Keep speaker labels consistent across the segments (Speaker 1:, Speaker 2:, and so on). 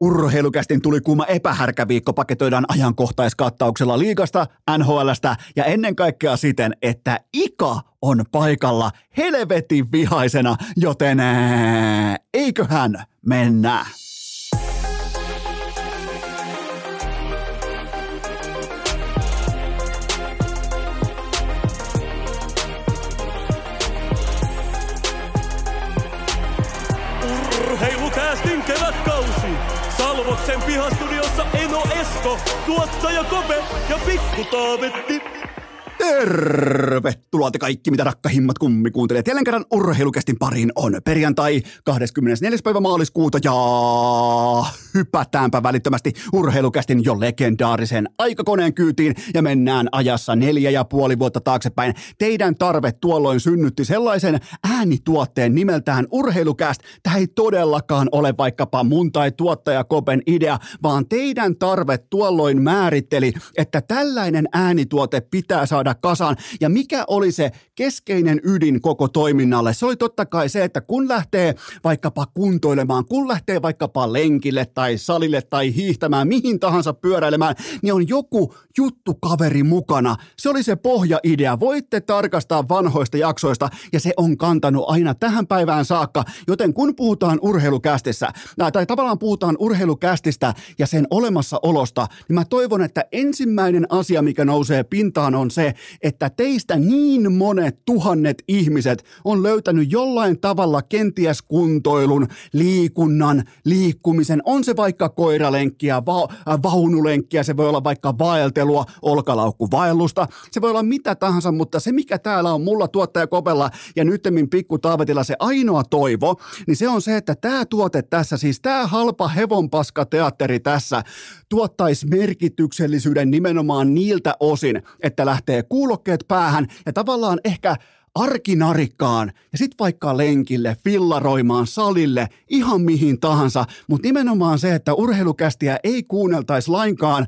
Speaker 1: Urheilukästin tuli kuuma epähärkäviikko paketoidaan ajankohtaiskattauksella liigasta, NHLstä ja ennen kaikkea siten, että Ika on paikalla helvetin vihaisena, joten eiköhän mennä.
Speaker 2: Salvoksen pihastudiossa Eno Esko, tuottaja Kope ja Pikku Taavetti.
Speaker 1: Tervetuloa te kaikki, mitä rakkahimmat kummi kuuntelee. Jälleen kerran urheilukästin pariin on perjantai 24. päivä maaliskuuta ja hypätäänpä välittömästi urheilukästin jo legendaarisen aikakoneen kyytiin ja mennään ajassa neljä ja puoli vuotta taaksepäin. Teidän tarve tuolloin synnytti sellaisen äänituotteen nimeltään urheilukäst. Tämä ei todellakaan ole vaikkapa mun tai tuottaja Kopen idea, vaan teidän tarve tuolloin määritteli, että tällainen äänituote pitää saada kasaan. Ja mikä oli se keskeinen ydin koko toiminnalle? Se oli totta kai se, että kun lähtee vaikkapa kuntoilemaan, kun lähtee vaikkapa lenkille tai salille tai hiihtämään, mihin tahansa pyöräilemään, niin on joku juttu kaveri mukana. Se oli se pohjaidea. Voitte tarkastaa vanhoista jaksoista ja se on kantanut aina tähän päivään saakka. Joten kun puhutaan urheilukästissä, tai tavallaan puhutaan urheilukästistä ja sen olemassaolosta, niin mä toivon, että ensimmäinen asia, mikä nousee pintaan on se, että teistä niin monet tuhannet ihmiset on löytänyt jollain tavalla kenties kuntoilun, liikunnan, liikkumisen. On se vaikka koiralenkkiä, va- äh, vaunulenkkiä, se voi olla vaikka vaeltelua, olkalaukkuvaellusta, se voi olla mitä tahansa, mutta se mikä täällä on mulla tuottaja Kopella ja nyttemmin pikku Taavetilla se ainoa toivo, niin se on se, että tämä tuote tässä, siis tämä halpa hevonpaska teatteri tässä tuottaisi merkityksellisyyden nimenomaan niiltä osin, että lähtee kuulokkeet päähän ja tavallaan ehkä arkinarikkaan ja sitten vaikka lenkille, fillaroimaan, salille, ihan mihin tahansa, mutta nimenomaan se, että urheilukästiä ei kuunneltaisi lainkaan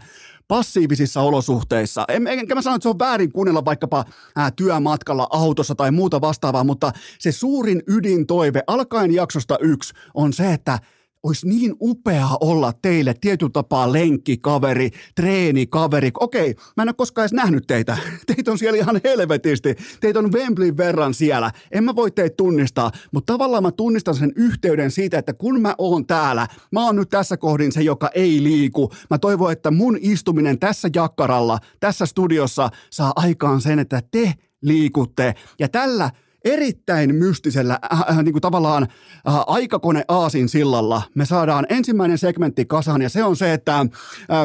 Speaker 1: passiivisissa olosuhteissa. En, enkä mä sano, että se on väärin kuunnella vaikkapa ää, työmatkalla autossa tai muuta vastaavaa, mutta se suurin ydintoive alkaen jaksosta yksi on se, että olisi niin upeaa olla teille tietyllä tapaa lenkkikaveri, treenikaveri. Okei, mä en ole koskaan edes nähnyt teitä. Teitä on siellä ihan helvetisti. Teitä on Wembleyn verran siellä. En mä voi teitä tunnistaa, mutta tavallaan mä tunnistan sen yhteyden siitä, että kun mä oon täällä, mä oon nyt tässä kohdin se, joka ei liiku. Mä toivon, että mun istuminen tässä jakkaralla, tässä studiossa saa aikaan sen, että te liikutte. Ja tällä erittäin mystisellä äh, äh, niin kuin tavallaan äh, aikakone Aasin sillalla. Me saadaan ensimmäinen segmentti kasaan ja se on se, että äh,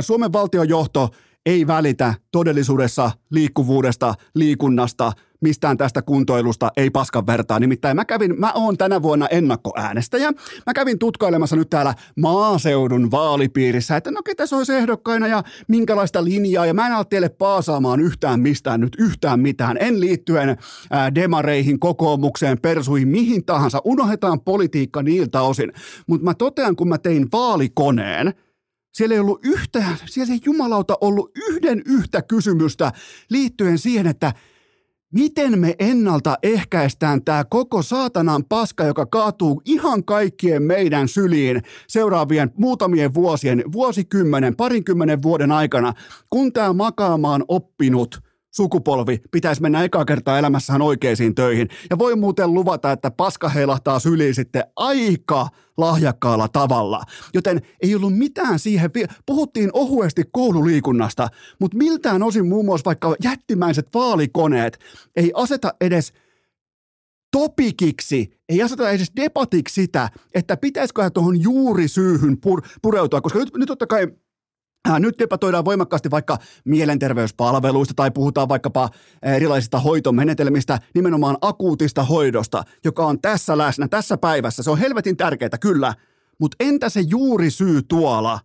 Speaker 1: Suomen valtiojohto ei välitä todellisuudessa liikkuvuudesta, liikunnasta, mistään tästä kuntoilusta, ei paskan vertaa. Nimittäin mä kävin, mä oon tänä vuonna ennakkoäänestäjä. Mä kävin tutkailemassa nyt täällä maaseudun vaalipiirissä, että no ketä se olisi ehdokkaina ja minkälaista linjaa. Ja mä en ole teille paasaamaan yhtään mistään nyt yhtään mitään. En liittyen ää, demareihin, kokoomukseen, persuihin, mihin tahansa. Unohdetaan politiikka niiltä osin. Mutta mä totean, kun mä tein vaalikoneen, siellä ei ollut yhtään, siellä ei jumalauta ollut yhden yhtä kysymystä liittyen siihen, että miten me ennalta ehkäistään tämä koko saatanan paska, joka kaatuu ihan kaikkien meidän syliin seuraavien muutamien vuosien, vuosikymmenen, parinkymmenen vuoden aikana, kun tämä makaamaan oppinut – sukupolvi pitäisi mennä ekaa kertaa elämässään oikeisiin töihin. Ja voi muuten luvata, että paska heilahtaa syliin sitten aika lahjakkaalla tavalla. Joten ei ollut mitään siihen. Puhuttiin ohuesti koululiikunnasta, mutta miltään osin muun muassa vaikka jättimäiset vaalikoneet ei aseta edes topikiksi, ei aseta edes debatiksi sitä, että pitäisikö tuohon juurisyyhyn pur- pureutua, koska nyt, nyt totta kai nyt debatoidaan voimakkaasti vaikka mielenterveyspalveluista tai puhutaan vaikkapa äh, erilaisista hoitomenetelmistä, nimenomaan akuutista hoidosta, joka on tässä läsnä, tässä päivässä. Se on helvetin tärkeää, kyllä, mutta entä se juuri syy tuolla?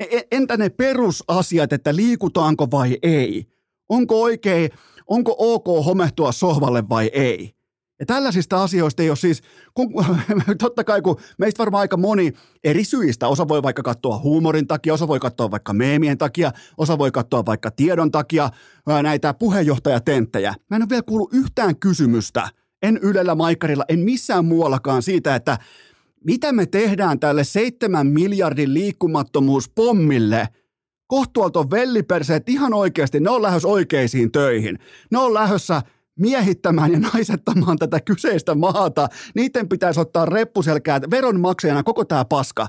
Speaker 1: E, e, entä ne perusasiat, että liikutaanko vai ei? Onko oikein, onko ok homehtua sohvalle vai ei? Ja tällaisista asioista ei ole siis, kun, totta kai kun meistä varmaan aika moni eri syistä, osa voi vaikka katsoa huumorin takia, osa voi katsoa vaikka meemien takia, osa voi katsoa vaikka tiedon takia näitä puheenjohtajatenttejä. Mä en ole vielä kuullut yhtään kysymystä, en Ylellä, Maikarilla, en missään muuallakaan siitä, että mitä me tehdään tälle seitsemän miljardin liikkumattomuuspommille? Kohtuolta on velliperseet ihan oikeasti, ne on lähes oikeisiin töihin. Ne on lähdössä miehittämään ja naisettamaan tätä kyseistä maata. Niiden pitäisi ottaa reppuselkää veronmaksajana koko tämä paska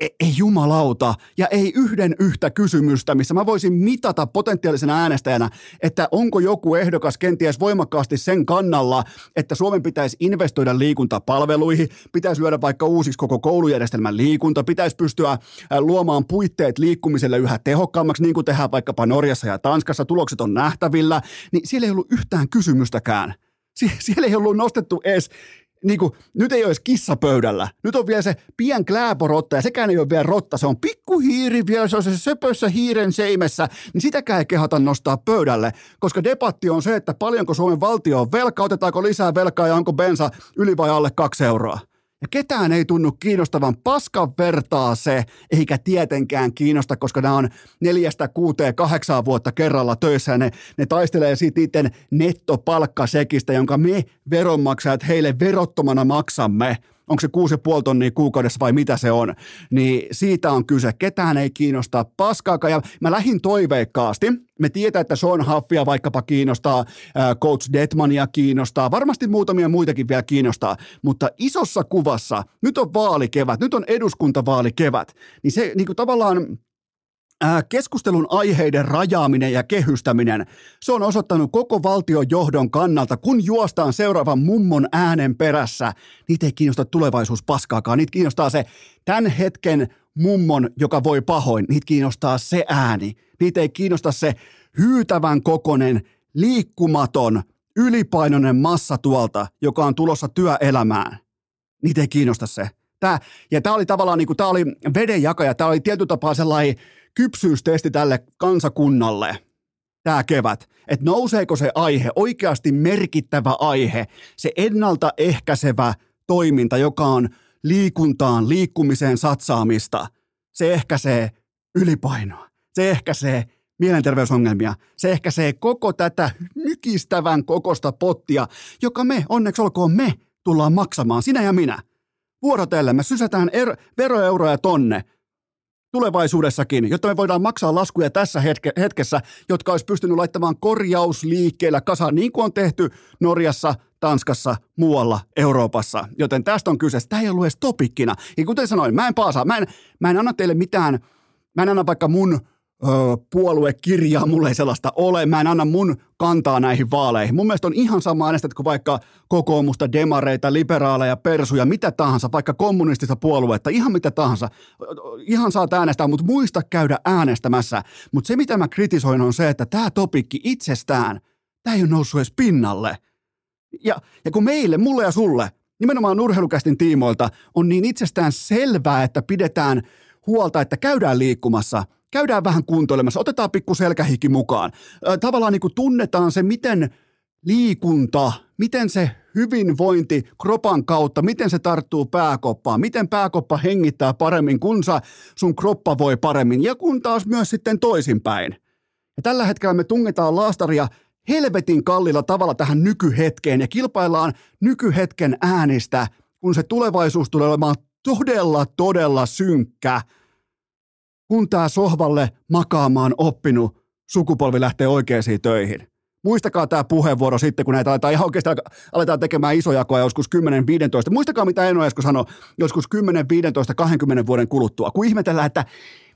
Speaker 1: ei jumalauta, ja ei yhden yhtä kysymystä, missä mä voisin mitata potentiaalisena äänestäjänä, että onko joku ehdokas kenties voimakkaasti sen kannalla, että Suomen pitäisi investoida liikuntapalveluihin, pitäisi lyödä vaikka uusiksi koko koulujärjestelmän liikunta, pitäisi pystyä luomaan puitteet liikkumiselle yhä tehokkaammaksi, niin kuin tehdään vaikkapa Norjassa ja Tanskassa, tulokset on nähtävillä, niin siellä ei ollut yhtään kysymystäkään. Sie- siellä ei ollut nostettu edes niin kuin, nyt ei ole edes kissa pöydällä. Nyt on vielä se pien kläporotta ja sekään ei ole vielä rotta. Se on pikkuhiiri vielä, se on se söpössä hiiren seimessä, niin sitäkään ei kehata nostaa pöydälle, koska debatti on se, että paljonko Suomen valtio on velkaa, otetaanko lisää velkaa ja onko bensa yli vai alle kaksi euroa. Ja ketään ei tunnu kiinnostavan paskan vertaa se, eikä tietenkään kiinnosta, koska nämä on neljästä, kuuteen, kahdeksaan vuotta kerralla töissä. Ja ne, ne taistelee siitä itse nettopalkkasekistä, jonka me veronmaksajat heille verottomana maksamme – onko se 6,5 tonnia kuukaudessa vai mitä se on, niin siitä on kyse. Ketään ei kiinnostaa paskaakaan. Ja mä lähdin toiveikkaasti. Me tietää, että Sean Huffia vaikkapa kiinnostaa, Coach Detmania kiinnostaa, varmasti muutamia muitakin vielä kiinnostaa, mutta isossa kuvassa, nyt on vaalikevät, nyt on eduskuntavaalikevät, niin se niin kuin tavallaan keskustelun aiheiden rajaaminen ja kehystäminen, se on osoittanut koko valtion johdon kannalta, kun juostaan seuraavan mummon äänen perässä. Niitä ei kiinnosta tulevaisuus paskaakaan, niitä kiinnostaa se tämän hetken mummon, joka voi pahoin, niitä kiinnostaa se ääni. Niitä ei kiinnosta se hyytävän kokonen, liikkumaton, ylipainoinen massa tuolta, joka on tulossa työelämään. Niitä ei kiinnosta se. Tää, ja tämä oli tavallaan niin kuin, tämä oli vedenjakaja, tämä oli tietyllä tapaa sellainen kypsyystesti tälle kansakunnalle tämä kevät, että nouseeko se aihe, oikeasti merkittävä aihe, se ennaltaehkäisevä toiminta, joka on liikuntaan, liikkumiseen satsaamista, se ehkäisee ylipainoa, se ehkäisee mielenterveysongelmia, se ehkäisee koko tätä mykistävän kokosta pottia, joka me, onneksi olkoon me, tullaan maksamaan, sinä ja minä. Vuorotellen me sysätään er, veroeuroja tonne – tulevaisuudessakin, jotta me voidaan maksaa laskuja tässä hetke, hetkessä, jotka olisi pystynyt laittamaan korjausliikkeellä kasaan, niin kuin on tehty Norjassa, Tanskassa, muualla Euroopassa. Joten tästä on kyse. Tämä ei ollut edes topikkina. Ja kuten sanoin, mä en paasaa, mä en, mä en anna teille mitään, mä en anna vaikka mun puoluekirjaa, mulle ei sellaista ole. Mä en anna mun kantaa näihin vaaleihin. Mun mielestä on ihan sama äänestät kuin vaikka kokoomusta, demareita, liberaaleja, persuja, mitä tahansa, vaikka kommunistista puoluetta, ihan mitä tahansa. Ihan saat äänestää, mutta muista käydä äänestämässä. Mutta se, mitä mä kritisoin, on se, että tämä topikki itsestään, tämä ei ole noussut edes pinnalle. Ja, ja kun meille, mulle ja sulle, nimenomaan urheilukästin tiimoilta, on niin itsestään selvää, että pidetään huolta, että käydään liikkumassa – käydään vähän kuntoilemassa, otetaan pikku selkähiki mukaan. Tavallaan niin kuin tunnetaan se, miten liikunta, miten se hyvinvointi kropan kautta, miten se tarttuu pääkoppaan, miten pääkoppa hengittää paremmin, kun sä, sun kroppa voi paremmin ja kun taas myös sitten toisinpäin. Ja tällä hetkellä me tungetaan laastaria helvetin kallilla tavalla tähän nykyhetkeen ja kilpaillaan nykyhetken äänistä, kun se tulevaisuus tulee olemaan todella, todella synkkä – kun tämä sohvalle makaamaan oppinut sukupolvi lähtee oikeisiin töihin. Muistakaa tämä puheenvuoro sitten, kun näitä aletaan ihan oikeasti aletaan tekemään isojakoa joskus 10, 15. Muistakaa, mitä Eno Esko sanoi joskus 10, 15, 20 vuoden kuluttua, kun ihmetellään, että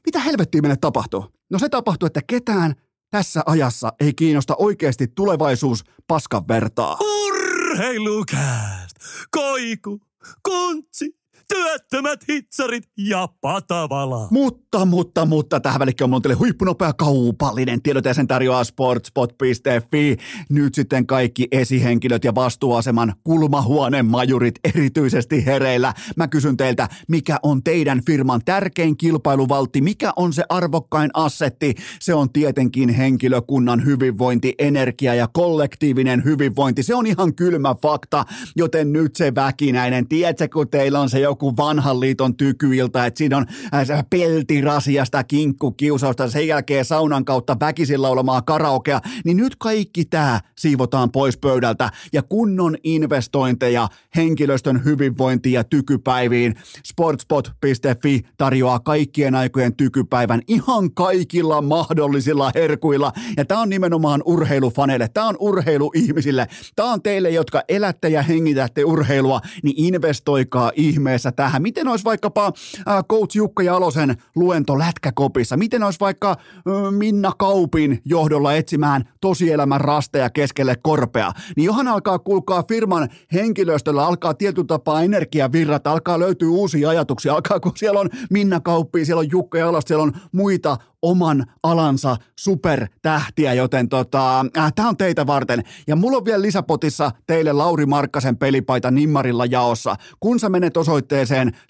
Speaker 1: mitä helvettiä meille tapahtuu. No se tapahtuu, että ketään tässä ajassa ei kiinnosta oikeasti tulevaisuus paskan vertaa.
Speaker 2: Urheilukääst! Koiku! Kontsi! Työttömät hitsarit ja patavala.
Speaker 1: Mutta, mutta, mutta tähän välikköön on teille huippunopea kaupallinen tiedot ja sen tarjoaa sportspot.fi. Nyt sitten kaikki esihenkilöt ja vastuuaseman kulmahuoneen majurit erityisesti hereillä. Mä kysyn teiltä, mikä on teidän firman tärkein kilpailuvaltti, mikä on se arvokkain assetti? Se on tietenkin henkilökunnan hyvinvointi, energia ja kollektiivinen hyvinvointi. Se on ihan kylmä fakta, joten nyt se väkinäinen, tiedätkö kun teillä on se joku vanhan liiton tykyiltä, että siinä on äh, peltirasiasta, kinkkukiusausta, sen jälkeen saunan kautta väkisin laulamaa karaokea, niin nyt kaikki tämä siivotaan pois pöydältä ja kunnon investointeja henkilöstön hyvinvointiin ja tykypäiviin. Sportspot.fi tarjoaa kaikkien aikojen tykypäivän ihan kaikilla mahdollisilla herkuilla ja tämä on nimenomaan urheilufaneille, tämä on urheiluihmisille, tämä on teille, jotka elätte ja hengitätte urheilua, niin investoikaa ihmeessä tähän. Miten olisi vaikkapa äh, coach Jukka Jalosen luento Lätkäkopissa? Miten olisi vaikka äh, Minna Kaupin johdolla etsimään tosielämän rasteja keskelle korpea? Niin johan alkaa kuulkaa firman henkilöstöllä, alkaa tietyllä tapaa energiavirrat, alkaa löytyä uusia ajatuksia, alkaa kun siellä on Minna Kauppi, siellä on Jukka Jalosta, siellä on muita oman alansa supertähtiä, joten tota, äh, tämä on teitä varten. Ja mulla on vielä lisäpotissa teille Lauri Markkasen pelipaita Nimmarilla jaossa. Kun sä menet osoitteeseen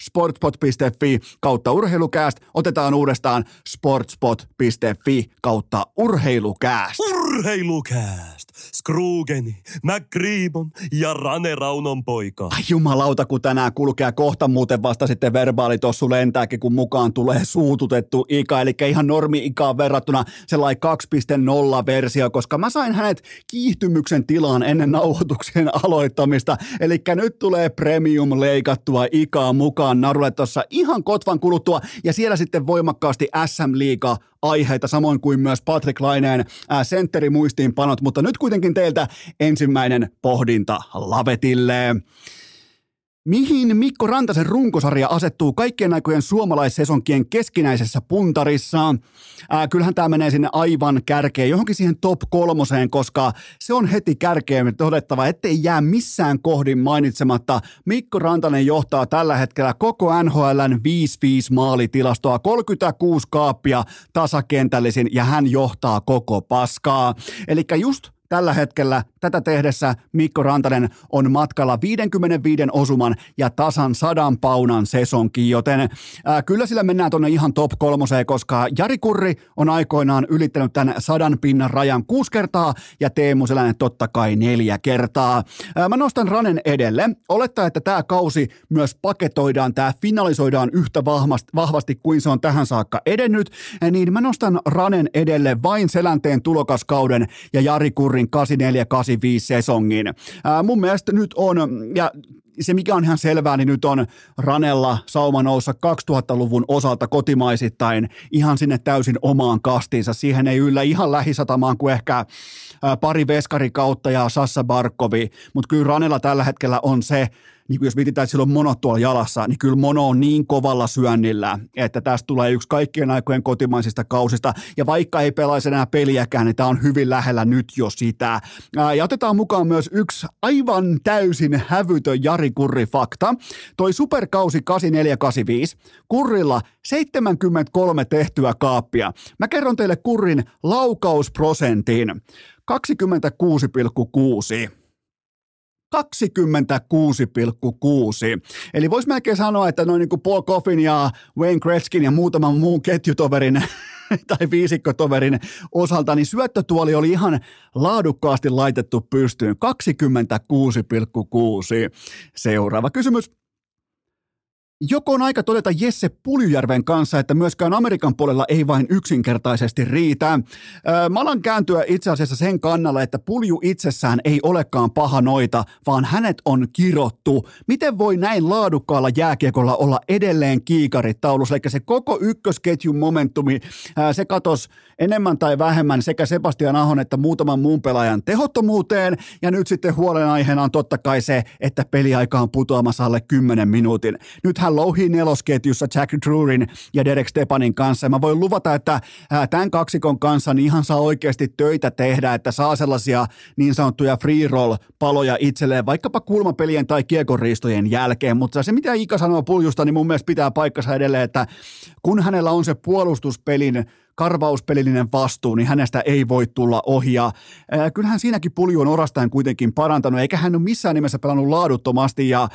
Speaker 1: sportspot.fi kautta urheilukääst, otetaan uudestaan sportspot.fi kautta urheilukääst.
Speaker 2: Urheilukääst! Scroogeni, McGreebon ja Rane Raunon poika.
Speaker 1: Ai jumalauta, kun tänään kulkee kohta muuten vasta sitten verbaalitossu lentääkin, kun mukaan tulee suututettu ikä, eli ihan normi-ikaan verrattuna sellainen 2.0-versio, koska mä sain hänet kiihtymyksen tilaan ennen nauhoituksen aloittamista, eli nyt tulee premium leikattua ikaa mukaan narulle tuossa ihan kotvan kuluttua, ja siellä sitten voimakkaasti SM-liiga aiheita, samoin kuin myös Patrick Laineen sentteri-muistiinpanot, mutta nyt kuitenkin teiltä ensimmäinen pohdinta Lavetille. Mihin Mikko Rantasen runkosarja asettuu kaikkien aikojen suomalaissesonkien keskinäisessä puntarissa? Ää, kyllähän tämä menee sinne aivan kärkeen, johonkin siihen top kolmoseen, koska se on heti kärkeen todettava, ettei jää missään kohdin mainitsematta. Mikko Rantanen johtaa tällä hetkellä koko NHLn 5-5 maalitilastoa, 36 kaappia tasakentällisin ja hän johtaa koko paskaa. Eli just Tällä hetkellä tätä tehdessä Mikko Rantanen on matkalla 55 osuman ja tasan sadan paunan sesonkin, joten ää, kyllä sillä mennään tuonne ihan top kolmoseen, koska Jari Kurri on aikoinaan ylittänyt tämän sadan pinnan rajan kuusi kertaa ja Teemu Selänen totta kai neljä kertaa. Ää, mä nostan Ranen edelle. Olettaa, että tämä kausi myös paketoidaan, tämä finalisoidaan yhtä vahvasti, kuin se on tähän saakka edennyt, niin mä nostan Ranen edelle vain Selänteen tulokaskauden ja Jari Kurri Curryn 84-85 sesongin. Ää, mun mielestä nyt on, ja se mikä on ihan selvää, niin nyt on Ranella sauma noussa 2000-luvun osalta kotimaisittain ihan sinne täysin omaan kastinsa. Siihen ei yllä ihan lähisatamaan kuin ehkä pari veskarikautta ja Sassa Barkovi, mutta kyllä Ranella tällä hetkellä on se, niin jos mietitään, että sillä on mono tuolla jalassa, niin kyllä mono on niin kovalla syönnillä, että tästä tulee yksi kaikkien aikojen kotimaisista kausista. Ja vaikka ei pelaisi enää peliäkään, niin tämä on hyvin lähellä nyt jo sitä. Ja otetaan mukaan myös yksi aivan täysin hävytön Jari Kurri-fakta. Toi superkausi 8485, Kurrilla 73 tehtyä kaappia. Mä kerron teille Kurrin laukausprosentin. 26,6. 26,6. Eli voisi melkein sanoa, että noin niin kuin Paul Coffin ja Wayne Gretzkin ja muutaman muun ketjutoverin tai viisikkotoverin osalta, niin syöttötuoli oli ihan laadukkaasti laitettu pystyyn. 26,6. Seuraava kysymys. Joko on aika todeta Jesse Puljujärven kanssa, että myöskään Amerikan puolella ei vain yksinkertaisesti riitä. Mä alan kääntyä itse asiassa sen kannalla, että Pulju itsessään ei olekaan paha noita, vaan hänet on kirottu. Miten voi näin laadukkaalla jääkiekolla olla edelleen kiikarit taulussa? Eli se koko ykkösketjun momentumi, se katos enemmän tai vähemmän sekä Sebastian Ahon että muutaman muun pelaajan tehottomuuteen. Ja nyt sitten huolenaiheena on totta kai se, että peliaika on putoamassa alle 10 minuutin. Nyt hän louhii nelosketjussa Jack Drewin ja Derek Stepanin kanssa. Ja mä voin luvata, että tämän kaksikon kanssa niin ihan saa oikeasti töitä tehdä, että saa sellaisia niin sanottuja free roll paloja itselleen, vaikkapa kulmapelien tai kiekonriistojen jälkeen. Mutta se, mitä Ika sanoo puljusta, niin mun mielestä pitää paikkansa edelleen, että kun hänellä on se puolustuspelin karvauspelillinen vastuu, niin hänestä ei voi tulla ohi. Ja, kyllähän siinäkin pulju on orastaan kuitenkin parantanut, eikä hän ole missään nimessä pelannut laaduttomasti. Ja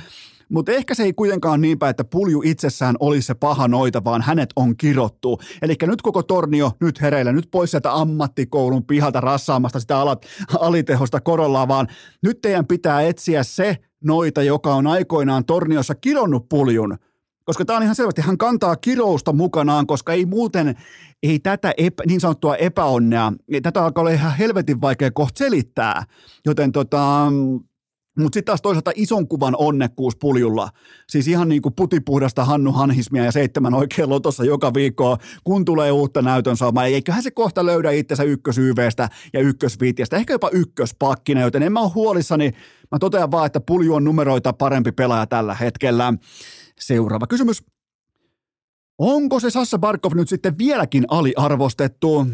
Speaker 1: mutta ehkä se ei kuitenkaan niin päin, että pulju itsessään olisi se paha noita, vaan hänet on kirottu. Eli nyt koko tornio, nyt hereillä, nyt pois sieltä ammattikoulun pihalta rassaamasta sitä alat, alitehosta korollaa, vaan nyt teidän pitää etsiä se noita, joka on aikoinaan torniossa kironnut puljun. Koska tämä on ihan selvästi, hän kantaa kirousta mukanaan, koska ei muuten, ei tätä epä, niin sanottua epäonnea, tätä alkaa olla ihan helvetin vaikea kohta selittää. Joten tota, mutta sitten taas toisaalta ison kuvan onnekkuus puljulla. Siis ihan niin kuin putipuhdasta Hannu Hanhismia ja seitsemän oikein lotossa joka viikko, kun tulee uutta näytön saamaa. Eiköhän se kohta löydä itsensä ykkösyyveestä ja ykkösviitiästä, ehkä jopa ykköspakkina, joten en mä ole huolissani. Mä totean vaan, että pulju on numeroita parempi pelaaja tällä hetkellä. Seuraava kysymys. Onko se Sassa Barkov nyt sitten vieläkin aliarvostettu?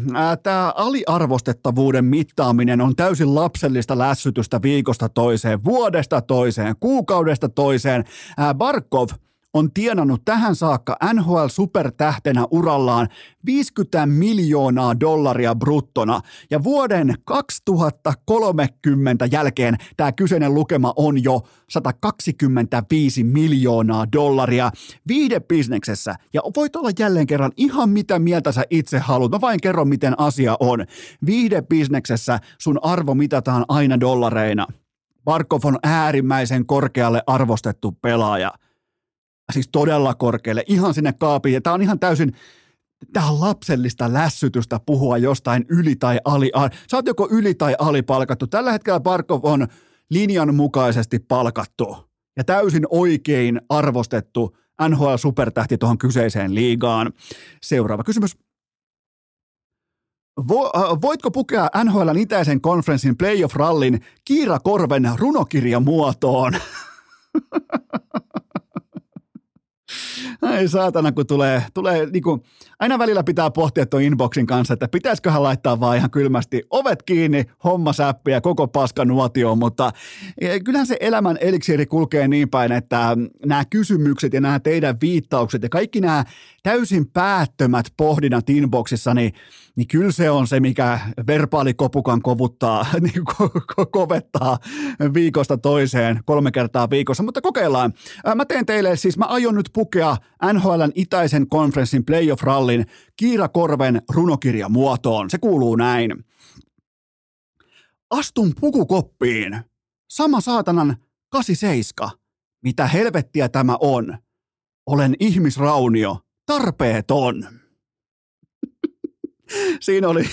Speaker 1: Tämä aliarvostettavuuden mittaaminen on täysin lapsellista lässytystä viikosta toiseen, vuodesta toiseen, kuukaudesta toiseen. Ää, Barkov – on tienannut tähän saakka NHL-supertähtenä urallaan 50 miljoonaa dollaria bruttona. Ja vuoden 2030 jälkeen tämä kyseinen lukema on jo 125 miljoonaa dollaria viidebisneksessä. Ja voit olla jälleen kerran ihan mitä mieltä sä itse haluat. Mä vain kerron, miten asia on. Viidebisneksessä sun arvo mitataan aina dollareina. Barkov on äärimmäisen korkealle arvostettu pelaaja – siis todella korkealle, ihan sinne kaapiin. Ja tämä on ihan täysin, tämä on lapsellista lässytystä puhua jostain yli- tai ali. Sä oot joko yli- tai alipalkattu. Tällä hetkellä Barkov on linjan mukaisesti palkattu ja täysin oikein arvostettu NHL-supertähti tuohon kyseiseen liigaan. Seuraava kysymys. Vo, äh, voitko pukea NHLn itäisen konferenssin playoff-rallin Kiira Korven runokirjamuotoon? Ai saatana, kun tulee, tulee niin kuin, aina välillä pitää pohtia tuon inboxin kanssa, että pitäisiköhän laittaa vaan ihan kylmästi ovet kiinni, homma säppi ja koko paska nuotio, mutta e, kyllähän se elämän eliksiiri kulkee niin päin, että nämä kysymykset ja nämä teidän viittaukset ja kaikki nämä täysin päättömät pohdinnat inboxissa, niin, niin kyllä se on se, mikä verbaalikopukan kovuttaa, niin ko- ko- kovettaa viikosta toiseen kolme kertaa viikossa, mutta kokeillaan. Mä teen teille, siis mä aion nyt pukea NHLn itäisen konferenssin playoff-rallin Kiira Korven runokirja muotoon. Se kuuluu näin. Astun pukukoppiin. Sama saatanan 87. Mitä helvettiä tämä on? Olen ihmisraunio, tarpeeton. Siinä oli,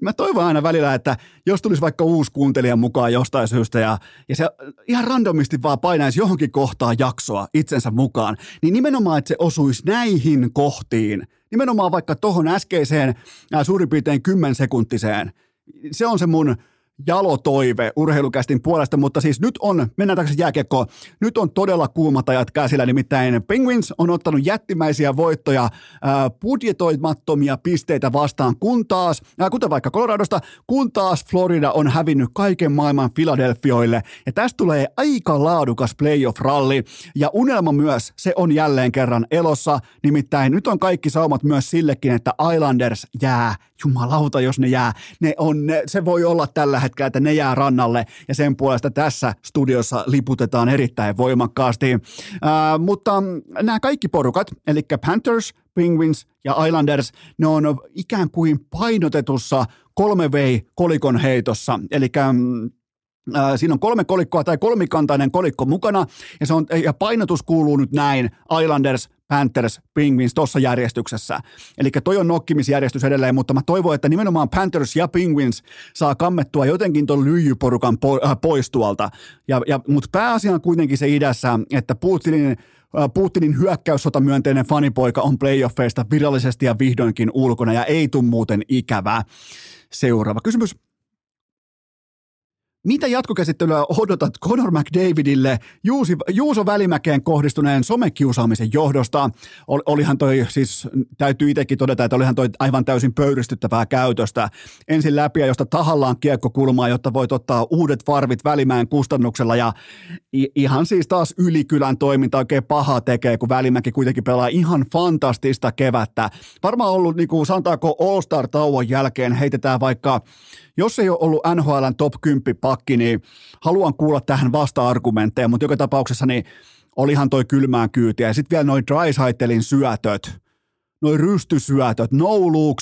Speaker 1: mä toivon aina välillä, että jos tulisi vaikka uusi kuuntelija mukaan jostain syystä ja, ja se ihan randomisti vaan painaisi johonkin kohtaan jaksoa itsensä mukaan, niin nimenomaan, että se osuisi näihin kohtiin, nimenomaan vaikka tuohon äskeiseen suurin piirtein kymmensekuntiseen, se on se mun jalotoive urheilukästin puolesta, mutta siis nyt on, mennään takaisin jääkiekkoon, nyt on todella kuumat ajat käsillä, nimittäin Penguins on ottanut jättimäisiä voittoja, ää, budjetoimattomia pisteitä vastaan, kun taas, ää, kuten vaikka Coloradosta, kun taas Florida on hävinnyt kaiken maailman Philadelphioille, ja tästä tulee aika laadukas playoff-ralli, ja unelma myös, se on jälleen kerran elossa, nimittäin nyt on kaikki saumat myös sillekin, että Islanders jää, jumalauta jos ne jää, ne on, ne, se voi olla tällä hetkellä, että ne jää rannalle ja sen puolesta tässä studiossa liputetaan erittäin voimakkaasti. Ää, mutta nämä kaikki porukat, eli Panthers, Penguins ja Islanders, ne on ikään kuin painotetussa kolme vei kolikon heitossa, eli Siinä on kolme kolikkoa tai kolmikantainen kolikko mukana ja, se on, ja painotus kuuluu nyt näin Islanders, Panthers, Penguins tuossa järjestyksessä. Eli toi on nokkimisjärjestys edelleen, mutta mä toivon, että nimenomaan Panthers ja Penguins saa kammettua jotenkin tuon lyijyporukan po- äh, pois tuolta. Ja, ja, mutta pääasia on kuitenkin se idässä, että Putinin äh, Putinin hyökkäyssotamyönteinen fanipoika on playoffeista virallisesti ja vihdoinkin ulkona ja ei tule muuten ikävää. Seuraava kysymys. Mitä jatkokäsittelyä odotat Conor McDavidille Juusi, Juuso Välimäkeen kohdistuneen somekiusaamisen johdosta? Ol, olihan toi, siis täytyy itsekin todeta, että olihan toi aivan täysin pöyristyttävää käytöstä. Ensin läpi, josta tahallaan kiekko kulmaa, jotta voit ottaa uudet varvit Välimäen kustannuksella ja ihan siis taas ylikylän toiminta oikein paha tekee, kun Välimäki kuitenkin pelaa ihan fantastista kevättä. Varmaan ollut, niin kuin sanotaanko All-Star-tauon jälkeen heitetään vaikka jos ei ole ollut NHLn top 10 pakki, niin haluan kuulla tähän vasta-argumentteja, mutta joka tapauksessa niin olihan toi kylmään kyytiä. Ja sitten vielä noin Drysaitelin syötöt, noin rystysyötöt, no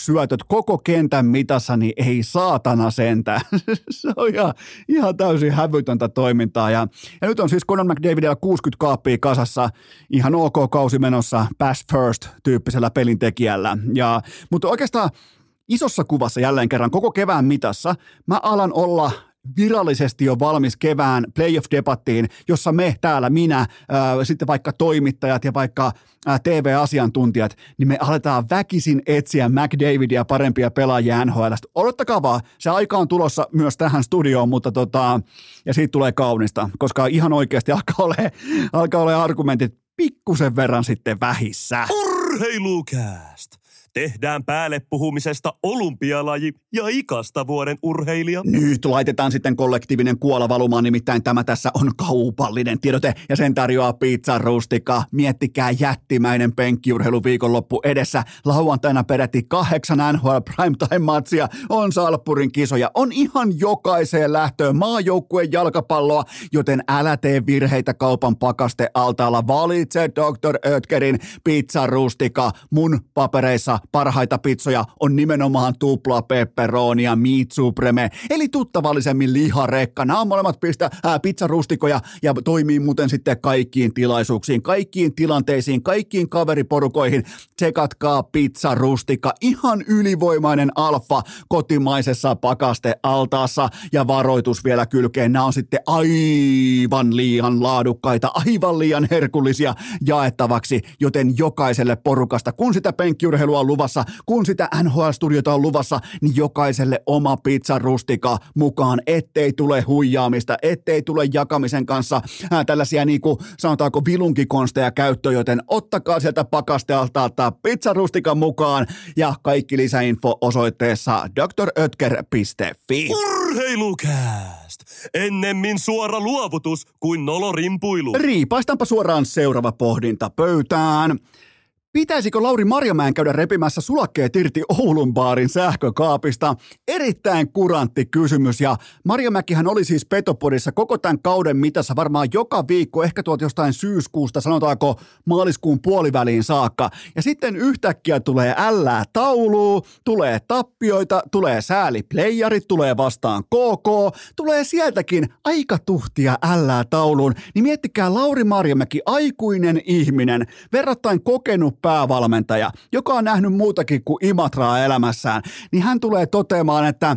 Speaker 1: syötöt koko kentän mitassa, niin ei saatana sentä. se on ihan, ihan täysin hävytöntä toimintaa. Ja, ja nyt on siis Conor McDavidilla 60 kaappia kasassa, ihan ok kausi menossa, pass first tyyppisellä pelintekijällä. Ja, mutta oikeastaan isossa kuvassa jälleen kerran koko kevään mitassa mä alan olla virallisesti jo valmis kevään playoff-debattiin, jossa me täällä, minä, ää, sitten vaikka toimittajat ja vaikka ää, TV-asiantuntijat, niin me aletaan väkisin etsiä McDavidia parempia pelaajia NHL. Odottakaa vaan, se aika on tulossa myös tähän studioon, mutta tota, ja siitä tulee kaunista, koska ihan oikeasti alkaa olla, alkaa olla argumentit pikkusen verran sitten vähissä.
Speaker 2: Urheilukääst! Tehdään päälle puhumisesta olympialaji ja ikasta vuoden urheilija.
Speaker 1: Nyt laitetaan sitten kollektiivinen kuola valumaan, nimittäin tämä tässä on kaupallinen tiedote ja sen tarjoaa Pizza Rustika. Miettikää jättimäinen penkkiurheilu viikonloppu edessä. Lauantaina peräti kahdeksan NHL Primetime-matsia, on Salppurin kisoja, on ihan jokaiseen lähtöön maajoukkueen jalkapalloa, joten älä tee virheitä kaupan pakaste altaalla. Valitse Dr. Ötkerin Pizza Rustika mun papereissa parhaita pizzoja on nimenomaan tupla pepperonia, meat supreme, eli tuttavallisemmin liharekka. Nämä on molemmat pistä, ää, pizzarustikoja ja toimii muuten sitten kaikkiin tilaisuuksiin, kaikkiin tilanteisiin, kaikkiin kaveriporukoihin. Tsekatkaa pizzarustika, ihan ylivoimainen alfa kotimaisessa pakastealtaassa ja varoitus vielä kylkeen. Nämä on sitten aivan liian laadukkaita, aivan liian herkullisia jaettavaksi, joten jokaiselle porukasta, kun sitä penkkiurheilua luvassa, kun sitä NHL-studiota on luvassa, niin jokaiselle oma pizzarustika mukaan, ettei tule huijaamista, ettei tule jakamisen kanssa ää, tällaisia niin kuin sanotaanko vilunkikonsteja käyttöön, joten ottakaa sieltä pakastealta pizzarustikan mukaan ja kaikki lisäinfo osoitteessa drötker.fi.
Speaker 2: Urheilukääst! Ennemmin suora luovutus kuin nolorimpuilu.
Speaker 1: Riipaistaanpa suoraan seuraava pohdinta pöytään. Pitäisikö Lauri Marjamäen käydä repimässä sulakkeet irti Oulun baarin sähkökaapista? Erittäin kurantti kysymys ja Marjamäkihän oli siis Petopodissa koko tämän kauden mitassa varmaan joka viikko, ehkä tuolta jostain syyskuusta, sanotaanko maaliskuun puoliväliin saakka. Ja sitten yhtäkkiä tulee ällää tauluu, tulee tappioita, tulee sääliplayerit, tulee vastaan KK, tulee sieltäkin aika tuhtia ällää tauluun. Niin miettikää Lauri Marjamäki, aikuinen ihminen, verrattain kokenut päävalmentaja, joka on nähnyt muutakin kuin Imatraa elämässään, niin hän tulee toteamaan, että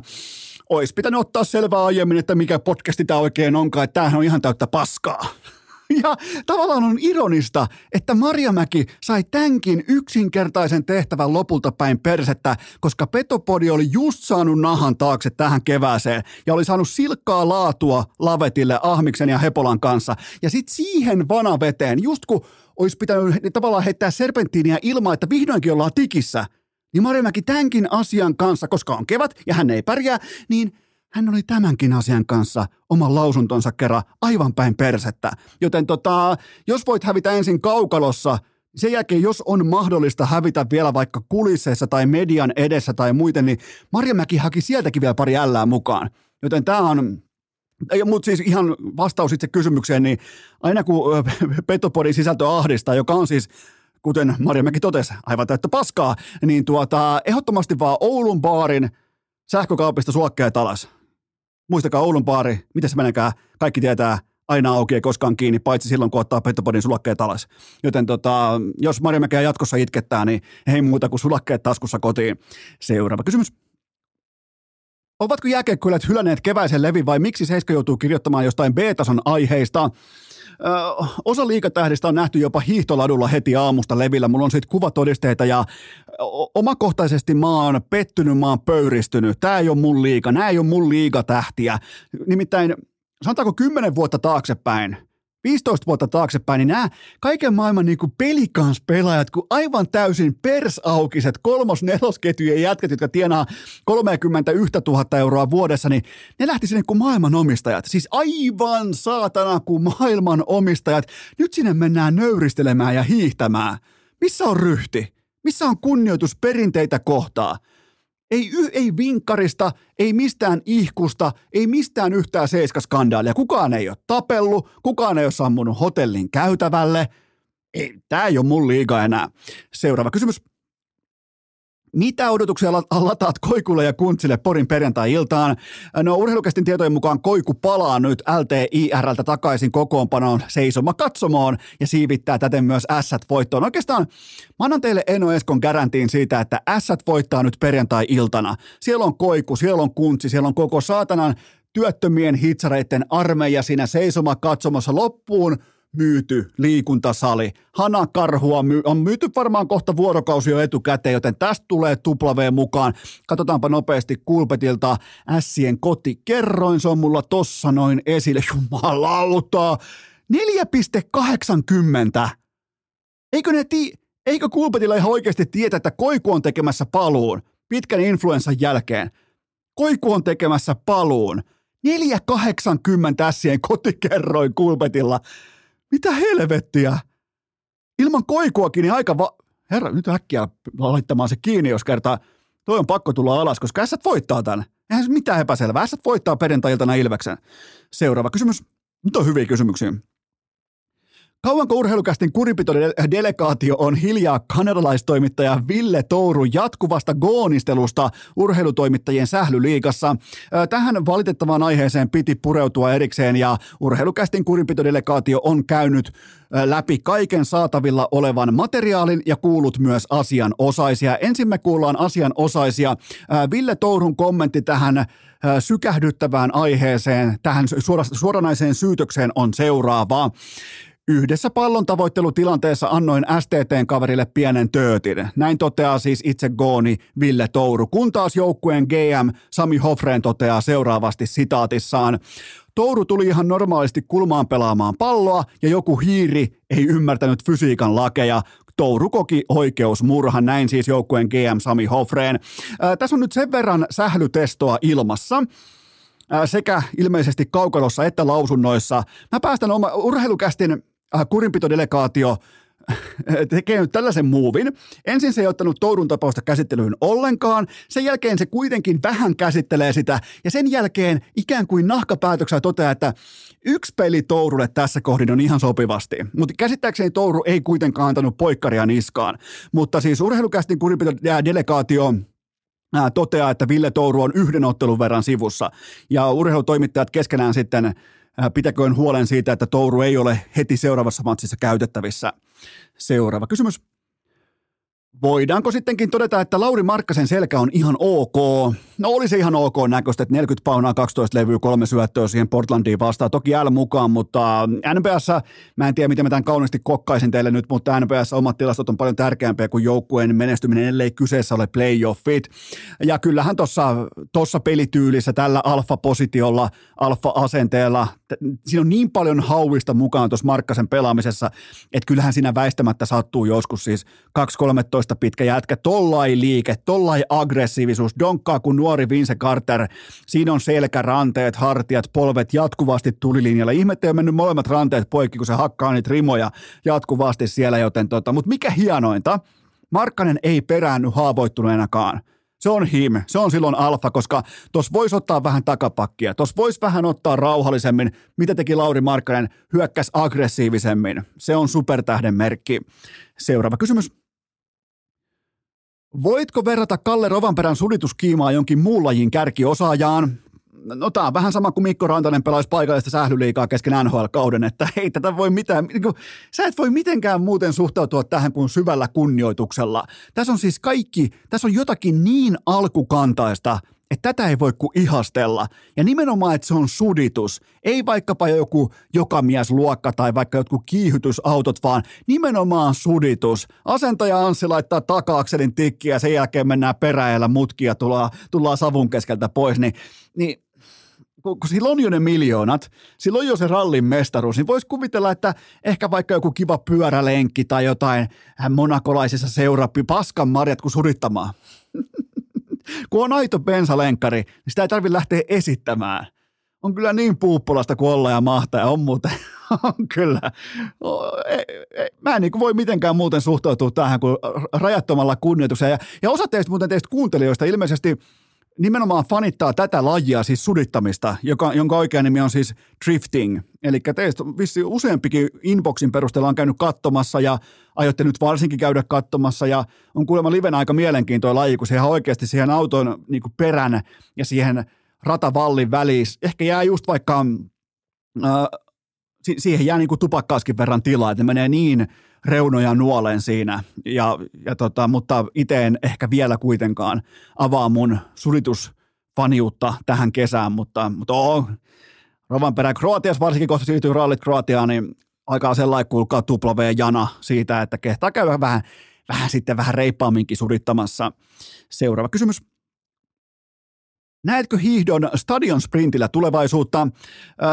Speaker 1: olisi pitänyt ottaa selvää aiemmin, että mikä podcasti tämä oikein onkaan, että tämähän on ihan täyttä paskaa. Ja tavallaan on ironista, että Marjamäki sai tämänkin yksinkertaisen tehtävän lopulta päin persettä, koska Petopodi oli just saanut nahan taakse tähän kevääseen ja oli saanut silkkaa laatua lavetille Ahmiksen ja Hepolan kanssa. Ja sitten siihen vanaveteen, just kun olisi pitänyt tavallaan heittää serpenttiiniä ilmaa, että vihdoinkin ollaan tikissä, niin Marjamäki tämänkin asian kanssa, koska on kevät ja hän ei pärjää, niin hän oli tämänkin asian kanssa oman lausuntonsa kerran aivan päin persettä. Joten tota, jos voit hävitä ensin kaukalossa, sen jälkeen, jos on mahdollista hävitä vielä vaikka kulisseissa tai median edessä tai muuten, niin Marjamäki haki sieltäkin vielä pari ällää mukaan. Joten tämä on mutta siis ihan vastaus itse kysymykseen, niin aina kun Petopodin sisältö ahdistaa, joka on siis kuten Marjamäki totesi, aivan täyttä paskaa, niin tuota, ehdottomasti vaan Oulun baarin sähkökaupista suokkeet alas. Muistakaa Oulun baari, miten se menekään, kaikki tietää, aina auki ja koskaan kiinni, paitsi silloin, kun ottaa Petopodin sulakkeet alas. Joten tota, jos Marjamäkeä jatkossa itkettää, niin ei muuta kuin sulakkeet taskussa kotiin. Seuraava kysymys. Ovatko jääkiekkoilijat hylänneet keväisen levin vai miksi Seiska joutuu kirjoittamaan jostain B-tason aiheista? Ö, osa liikatähdistä on nähty jopa hiihtoladulla heti aamusta levillä. Mulla on siitä kuvatodisteita ja omakohtaisesti mä oon pettynyt, mä oon pöyristynyt. Tää ei ole mun liika, nää ei ole mun liikatähtiä. Nimittäin sanotaanko kymmenen vuotta taaksepäin – 15 vuotta taaksepäin, niin nämä kaiken maailman niin pelikansspelaajat, kun aivan täysin persaukiset kolmos-nelosketjujen jätkät, jotka tienaa 31 000 euroa vuodessa, niin ne lähti sinne kuin maailmanomistajat. Siis aivan saatana kuin maailmanomistajat. Nyt sinne mennään nöyristelemään ja hiihtämään. Missä on ryhti? Missä on kunnioitus perinteitä kohtaa? Ei, y- ei vinkkarista, ei mistään ihkusta, ei mistään yhtään seiskaskandaalia. Kukaan ei ole tapellut, kukaan ei ole sammunut hotellin käytävälle. Ei, tää ei ole mun liiga enää. Seuraava kysymys. Mitä odotuksia lataat Koikulle ja Kuntsille Porin perjantai-iltaan? No urheilukästin tietojen mukaan Koiku palaa nyt LTIRltä takaisin kokoonpanoon seisoma katsomoon ja siivittää täten myös ässät voittoon. Oikeastaan mä annan teille Eno Eskon garantiin siitä, että ässät voittaa nyt perjantai-iltana. Siellä on Koiku, siellä on Kuntsi, siellä on koko saatanan työttömien hitsareiden armeija siinä seisoma katsomassa loppuun – myyty liikuntasali. Hanakarhua my- on myyty varmaan kohta vuorokausi jo etukäteen, joten tästä tulee tupla mukaan. Katsotaanpa nopeasti Kulpetilta Ässien kotikerroin, se on mulla tossa noin esille. Jumalauta! 4,80. Eikö ne ti- Eikö Kulpetilla ihan oikeasti tietä, että Koiku on tekemässä paluun pitkän influenssan jälkeen? Koiku on tekemässä paluun. 4,80 ässien kotikerroin Kulpetilla. Mitä helvettiä? Ilman koikuakin niin aika va... Herra, nyt äkkiä laittamaan se kiinni, jos kertaa toi on pakko tulla alas, koska ässät voittaa tämän. Eihän se mitään epäselvää. Ässät voittaa perjantai-iltana Ilveksen. Seuraava kysymys. Nyt on hyviä kysymyksiä. Kauanko urheilukästin kuripito-delegaatio on hiljaa kanadalaistoimittaja Ville Touru jatkuvasta goonistelusta urheilutoimittajien sählyliigassa? Tähän valitettavaan aiheeseen piti pureutua erikseen ja urheilukästin kuripito-delegaatio on käynyt läpi kaiken saatavilla olevan materiaalin ja kuulut myös asianosaisia. Ensin me kuullaan asianosaisia. Ville Tourun kommentti tähän sykähdyttävään aiheeseen, tähän suoranaiseen syytökseen on seuraava. Yhdessä pallon tavoittelutilanteessa annoin STTn kaverille pienen töötin. Näin toteaa siis itse Gooni Ville Touru, kun taas joukkueen GM Sami Hofreen toteaa seuraavasti sitaatissaan. Touru tuli ihan normaalisti kulmaan pelaamaan palloa ja joku hiiri ei ymmärtänyt fysiikan lakeja. Touru koki oikeusmurhan, näin siis joukkueen GM Sami Hofreen. Ää, tässä on nyt sen verran sählytestoa ilmassa, sekä ilmeisesti kaukalossa että lausunnoissa. Mä päästän oma urheilukästin äh, kurinpitodelegaatio tekee nyt tällaisen muuvin. Ensin se ei ottanut Tourun tapausta käsittelyyn ollenkaan, sen jälkeen se kuitenkin vähän käsittelee sitä, ja sen jälkeen ikään kuin nahkapäätöksellä toteaa, että yksi peli Tourulle tässä kohdin on ihan sopivasti. Mutta käsittääkseni Touru ei kuitenkaan antanut poikkaria niskaan. Mutta siis urheilukästin kurinpitodelegaatio toteaa, että Ville Touru on yhden ottelun verran sivussa. Ja urheilutoimittajat keskenään sitten pitäköön huolen siitä, että Touru ei ole heti seuraavassa matsissa käytettävissä. Seuraava kysymys. Voidaanko sittenkin todeta, että Lauri Markkasen selkä on ihan ok? No oli se ihan ok näköistä, että 40 paunaa, 12 levyä, kolme syöttöä siihen Portlandiin vastaan. Toki L mukaan, mutta NPS, mä en tiedä miten mä tämän kauniisti kokkaisin teille nyt, mutta NPS omat tilastot on paljon tärkeämpiä kuin joukkueen menestyminen, ellei kyseessä ole playoffit. Ja kyllähän tuossa tossa pelityylissä, tällä alfa-positiolla, alfa-asenteella, siinä on niin paljon hauista mukaan tuossa Markkasen pelaamisessa, että kyllähän siinä väistämättä sattuu joskus siis 2-13 pitkä jätkä, tollai liike, tollai aggressiivisuus, donkkaa kuin nuori Vince Carter, siinä on selkä, ranteet, hartiat, polvet jatkuvasti tulilinjalla. Ihmettä on mennyt molemmat ranteet poikki, kun se hakkaa niitä rimoja jatkuvasti siellä, joten tota, mutta mikä hienointa, Markkanen ei peräänny haavoittuneenakaan. Se on him, se on silloin alfa, koska tuossa voisi ottaa vähän takapakkia, tuossa voisi vähän ottaa rauhallisemmin, mitä teki Lauri Markkanen, hyökkäs aggressiivisemmin. Se on supertähden merkki. Seuraava kysymys. Voitko verrata Kalle Rovanperän sudituskiimaa jonkin muun lajin kärkiosaajaan? No tämä on vähän sama kuin Mikko Rantanen pelaisi paikallista sählyliikaa kesken NHL-kauden, että ei tätä voi mitään, niin kuin, sä et voi mitenkään muuten suhtautua tähän kuin syvällä kunnioituksella. Tässä on siis kaikki, tässä on jotakin niin alkukantaista, että tätä ei voi kuin ihastella. Ja nimenomaan, että se on suditus. Ei vaikkapa joku jokamiesluokka tai vaikka jotkut kiihytysautot, vaan nimenomaan suditus. Asentaja Anssi laittaa takaakselin tikkiä ja sen jälkeen mennään peräjällä mutkia, tullaan, tullaan savun keskeltä pois, niin, niin kun, kun sillä on jo ne miljoonat, sillä on jo se rallin mestaruus, niin voisi kuvitella, että ehkä vaikka joku kiva pyörälenkki tai jotain monakolaisessa seurappi, paskan marjat kuin surittamaan. kun on aito bensalenkkari, niin sitä ei tarvitse lähteä esittämään. On kyllä niin puuppulasta kuin olla ja mahtaa ja on muuten, Kyllä. Mä en niin voi mitenkään muuten suhtautua tähän kuin rajattomalla kunnioituksella. Ja, ja osa teistä muuten teistä kuuntelijoista ilmeisesti nimenomaan fanittaa tätä lajia, siis sudittamista, joka, jonka oikea nimi on siis drifting. Eli teistä vissi useampikin inboxin perusteella on käynyt katsomassa ja aiotte nyt varsinkin käydä katsomassa ja on kuulemma livenä aika mielenkiintoinen laji, kun se ihan oikeasti siihen auton niin perän ja siihen ratavallin väliin ehkä jää just vaikka äh, siihen jää niin kuin tupakkaaskin verran tilaa, että ne menee niin reunoja nuolen siinä, ja, ja tota, mutta itse en ehkä vielä kuitenkaan avaa mun sulitusfaniutta tähän kesään, mutta, mutta oo, Rovan perä Kroatias varsinkin kohta siirtyy rallit Kroatiaan, niin aikaa sellainen kuulkaa tupla jana siitä, että kehtaa käydä vähän, vähän sitten vähän reippaamminkin surittamassa. Seuraava kysymys. Näetkö hiihdon stadion sprintillä tulevaisuutta?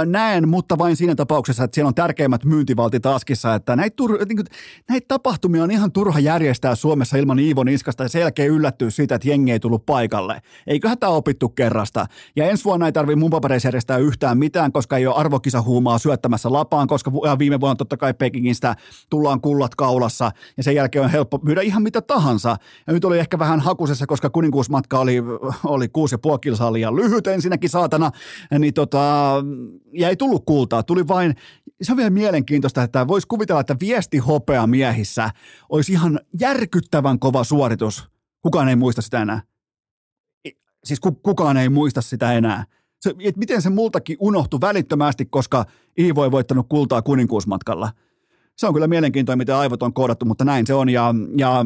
Speaker 1: Näen, mutta vain siinä tapauksessa, että siellä on tärkeimmät myyntivaltit askissa, että näitä, tur- niin näitä tapahtumia on ihan turha järjestää Suomessa ilman Iivon iskasta ja sen jälkeen yllättyä siitä, että jengi ei tullut paikalle. Eiköhän tämä opittu kerrasta. Ja ensi vuonna ei tarvitse mun papereissa järjestää yhtään mitään, koska ei ole arvokisahuumaa syöttämässä lapaan, koska viime vuonna totta kai Pekingistä tullaan kullat kaulassa ja sen jälkeen on helppo myydä ihan mitä tahansa. Ja nyt oli ehkä vähän hakusessa, koska kuninkuusmatka oli, oli 6,5 kilsaa kilsaa liian lyhyt ensinnäkin saatana, niin tota, ja ei tullut kultaa, tuli vain, se on vielä mielenkiintoista, että voisi kuvitella, että viesti hopea miehissä olisi ihan järkyttävän kova suoritus. Kukaan ei muista sitä enää. Siis kukaan ei muista sitä enää. Se, et miten se multakin unohtui välittömästi, koska Iivo ei voittanut kultaa kuninkuusmatkalla. Se on kyllä mielenkiintoinen, miten aivot on koodattu, mutta näin se on. Ja, ja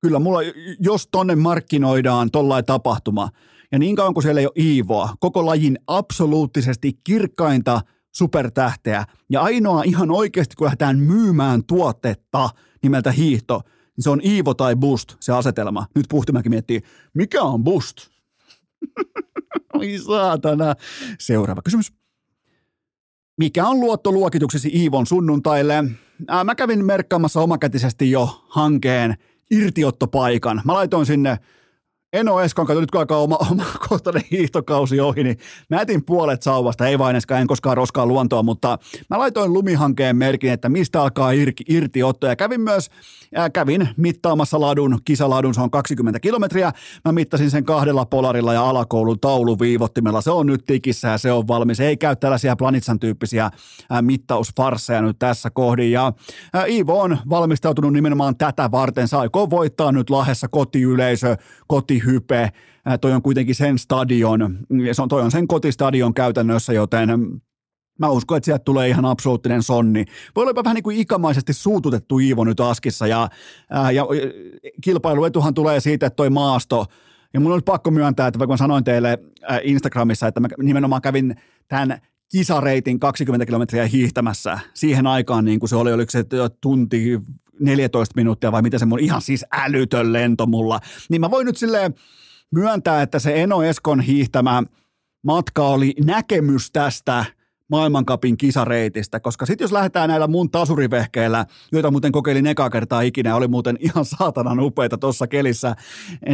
Speaker 1: kyllä mulla, jos tonne markkinoidaan tollain tapahtuma, ja niin kauan kuin siellä ei ole Iivoa, koko lajin absoluuttisesti kirkkainta supertähteä ja ainoa ihan oikeasti, kun lähdetään myymään tuotetta nimeltä hiihto, niin se on Iivo tai Boost, se asetelma. Nyt Puhtimäki miettii, mikä on Boost? Oi saatana. Seuraava kysymys. Mikä on luottoluokituksesi Iivon sunnuntaille? Ää, mä kävin merkkaamassa omakätisesti jo hankeen irtiottopaikan. Mä laitoin sinne Eno Eskon, kato nyt kun alkaa oma, oma kohtainen hiihtokausi ohi, niin mä etin puolet sauvasta, ei vain en koskaan roskaa luontoa, mutta mä laitoin lumihankeen merkin, että mistä alkaa irti, irtiotto. Ja kävin myös, ja kävin mittaamassa ladun, kisaladun, se on 20 kilometriä, mä mittasin sen kahdella polarilla ja alakoulun tauluviivottimella, se on nyt tikissä ja se on valmis, ei käy tällaisia Planitsan tyyppisiä mittausfarsseja nyt tässä kohdin. Ja Iivo on valmistautunut nimenomaan tätä varten, se aikoo voittaa nyt Lahessa kotiyleisö, koti hype. Toi on kuitenkin sen stadion, se on, toi on sen kotistadion käytännössä, joten Mä uskon, että sieltä tulee ihan absoluuttinen sonni. Voi olla vähän niin kuin ikamaisesti suututettu Iivo nyt Askissa ja, ää, ja kilpailuetuhan tulee siitä, että toi maasto, ja mun on pakko myöntää, että vaikka mä sanoin teille Instagramissa, että mä nimenomaan kävin tämän kisareitin 20 kilometriä hiihtämässä siihen aikaan, niin kuin se oli, oliko se tunti 14 minuuttia vai mitä se mun ihan siis älytön lento mulla, niin mä voin nyt silleen myöntää, että se Eno Eskon hiihtämä matka oli näkemys tästä maailmankapin kisareitistä, koska sitten jos lähdetään näillä mun tasurivehkeillä, joita muuten kokeilin eka kertaa ikinä, oli muuten ihan saatanan upeita tuossa kelissä,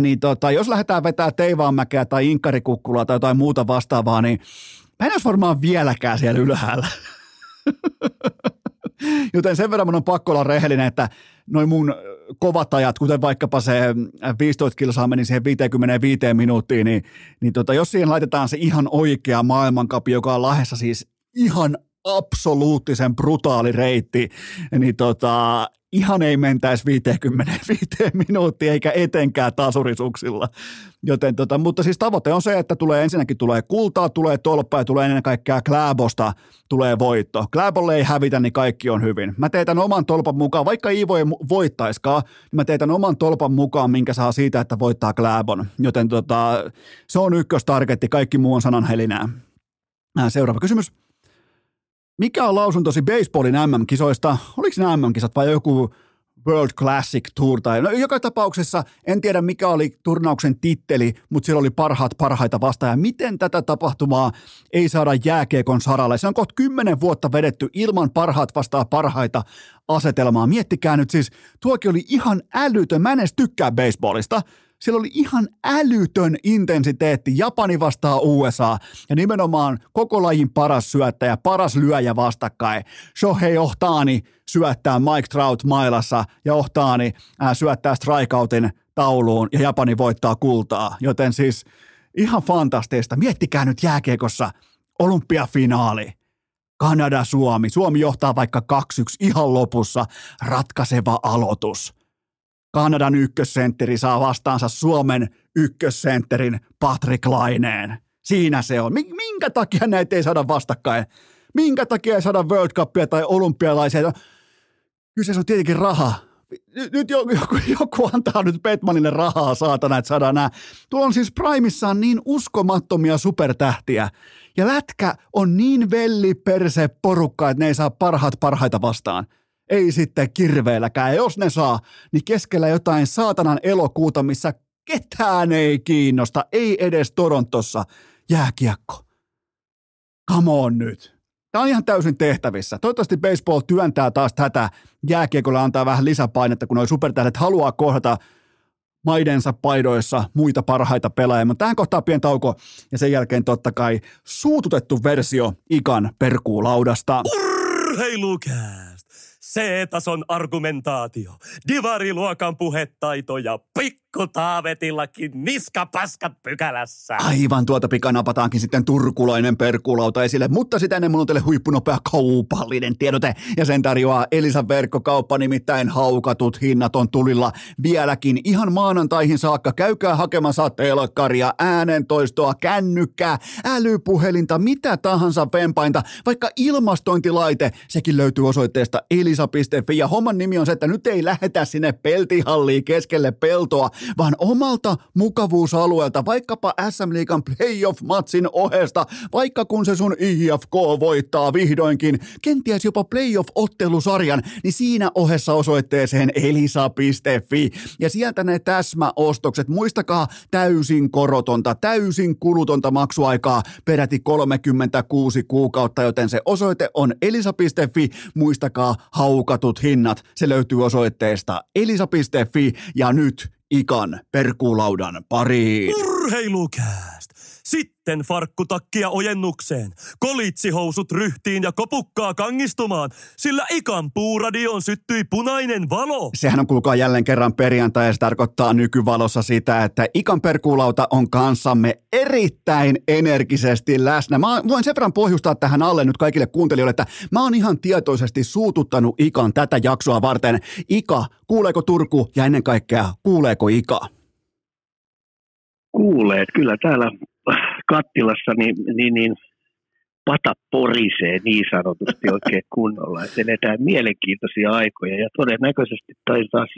Speaker 1: niin tota, jos lähdetään vetää Teivaanmäkeä tai Inkarikukkulaa tai jotain muuta vastaavaa, niin mä en olisi varmaan vieläkään siellä ylhäällä. Joten sen verran mun on pakko olla rehellinen, että noin mun kovat ajat, kuten vaikkapa se 15 kilsaa meni siihen 55 minuuttiin, niin, niin tota, jos siihen laitetaan se ihan oikea maailmankapi, joka on lahessa siis ihan absoluuttisen brutaali reitti, niin tota, ihan ei mentäisi 55 minuuttia eikä etenkään tasurisuksilla. Joten tota, mutta siis tavoite on se, että tulee ensinnäkin tulee kultaa, tulee tolppaa ja tulee ennen kaikkea Kläbosta tulee voitto. Kläbolle ei hävitä, niin kaikki on hyvin. Mä teetän oman tolpan mukaan, vaikka Iivo ei voittaiskaan, niin mä teetän oman tolpan mukaan, minkä saa siitä, että voittaa Kläbon. Joten tota, se on ykköstargetti, kaikki muu on sananhelinää. Seuraava kysymys. Mikä on lausuntosi baseballin MM-kisoista? Oliko nämä MM-kisat vai joku World Classic Tour tai no, joka tapauksessa en tiedä mikä oli turnauksen titteli, mutta siellä oli parhaat parhaita vastaajia. Miten tätä tapahtumaa ei saada jääkeekon saralle? Se on kohta kymmenen vuotta vedetty ilman parhaat vastaa parhaita asetelmaa. Miettikää nyt siis, tuokin oli ihan älytön. Mä en edes tykkää baseballista. Siellä oli ihan älytön intensiteetti. Japani vastaa USA ja nimenomaan koko lajin paras syöttäjä, paras lyöjä vastakkain. Shohei Ohtaani syöttää Mike Trout mailassa ja Ohtaani äh, syöttää strikeoutin tauluun ja Japani voittaa kultaa. Joten siis ihan fantastista. Miettikää nyt jääkiekossa olympiafinaali. Kanada-Suomi. Suomi johtaa vaikka 2-1 ihan lopussa. Ratkaiseva aloitus. Kanadan ykkössentteri saa vastaansa Suomen ykkössentterin Patrick Laineen. Siinä se on. Minkä takia näitä ei saada vastakkain? Minkä takia ei saada World Cupia tai olympialaisia? Kyseessä on tietenkin raha. Nyt joku, joku antaa nyt Petmanille rahaa, saatana, että saadaan nämä. Tuolla on siis Primissaan niin uskomattomia supertähtiä. Ja lätkä on niin velli perse porukka, että ne ei saa parhaat parhaita vastaan. Ei sitten kirveelläkään. Ja jos ne saa, niin keskellä jotain saatanan elokuuta, missä ketään ei kiinnosta, ei edes Torontossa, jääkiekko. Come on nyt. Tämä on ihan täysin tehtävissä. Toivottavasti baseball työntää taas tätä. Jääkiekolle antaa vähän lisäpainetta, kun nuo supertähdet haluaa kohdata maidensa paidoissa muita parhaita pelaajia. Mutta tähän kohtaa pieni tauko ja sen jälkeen totta kai suututettu versio Ikan perkuulaudasta.
Speaker 2: Urheilukää! C-tason argumentaatio, divariluokan puhetaito ja pikku taavetillakin niskapaskat pykälässä.
Speaker 1: Aivan tuota pikanapataankin sitten turkulainen perkulauta esille, mutta sitä ennen mulla on teille huippunopea kaupallinen tiedote. Ja sen tarjoaa Elisan verkkokauppa, nimittäin haukatut hinnat on tulilla vieläkin ihan maanantaihin saakka. Käykää hakemassa telkkaria, äänentoistoa, kännykkää, älypuhelinta, mitä tahansa vempainta, vaikka ilmastointilaite, sekin löytyy osoitteesta elisa elisa.fi ja homman nimi on se, että nyt ei lähetä sinne peltihalliin keskelle peltoa, vaan omalta mukavuusalueelta, vaikkapa SM Liigan playoff-matsin ohesta, vaikka kun se sun IFK voittaa vihdoinkin, kenties jopa playoff-ottelusarjan, niin siinä ohessa osoitteeseen elisa.fi ja sieltä ne täsmäostokset, muistakaa täysin korotonta, täysin kulutonta maksuaikaa, peräti 36 kuukautta, joten se osoite on elisa.fi, muistakaa haukatut hinnat. Se löytyy osoitteesta elisa.fi ja nyt Ikan perkuulaudan pariin.
Speaker 2: Urheilukääst! Sitten farkkutakkia ojennukseen, kolitsihousut ryhtiin ja kopukkaa kangistumaan, sillä ikan puuradioon syttyi punainen valo.
Speaker 1: Sehän on kuulkaa jälleen kerran perjantai ja se tarkoittaa nykyvalossa sitä, että ikan perkuulauta on kanssamme erittäin energisesti läsnä. Mä voin sen verran pohjustaa tähän alle nyt kaikille kuuntelijoille, että mä oon ihan tietoisesti suututtanut ikan tätä jaksoa varten. Ika, kuuleeko Turku ja ennen kaikkea kuuleeko Ika?
Speaker 3: Kuulee, kyllä täällä kattilassa, niin, niin, niin pata porisee niin sanotusti oikein kunnolla. Että eletään mielenkiintoisia aikoja ja todennäköisesti tai taas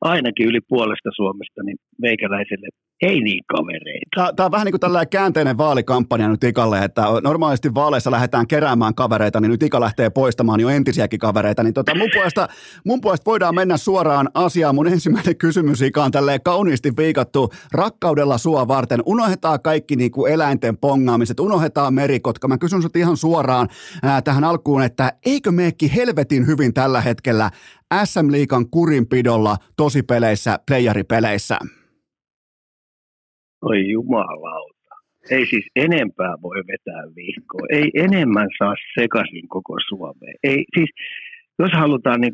Speaker 3: ainakin yli puolesta Suomesta niin meikäläiselle ei niin kavereita.
Speaker 1: Tämä on vähän niin kuin tällainen käänteinen vaalikampanja nyt Ikalle, että normaalisti vaaleissa lähdetään keräämään kavereita, niin nyt Ika lähtee poistamaan jo entisiäkin kavereita. Niin tota, mun, puolesta, mun puolesta voidaan mennä suoraan asiaan. Mun ensimmäinen kysymys Ika on tälleen kauniisti viikattu rakkaudella sua varten. Unohdetaan kaikki niin kuin eläinten pongaamiset, unohdetaan merikotka. Mä kysyn sut ihan suoraan ää, tähän alkuun, että eikö meekki helvetin hyvin tällä hetkellä SM Liikan kurinpidolla tosipeleissä, playeripeleissä?
Speaker 3: Oi jumalauta. Ei siis enempää voi vetää viikkoa. Ei enemmän saa sekaisin koko Suomeen. Ei, siis, jos halutaan niin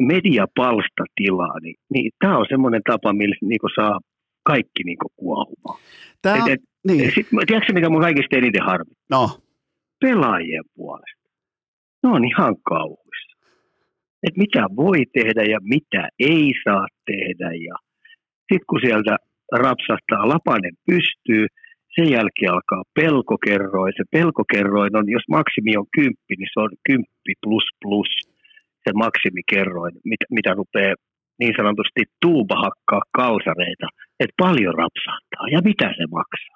Speaker 3: mediapalstatilaa, niin, niin tämä on semmoinen tapa, millä niin saa kaikki niin kuohumaan. Tämä, et, et, niin. sit, tiedätkö mikä mun kaikista eniten harmittaa?
Speaker 1: No.
Speaker 3: Pelaajien puolesta. Ne on ihan kauhuissa. Et mitä voi tehdä ja mitä ei saa tehdä. Ja sitten kun sieltä rapsahtaa lapanen pystyy, sen jälkeen alkaa pelkokerroin. Se pelkokerroin on, jos maksimi on kymppi, niin se on kymppi plus plus se maksimikerroin, mit, mitä rupeaa niin sanotusti tuubahakkaa kalsareita, että paljon rapsahtaa ja mitä se maksaa.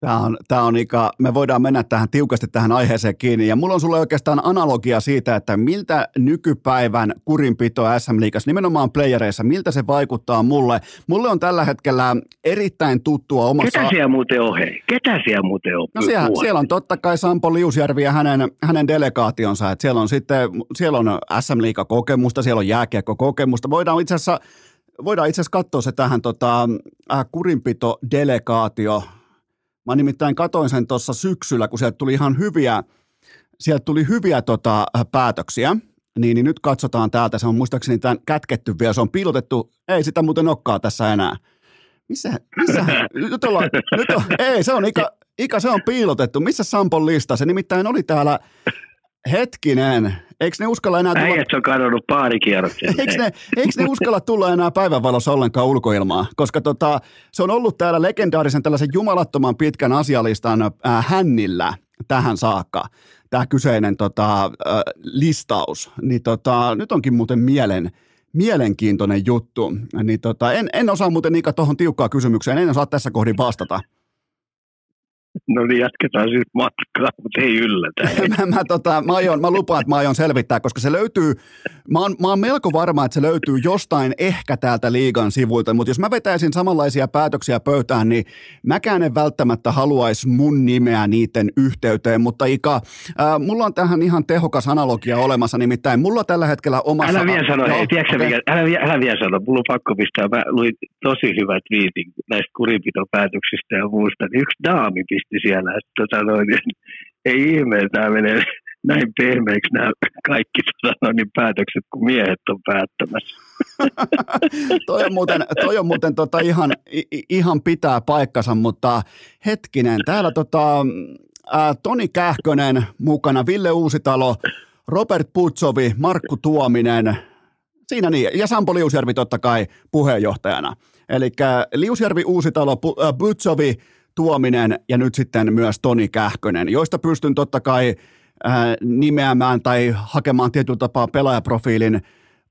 Speaker 1: Tämä on, tämä on Ika, me voidaan mennä tähän tiukasti tähän aiheeseen kiinni. Ja mulla on sulle oikeastaan analogia siitä, että miltä nykypäivän kurinpito SM-liigassa, nimenomaan playereissa, miltä se vaikuttaa mulle. Mulle on tällä hetkellä erittäin tuttua omassa...
Speaker 3: Ketä siellä muuten on, hei? Ketä siellä muuten on?
Speaker 1: No siellä, siellä on totta kai Sampo Liusjärvi ja hänen, hänen delegaationsa. Että siellä on sitten, siellä on SM-liiga kokemusta, siellä on jääkiekko kokemusta. Voidaan itse asiassa voidaan itse asiassa katsoa se tähän tota, äh, kurinpito-delegaatio. Mä nimittäin katoin sen tuossa syksyllä, kun sieltä tuli ihan hyviä, sieltä tuli hyviä tota, äh, päätöksiä. Niin, niin nyt katsotaan täältä, se on muistaakseni tämän kätketty vielä, se on piilotettu, ei sitä muuten nokkaa tässä enää. Missä, missä, nyt ollaan, nyt on, ei se on Ika, Ika, se on piilotettu. Missä Sampon lista? Se nimittäin oli täällä, hetkinen, eikö ne uskalla enää tulla...
Speaker 3: Äijät on kadonnut paarikierroksen.
Speaker 1: Eikö ne, eikö ne uskalla tulla enää päivänvalossa ollenkaan ulkoilmaa? Koska tota, se on ollut täällä legendaarisen tällaisen jumalattoman pitkän asialistan äh, hännillä tähän saakka, tämä kyseinen tota, äh, listaus. Niin tota, nyt onkin muuten mielen, mielenkiintoinen juttu. Niin tota, en, en osaa muuten Ika tuohon tiukkaan kysymykseen, en osaa tässä kohdin vastata.
Speaker 3: No niin, jatketaan siis matkaa, mutta ei yllätä.
Speaker 1: mä, mä, tota, mä, aion, mä lupaan, että mä aion selvittää, koska se löytyy, mä oon, mä oon melko varma, että se löytyy jostain ehkä täältä liigan sivuilta, mutta jos mä vetäisin samanlaisia päätöksiä pöytään, niin mäkään en välttämättä haluaisi mun nimeä niiden yhteyteen, mutta Ika, ää, mulla on tähän ihan tehokas analogia olemassa, nimittäin mulla tällä hetkellä omassa...
Speaker 3: Älä vielä sano, hei, tiedätkö, mikä, älä, älä vielä sano, mulla on pakko pistää, mä luin tosi hyvät viitin näistä kurinpitopäätöksistä ja muusta, niin yksi daami pisti siellä, että tota noin, ei ihme, että nämä menee näin pehmeiksi nämä kaikki tota noin, niin päätökset, kun miehet on päättämässä.
Speaker 1: toi on muuten, toi on muuten tota ihan, i- ihan pitää paikkansa, mutta hetkinen, täällä tota, ää, Toni Kähkönen mukana, Ville Uusitalo, Robert Putsovi, Markku Tuominen, siinä niin, ja Sampo Liusjärvi totta kai puheenjohtajana. Eli Liusjärvi, Uusitalo, Putsovi, Tuominen ja nyt sitten myös Toni Kähkönen, joista pystyn totta kai ää, nimeämään tai hakemaan tietyllä tapaa pelaajaprofiilin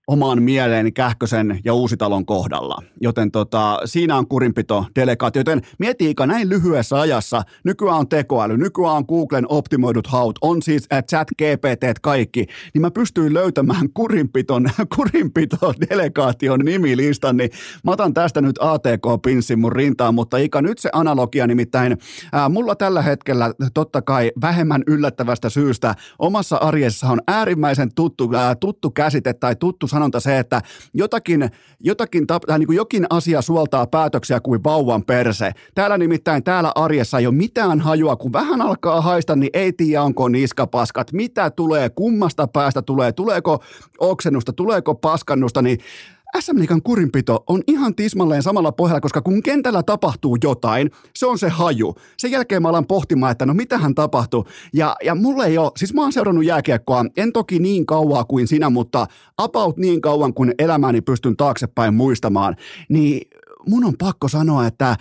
Speaker 1: omaan mieleeni Kähkösen ja Uusitalon kohdalla. Joten tota, siinä on kurinpito delegaatio. Joten mieti Ika näin lyhyessä ajassa. Nykyään on tekoäly, nykyään on Googlen optimoidut haut, on siis äh, chat GPT kaikki. Niin mä pystyin löytämään kurinpiton, kurinpito delegaation nimilistan. Niin mä otan tästä nyt ATK-pinssin mun rintaan, mutta Ika nyt se analogia nimittäin. Ää, mulla tällä hetkellä totta kai vähemmän yllättävästä syystä omassa arjessa on äärimmäisen tuttu, ää, tuttu käsite tai tuttu sanonta se, että jotakin, jotakin tai niin kuin jokin asia suoltaa päätöksiä kuin vauvan perse. Täällä nimittäin täällä arjessa ei ole mitään hajua, kun vähän alkaa haista, niin ei tiedä onko niskapaskat, mitä tulee, kummasta päästä tulee, tuleeko oksennusta, tuleeko paskannusta, niin SM Liigan kurinpito on ihan tismalleen samalla pohjalla, koska kun kentällä tapahtuu jotain, se on se haju. Sen jälkeen mä alan pohtimaan, että no mitähän tapahtuu. Ja, ja mulle ei ole, siis mä oon seurannut jääkiekkoa, en toki niin kauaa kuin sinä, mutta about niin kauan kuin elämäni pystyn taaksepäin muistamaan, niin mun on pakko sanoa, että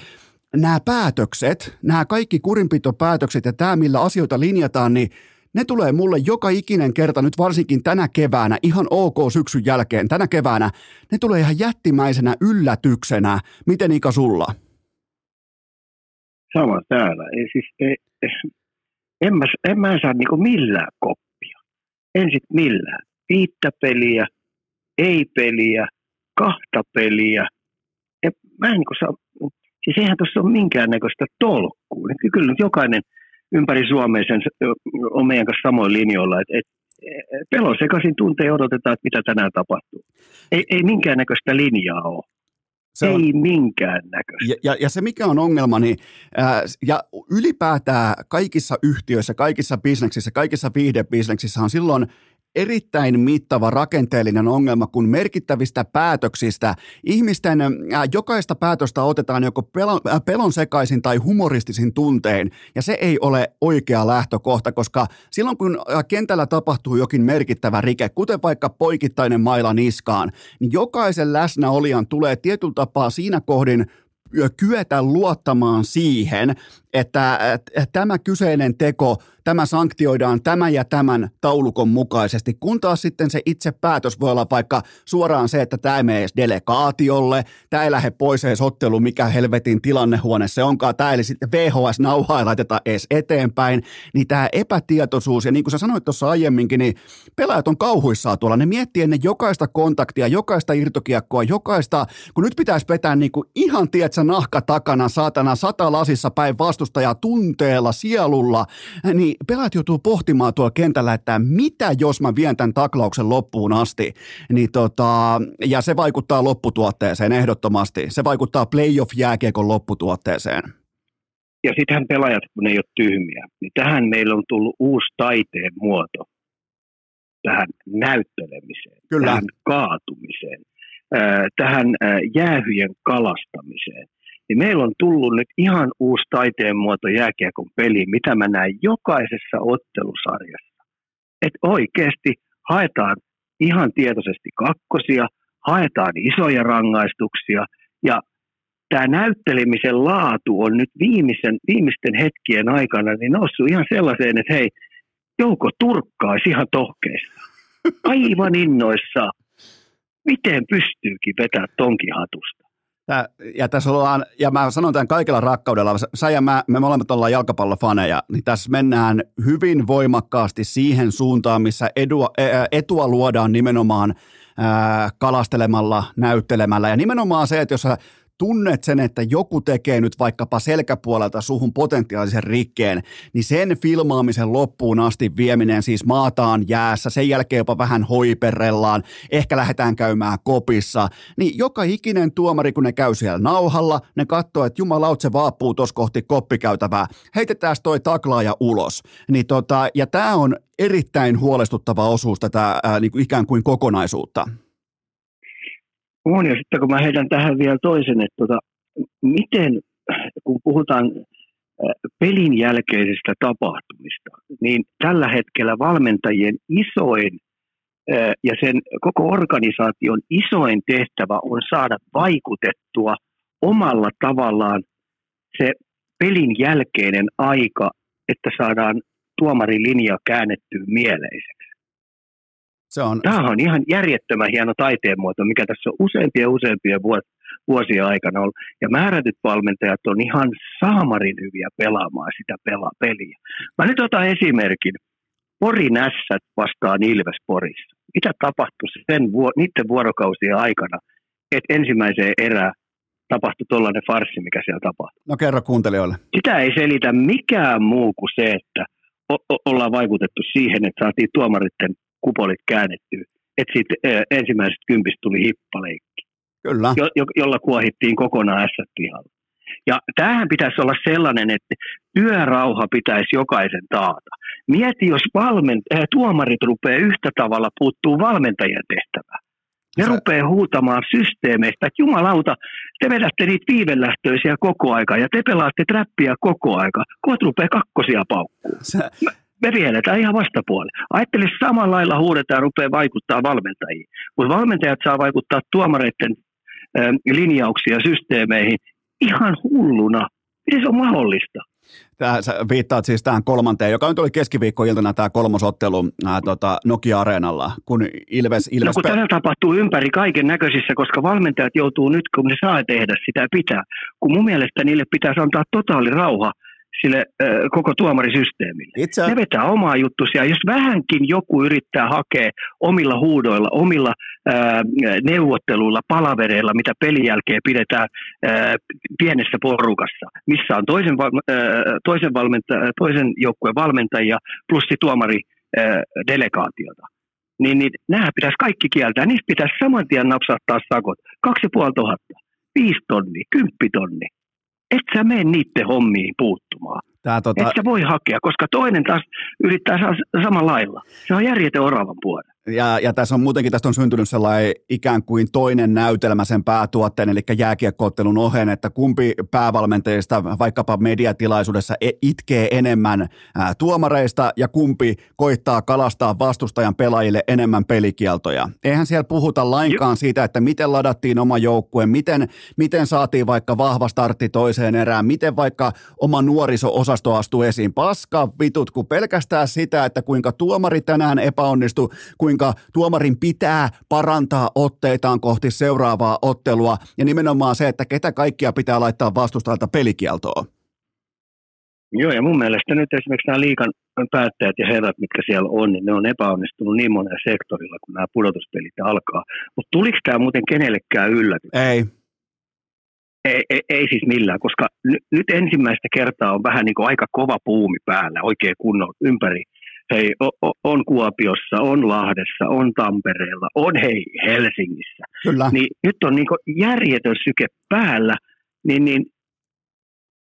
Speaker 1: nämä päätökset, nämä kaikki kurinpitopäätökset ja tämä, millä asioita linjataan, niin ne tulee mulle joka ikinen kerta, nyt varsinkin tänä keväänä, ihan ok syksyn jälkeen, tänä keväänä, ne tulee ihan jättimäisenä yllätyksenä. Miten Ika sulla?
Speaker 3: Sama täällä. Ei, siis, ei, en, mä, en mä saa niinku millään koppia. En sit millään. Viittä peliä, ei peliä, kahta peliä. En, mä en niinku saa, siis eihän tuossa ole minkäännäköistä tolkkua. Kyllä nyt jokainen ympäri Suomea sen on meidän kanssa samoin linjoilla, että et, pelon sekaisin tuntee odotetaan, että mitä tänään tapahtuu. Ei, ei minkäännäköistä linjaa ole.
Speaker 1: Se on,
Speaker 3: ei minkäännäköistä.
Speaker 1: ja, ja, ja se mikä on ongelma, niin ää, ja ylipäätään kaikissa yhtiöissä, kaikissa bisneksissä, kaikissa viihdebisneksissä on silloin erittäin mittava rakenteellinen ongelma, kun merkittävistä päätöksistä ihmisten äh, jokaista päätöstä otetaan joko pelon, äh, pelon sekaisin tai humoristisin tuntein, ja se ei ole oikea lähtökohta, koska silloin kun äh, kentällä tapahtuu jokin merkittävä rike, kuten vaikka poikittainen maila niskaan, niin jokaisen läsnäolijan tulee tietyllä tapaa siinä kohdin kyetä luottamaan siihen, että tämä kyseinen teko, tämä sanktioidaan tämän ja tämän taulukon mukaisesti, kun taas sitten se itse päätös voi olla vaikka suoraan se, että tämä ei mene edes delegaatiolle, tämä ei lähde pois edes ottelu, mikä helvetin tilannehuone se onkaan, tämä ei sitten VHS-nauhaa ei laiteta edes eteenpäin, niin tämä epätietoisuus, ja niin kuin sä sanoit tuossa aiemminkin, niin pelaajat on kauhuissaan tuolla, ne miettii ennen jokaista kontaktia, jokaista irtokiekkoa, jokaista, kun nyt pitäisi vetää niin kuin ihan, tiedätkö, nahka takana, saatana, sata lasissa päin vastaan, vastustajaa tunteella, sielulla, niin pelaat joutuu pohtimaan tuolla kentällä, että mitä jos mä vien tämän taklauksen loppuun asti. Niin tota, ja se vaikuttaa lopputuotteeseen ehdottomasti. Se vaikuttaa playoff-jääkiekon lopputuotteeseen.
Speaker 3: Ja sittenhän pelaajat, kun ne ei ole tyhmiä, niin tähän meillä on tullut uusi taiteen muoto tähän näyttelemiseen,
Speaker 1: Kyllä.
Speaker 3: tähän kaatumiseen, tähän jäähyjen kalastamiseen. Niin meillä on tullut nyt ihan uusi taiteen muoto jääkiekon peliin, mitä mä näen jokaisessa ottelusarjassa. Että oikeasti haetaan ihan tietoisesti kakkosia, haetaan isoja rangaistuksia ja tämä näyttelemisen laatu on nyt viimeisen, viimeisten hetkien aikana niin noussut ihan sellaiseen, että hei, Jouko turkkaisi ihan tohkeissa. Aivan innoissa. Miten pystyykin vetää tonkin hatusta?
Speaker 1: Tää, ja tässä ollaan, ja mä sanon tämän kaikella rakkaudella, sä ja mä, me molemmat ollaan jalkapallofaneja, niin tässä mennään hyvin voimakkaasti siihen suuntaan, missä edua, etua luodaan nimenomaan kalastelemalla, näyttelemällä. Ja nimenomaan se, että jos sä tunnet sen, että joku tekee nyt vaikkapa selkäpuolelta suhun potentiaalisen rikkeen, niin sen filmaamisen loppuun asti vieminen siis maataan jäässä, sen jälkeen jopa vähän hoiperellaan, ehkä lähdetään käymään kopissa, niin joka ikinen tuomari, kun ne käy siellä nauhalla, ne katsoo, että jumalaut se vaapuu tuossa kohti koppikäytävää, heitetään toi taklaaja ulos. Niin tota, ja tämä on erittäin huolestuttava osuus tätä ää, niin kuin ikään kuin kokonaisuutta.
Speaker 3: On, ja sitten kun mä heitän tähän vielä toisen, että tota, miten, kun puhutaan pelin jälkeisistä tapahtumista, niin tällä hetkellä valmentajien isoin ja sen koko organisaation isoin tehtävä on saada vaikutettua omalla tavallaan se pelin jälkeinen aika, että saadaan tuomarin linja käännettyä mieleiseksi. Se on... Tämä on ihan järjettömän hieno taiteen muoto, mikä tässä on useampia useampia vuosia aikana ollut. Ja määrätyt valmentajat on ihan saamarin hyviä pelaamaan sitä pela peliä. Mä nyt otan esimerkin. Pori Nässät vastaan Ilves Porissa. Mitä tapahtui sen, niiden vuorokausien aikana, että ensimmäiseen erään tapahtui tuollainen farssi, mikä siellä tapahtui.
Speaker 1: No kerro kuuntelijoille.
Speaker 3: Sitä ei selitä mikään muu kuin se, että o- o- ollaan vaikutettu siihen, että saatiin tuomaritten kupolit käännettyä. Että sitten ensimmäisestä kympistä tuli hippaleikki,
Speaker 1: Kyllä.
Speaker 3: Jo, jo, jolla kuohittiin kokonaan s pihalla. Ja tämähän pitäisi olla sellainen, että työrauha pitäisi jokaisen taata. Mieti, jos valment, äh, tuomarit rupeaa yhtä tavalla puuttuu valmentajien tehtävään. Ne Sä... rupeaa huutamaan systeemeistä, että jumalauta, te vedätte niitä viivelähtöisiä koko aika ja te pelaatte trappia koko aika. Kohta rupeaa kakkosia paukkuu. Sä me viedetään ihan vastapuolelle. Ajattele samalla lailla huudetaan rupeaa vaikuttaa valmentajiin. Mutta valmentajat saa vaikuttaa tuomareiden äh, linjauksia ja systeemeihin ihan hulluna. Miten se on mahdollista?
Speaker 1: Tää, sä viittaat siis tähän kolmanteen, joka nyt oli keskiviikkoiltana tämä kolmosottelu ää, tota Nokia-areenalla, kun Ilves... Ilves
Speaker 3: no kun pe- tämä tapahtuu ympäri kaiken näköisissä, koska valmentajat joutuu nyt, kun ne saa tehdä sitä pitää. Kun mun mielestä niille pitäisi antaa totaali rauha – sille äh, koko tuomarisysteemille. Itse... Ne vetää omaa juttusia. Jos vähänkin joku yrittää hakea omilla huudoilla, omilla äh, neuvotteluilla, palavereilla, mitä pelin jälkeen pidetään äh, pienessä porukassa, missä on toisen, äh, toisen, valmenta- toisen joukkueen valmentajia plus tuomari delegaatiota. Niin, niin nämä pitäisi kaikki kieltää. Niistä pitäisi saman tien napsattaa sakot. 2500, 5 tonni, 10 tonni et sä mene niiden hommiin puuttumaan. Tää, tota... Et sä voi hakea, koska toinen taas yrittää samalla lailla. Se on järjetön oravan puolella.
Speaker 1: Ja, ja tässä on muutenkin tästä on syntynyt sellainen ikään kuin toinen näytelmä sen päätuotteen, eli jääkiekkoottelun ohen, että kumpi päävalmentajista vaikkapa mediatilaisuudessa e, itkee enemmän ää, tuomareista ja kumpi koittaa kalastaa vastustajan pelaajille enemmän pelikieltoja. Eihän siellä puhuta lainkaan siitä, että miten ladattiin oma joukkue, miten, miten saatiin vaikka vahva startti toiseen erään, miten vaikka oma nuoriso-osasto astuu esiin. Paska vitut, kun pelkästään sitä, että kuinka tuomari tänään epäonnistui, kuinka kuinka tuomarin pitää parantaa otteitaan kohti seuraavaa ottelua ja nimenomaan se, että ketä kaikkia pitää laittaa vastustajalta pelikieltoon.
Speaker 3: Joo, ja mun mielestä nyt esimerkiksi nämä liikan päättäjät ja herrat, mitkä siellä on, niin ne on epäonnistunut niin monella sektorilla, kun nämä pudotuspelit alkaa. Mutta tuliko tämä muuten kenellekään yllätys?
Speaker 1: Ei.
Speaker 3: Ei, ei, ei siis millään, koska n- nyt ensimmäistä kertaa on vähän niin kuin aika kova puumi päällä, oikein kunnon ympäri. Hei, on Kuopiossa, on Lahdessa, on Tampereella, on hei Helsingissä.
Speaker 1: Kyllä.
Speaker 3: Niin nyt on niin järjetön syke päällä, niin, niin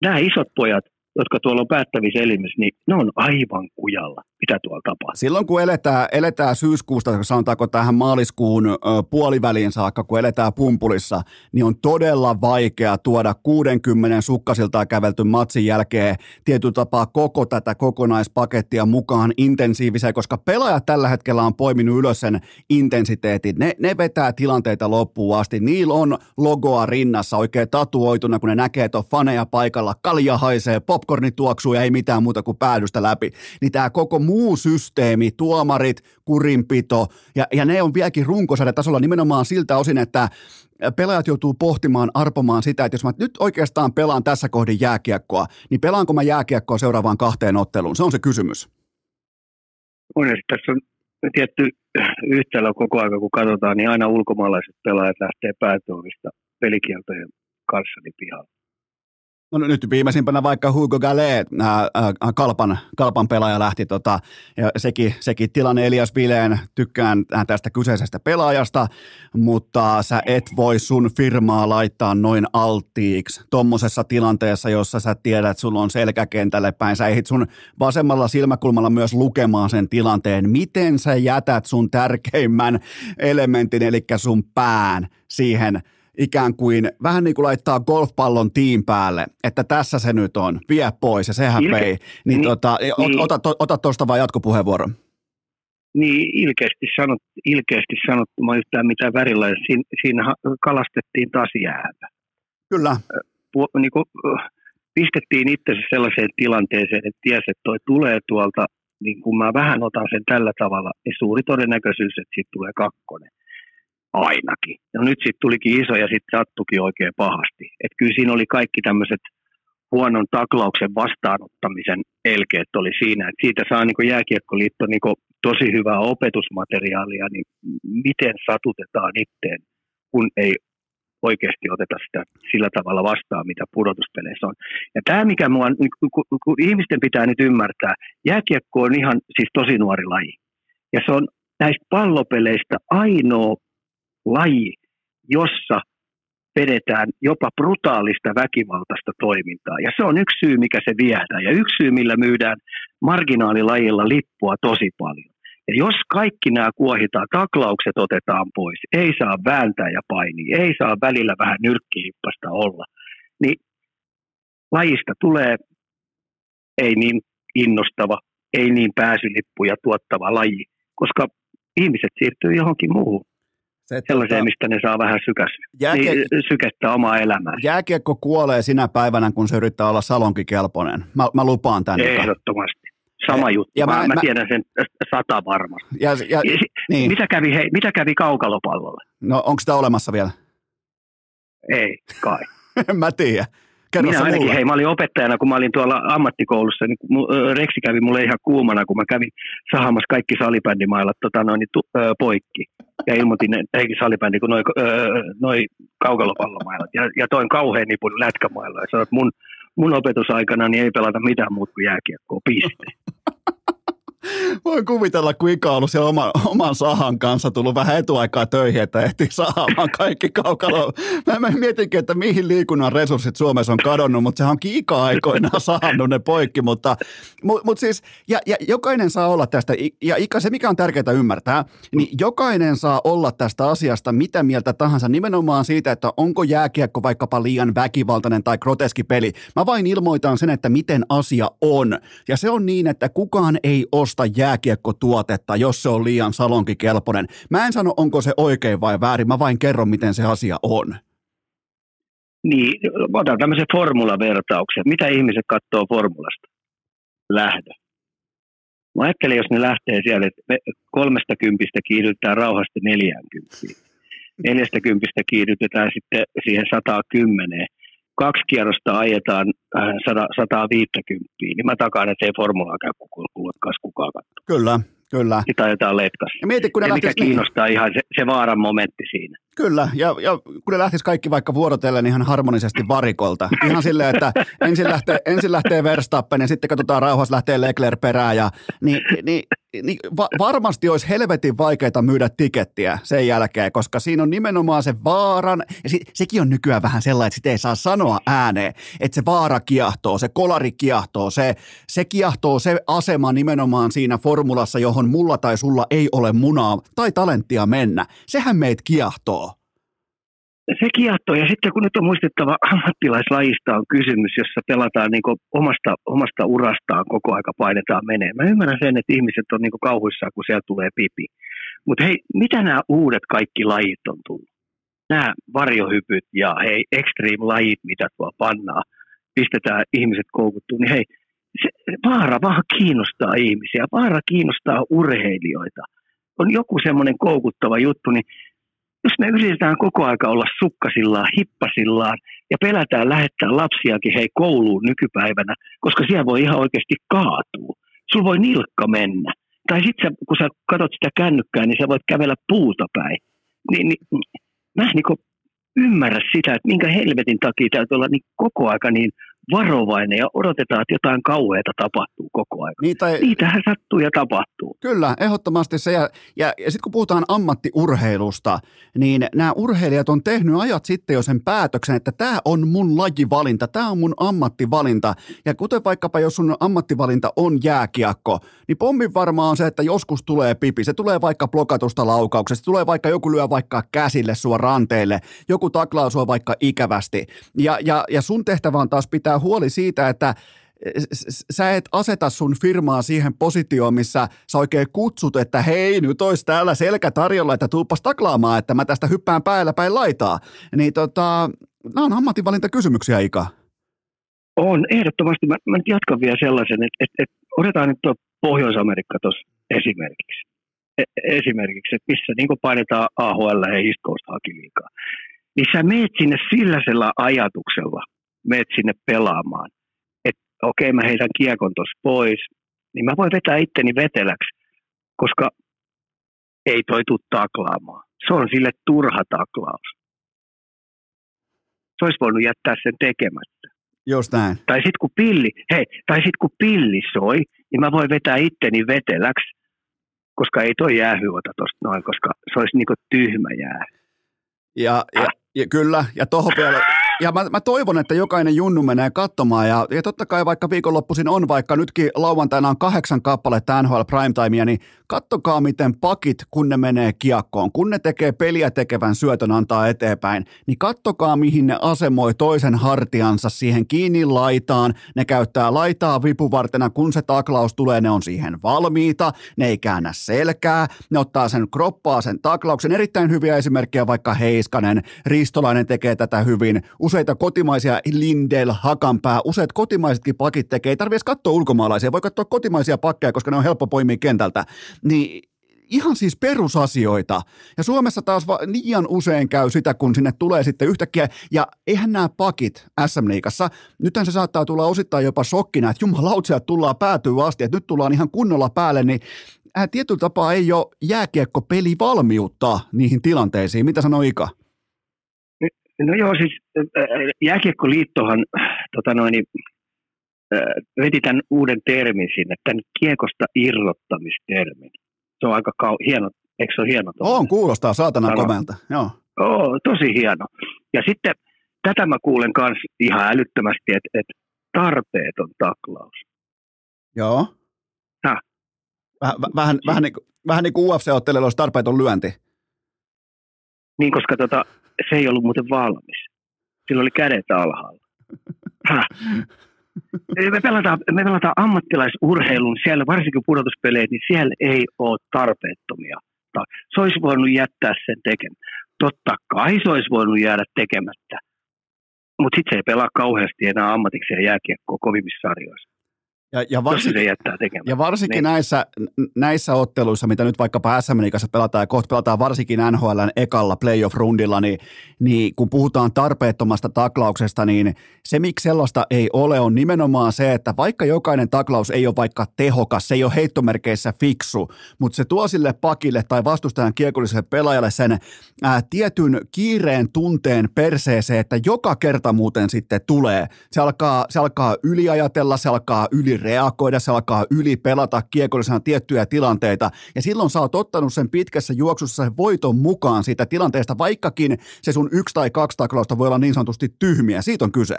Speaker 3: nämä isot pojat, jotka tuolla on päättävissä elimissä, niin ne on aivan kujalla, mitä tuolla tapahtuu.
Speaker 1: Silloin kun eletään, eletään syyskuusta, sanotaanko tähän maaliskuun puoliväliin saakka, kun eletään pumpulissa, niin on todella vaikea tuoda 60 sukkasiltaan kävelty matsin jälkeen tietyllä tapaa koko tätä kokonaispakettia mukaan intensiiviseen, koska pelaajat tällä hetkellä on poiminut ylös sen intensiteetin. Ne, ne vetää tilanteita loppuun asti. Niillä on logoa rinnassa oikein tatuoituna, kun ne näkee, että on faneja paikalla, kalja haisee, popcornit tuoksuu ja ei mitään muuta kuin päädystä läpi. Niin tämä koko muu systeemi, tuomarit, kurinpito, ja, ja ne on vieläkin tasolla nimenomaan siltä osin, että pelaajat joutuu pohtimaan, arpomaan sitä, että jos mä nyt oikeastaan pelaan tässä kohdin jääkiekkoa, niin pelaanko mä jääkiekkoa seuraavaan kahteen otteluun? Se on se kysymys.
Speaker 3: On, tässä on tietty yhtälö koko ajan, kun katsotaan, niin aina ulkomaalaiset pelaajat lähtee päätuomista pelikieltojen kanssa niin pihalle.
Speaker 1: No nyt viimeisimpänä vaikka Hugo Gallet, ää, ää, Kalpan, Kalpan pelaaja lähti, tota, ja sekin, sekin tilanne Elias Vileen, tykkään tästä kyseisestä pelaajasta, mutta sä et voi sun firmaa laittaa noin alttiiksi tuommoisessa tilanteessa, jossa sä tiedät, että sulla on selkäkentälle päin, sä ehdit sun vasemmalla silmäkulmalla myös lukemaan sen tilanteen, miten sä jätät sun tärkeimmän elementin, eli sun pään siihen ikään kuin vähän niin kuin laittaa golfpallon tiin päälle, että tässä se nyt on, vie pois ja sehän Ilke- vei. Niin, niin, tota, niin. ota, ota, ota tuosta vaan jatkopuheenvuoron.
Speaker 3: Niin, ilkeästi, sanot, ilkeästi sanottu, yhtään mitä värillä. Siin, siinä kalastettiin taas jäätä.
Speaker 1: Kyllä.
Speaker 3: Pu, niin kuin, pistettiin itsensä sellaiseen tilanteeseen, että tiesi, että toi tulee tuolta, niin kun mä vähän otan sen tällä tavalla, niin suuri todennäköisyys, että siitä tulee kakkonen ainakin. No nyt sitten tulikin iso ja sitten sattukin oikein pahasti. Et kyllä siinä oli kaikki tämmöiset huonon taklauksen vastaanottamisen elkeet oli siinä, että siitä saa niin jääkiekkoliitto niin tosi hyvää opetusmateriaalia, niin miten satutetaan itteen, kun ei oikeasti oteta sitä sillä tavalla vastaan, mitä pudotuspeleissä on. Ja tämä, mikä mua, kun, kun ihmisten pitää nyt ymmärtää, jääkiekko on ihan siis tosi nuori laji. Ja se on näistä pallopeleistä ainoa laji, jossa vedetään jopa brutaalista väkivaltaista toimintaa. Ja se on yksi syy, mikä se viedään. Ja yksi syy, millä myydään marginaalilajilla lippua tosi paljon. Ja jos kaikki nämä kuohitaan, taklaukset otetaan pois, ei saa vääntää ja painia, ei saa välillä vähän nyrkkihippasta olla, niin lajista tulee ei niin innostava, ei niin pääsylippuja tuottava laji, koska ihmiset siirtyy johonkin muuhun. Se, sellaiseen, tota, mistä ne saa vähän sykäs, jääkie... niin, sykättää omaa elämää.
Speaker 1: Jääkiekko kuolee sinä päivänä, kun se yrittää olla salonkikelpoinen. Mä, mä lupaan tänne.
Speaker 3: Ehdottomasti. Sama juttu. Ja mä, mä, mä, tiedän sen sata varmasti. Ja, ja, ja, niin. mitä, kävi, hei, mitä kävi kaukalopallolle?
Speaker 1: No onko sitä olemassa vielä?
Speaker 3: Ei, kai.
Speaker 1: mä tiedä.
Speaker 3: Kerro Minä ainakin, mulle. hei, mä olin opettajana, kun mä olin tuolla ammattikoulussa, niin Reksi kävi mulle ihan kuumana, kun mä kävin sahamassa kaikki salibändimailat tota, noin, tu, ö, poikki. Ja ilmoitin, että eikin salibändi kuin noin noi kaukalopallomailat. Ja, ja toin kauhean nipun lätkämailla ja sanoin, että mun, mun opetusaikana niin ei pelata mitään muuta kuin jääkiekkoa, piste.
Speaker 1: Voin kuvitella, kun Ika on ollut siellä oma, oman sahan kanssa tullut vähän etuaikaa töihin, että ehti saamaan kaikki kaukalo. Mä, mä mietinkin, että mihin liikunnan resurssit Suomessa on kadonnut, mutta sehän onkin Ika-aikoinaan saanut ne poikki. Mutta, mutta, mutta siis, ja, ja jokainen saa olla tästä, ja Ika, se mikä on tärkeää ymmärtää, niin jokainen saa olla tästä asiasta mitä mieltä tahansa, nimenomaan siitä, että onko jääkiekko vaikkapa liian väkivaltainen tai groteski peli. Mä vain ilmoitan sen, että miten asia on. Ja se on niin, että kukaan ei osta osta jääkiekkotuotetta, jos se on liian salonkikelpoinen. Mä en sano, onko se oikein vai väärin, mä vain kerron, miten se asia on.
Speaker 3: Niin, otan tämmöisen formulavertauksen. Mitä ihmiset katsoo formulasta? Lähdö. Mä ajattelin, jos ne lähtee siellä, että kolmesta kympistä kiihdytetään rauhasta neljäänkymppiin. Neljästä kympistä kiihdytetään sitten siihen 110 kaksi kierrosta ajetaan 150, äh, niin mä takaan, että ei formulaa käy kulkas kukaan katsoa.
Speaker 1: Kyllä, Kyllä.
Speaker 3: Sitä ajetaan letkas.
Speaker 1: Ja, mieti, kun ne
Speaker 3: ja mikä kiinnostaa ihan se, se vaaran momentti siinä.
Speaker 1: Kyllä, ja, ja kun ne lähtisi kaikki vaikka vuorotellen ihan harmonisesti varikolta. Ihan silleen, että ensin lähtee, ensin lähtee Verstappen ja sitten katsotaan rauhassa lähtee Leclerc perään. Ja, niin, niin, niin va- varmasti olisi helvetin vaikeaa myydä tikettiä sen jälkeen, koska siinä on nimenomaan se vaaran, ja se, sekin on nykyään vähän sellainen, että sitä ei saa sanoa ääneen, että se vaara kiehtoo, se kolari kiehtoo, se, se kiehtoo se asema nimenomaan siinä formulassa, johon mulla tai sulla ei ole munaa tai talenttia mennä. Sehän meitä kiehtoo
Speaker 3: se kiehtoo. Ja sitten kun nyt on muistettava ammattilaislajista on kysymys, jossa pelataan niin omasta, omasta urastaan koko aika painetaan menee. Mä ymmärrän sen, että ihmiset on niin kauhuissaan, kun siellä tulee pipi. Mutta hei, mitä nämä uudet kaikki lajit on tullut? Nämä varjohypyt ja hei, extreme-lajit, mitä tuo pannaa, pistetään ihmiset koukuttuu, niin hei, se, vaara vaan kiinnostaa ihmisiä, vaara kiinnostaa urheilijoita. On joku semmoinen koukuttava juttu, niin jos me yritetään koko aika olla sukkasillaan, hippasillaan ja pelätään lähettää lapsiakin hei kouluun nykypäivänä, koska siellä voi ihan oikeasti kaatua. Sulla voi nilkka mennä. Tai sitten kun sä katsot sitä kännykkää, niin sä voit kävellä puuta päin. Niin, niin, mä en niin ymmärrä sitä, että minkä helvetin takia täytyy olla niin koko aika niin varovainen ja odotetaan, että jotain kauheata tapahtuu koko ajan. Niin, tai... Niitähän sattuu ja tapahtuu.
Speaker 1: Kyllä, ehdottomasti se. Ja, ja, ja sitten kun puhutaan ammattiurheilusta, niin nämä urheilijat on tehnyt ajat sitten jo sen päätöksen, että tämä on mun lajivalinta, tämä on mun ammattivalinta. Ja kuten vaikkapa jos sun ammattivalinta on jääkiekko, niin pommin varmaan on se, että joskus tulee pipi. Se tulee vaikka blokatusta laukauksesta, se tulee vaikka joku lyö vaikka käsille sua ranteille, joku taklaa sua vaikka ikävästi. Ja, ja, ja sun tehtävä on taas pitää huoli siitä, että sä et aseta sun firmaa siihen positioon, missä sä oikein kutsut, että hei, nyt olisi täällä selkä tarjolla, että tuuppas taklaamaan, että mä tästä hyppään päällä päin laitaa. Niin tota, nämä on ammatinvalintakysymyksiä, Ika.
Speaker 3: On, ehdottomasti. Mä, mä nyt jatkan vielä sellaisen, että, että, että otetaan nyt tuo Pohjois-Amerikka tuossa esimerkiksi. E, esimerkiksi, että missä niin painetaan AHL ja East Coast liikaa. Niin sä meet sinne sillä ajatuksella, meet sinne pelaamaan, että okei okay, mä heitän kiekon tuossa pois, niin mä voin vetää itteni veteläksi, koska ei toi tuu taklaamaan. Se on sille turha taklaus. Se olisi voinut jättää sen tekemättä.
Speaker 1: Just näin.
Speaker 3: Tai sitten kun pilli, hei, tai sit kun pilli soi, niin mä voin vetää itteni veteläksi, koska ei toi jäähy ota tosta noin, koska se olisi niinku tyhmä jää.
Speaker 1: Ja, ja, ja kyllä, ja tuohon vielä, ja mä, mä toivon, että jokainen junnu menee katsomaan ja, ja totta kai vaikka viikonloppuisin on, vaikka nytkin lauantaina on kahdeksan kappaletta NHL Primetimea, niin kattokaa miten pakit, kun ne menee kiekkoon, kun ne tekee peliä tekevän syötön antaa eteenpäin, niin kattokaa mihin ne asemoi toisen hartiansa siihen kiinni laitaan, ne käyttää laitaa vipuvartena, kun se taklaus tulee, ne on siihen valmiita, ne ei käännä selkää, ne ottaa sen kroppaa sen taklauksen, erittäin hyviä esimerkkejä vaikka Heiskanen, Ristolainen tekee tätä hyvin, useita kotimaisia Lindel, Hakanpää, useat kotimaisetkin pakit tekee. Ei tarvitse katsoa ulkomaalaisia, voi katsoa kotimaisia pakkeja, koska ne on helppo poimia kentältä. Niin ihan siis perusasioita. Ja Suomessa taas va- liian usein käy sitä, kun sinne tulee sitten yhtäkkiä, ja eihän nämä pakit SM-liikassa, nythän se saattaa tulla osittain jopa shokkina, että jumalautsia tullaan päätyy asti, että nyt tullaan ihan kunnolla päälle, niin äh, tietyllä tapaa ei ole jääkiekko peli valmiutta niihin tilanteisiin. Mitä sanoo Ika?
Speaker 3: No joo, siis Jääkiekkoliittohan tota noin, veti tämän uuden termin sinne, tämän kiekosta irrottamistermin. Se on aika kau- hieno, eikö se ole hieno?
Speaker 1: On, kuulostaa saatana komelta, joo.
Speaker 3: Oo, tosi hieno. Ja sitten tätä mä kuulen myös ihan älyttömästi, että, että tarpeeton taklaus.
Speaker 1: Joo. Häh? Väh, vähän, vähän, niin, vähän niin kuin UFC-ottelijalla olisi tarpeeton lyönti.
Speaker 3: Niin, koska tota, se ei ollut muuten valmis. Sillä oli kädet alhaalla. Me pelataan, me pelataan ammattilaisurheilun, siellä varsinkin pudotuspeleet, niin siellä ei ole tarpeettomia. Se olisi voinut jättää sen tekemättä. Totta kai se olisi voinut jäädä tekemättä. Mutta sitten se ei pelaa kauheasti enää ammatikseen jääkiekkoa kovimmissa sarjoissa.
Speaker 1: Ja, ja,
Speaker 3: varsinkin,
Speaker 1: ja varsinkin niin. näissä, näissä otteluissa, mitä nyt vaikkapa SM kanssa pelataan ja kohta pelataan varsinkin NHLn ekalla playoff-rundilla, niin, niin kun puhutaan tarpeettomasta taklauksesta, niin se miksi sellaista ei ole on nimenomaan se, että vaikka jokainen taklaus ei ole vaikka tehokas, se ei ole heittomerkeissä fiksu, mutta se tuo sille pakille tai vastustajan kiekolliselle pelaajalle sen ää, tietyn kiireen tunteen perseeseen, että joka kerta muuten sitten tulee. Se alkaa, se alkaa yliajatella, se alkaa ylireagoida, se alkaa ylipelata kiekollisena tiettyjä tilanteita, ja silloin sä oot ottanut sen pitkässä juoksussa sen voiton mukaan siitä tilanteesta, vaikkakin se sun yksi tai kaksi taklausta voi olla niin sanotusti tyhmiä. Siitä on kyse.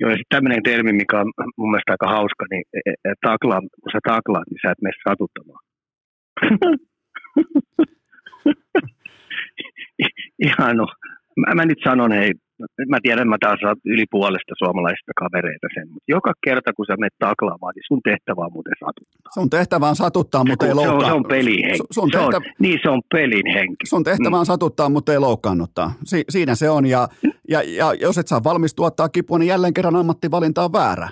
Speaker 3: Joo, ja sitten tämmöinen termi, mikä on mun mielestä aika hauska, niin e, e, e, taklaa, kun sä taklaat, niin sä et mene satuttamaan. Ihan no. Mä, mä nyt sanon, hei, mä tiedän, mä taas yli puolesta suomalaisista kavereita sen, mutta joka kerta kun sä menet taklaamaan, niin sun tehtävä on muuten satuttaa.
Speaker 1: Sun tehtävä on satuttaa, mutta ei loukkaannuttaa.
Speaker 3: Se on, se on pelin henki. Sun tehtä... se on, niin se on pelin henki.
Speaker 1: Sun tehtävä on mm. satuttaa, mutta ei loukkaannuttaa. Si- siinä se on, ja, ja, ja jos et saa valmis tuottaa kipua, niin jälleen kerran ammattivalinta on väärä.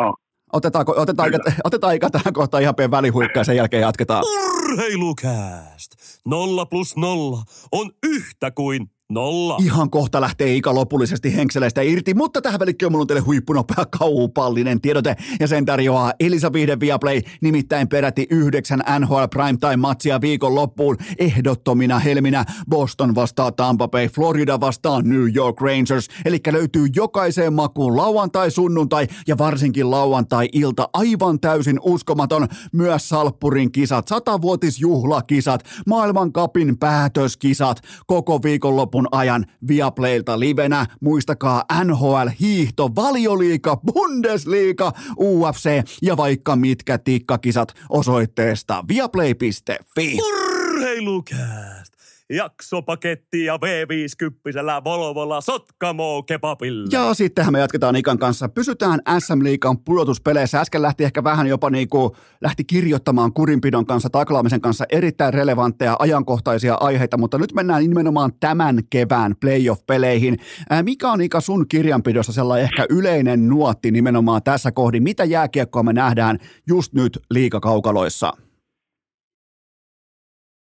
Speaker 3: Oh.
Speaker 1: Otetaanko, otetaan, aika, otetaan aika tähän kohtaan ihan pieni välihuikka ja sen jälkeen jatketaan.
Speaker 2: Urheilukääst! Nolla plus nolla on yhtä kuin Nolla.
Speaker 1: Ihan kohta lähtee Ika lopullisesti henkseleistä irti, mutta tähän välikköön mulla on teille huippunopea kaupallinen tiedote ja sen tarjoaa Elisa Vihde Viaplay, nimittäin peräti yhdeksän NHL Primetime-matsia viikon loppuun. Ehdottomina helminä Boston vastaa Tampa Bay, Florida vastaa New York Rangers, eli löytyy jokaiseen makuun lauantai, sunnuntai ja varsinkin lauantai-ilta aivan täysin uskomaton. Myös Salppurin kisat, satavuotisjuhlakisat, maailmankapin päätöskisat, koko viikonloppu viikonlopun ajan Viaplaylta livenä. Muistakaa NHL, hiihto, valioliika, Bundesliga, UFC ja vaikka mitkä tikkakisat osoitteesta viaplay.fi.
Speaker 2: Urheilukääst! Jaksopaketti ja V50 Volvolla Sotkamo kebabilla.
Speaker 1: Ja sittenhän me jatketaan Ikan kanssa. Pysytään SM Liikan pudotuspeleissä. Äsken lähti ehkä vähän jopa niin kuin lähti kirjoittamaan kurinpidon kanssa, taklaamisen kanssa erittäin relevantteja ajankohtaisia aiheita, mutta nyt mennään nimenomaan tämän kevään playoff-peleihin. Ää, mikä on Ika sun kirjanpidossa sellainen ehkä yleinen nuotti nimenomaan tässä kohdin? Mitä jääkiekkoa me nähdään just nyt liikakaukaloissa?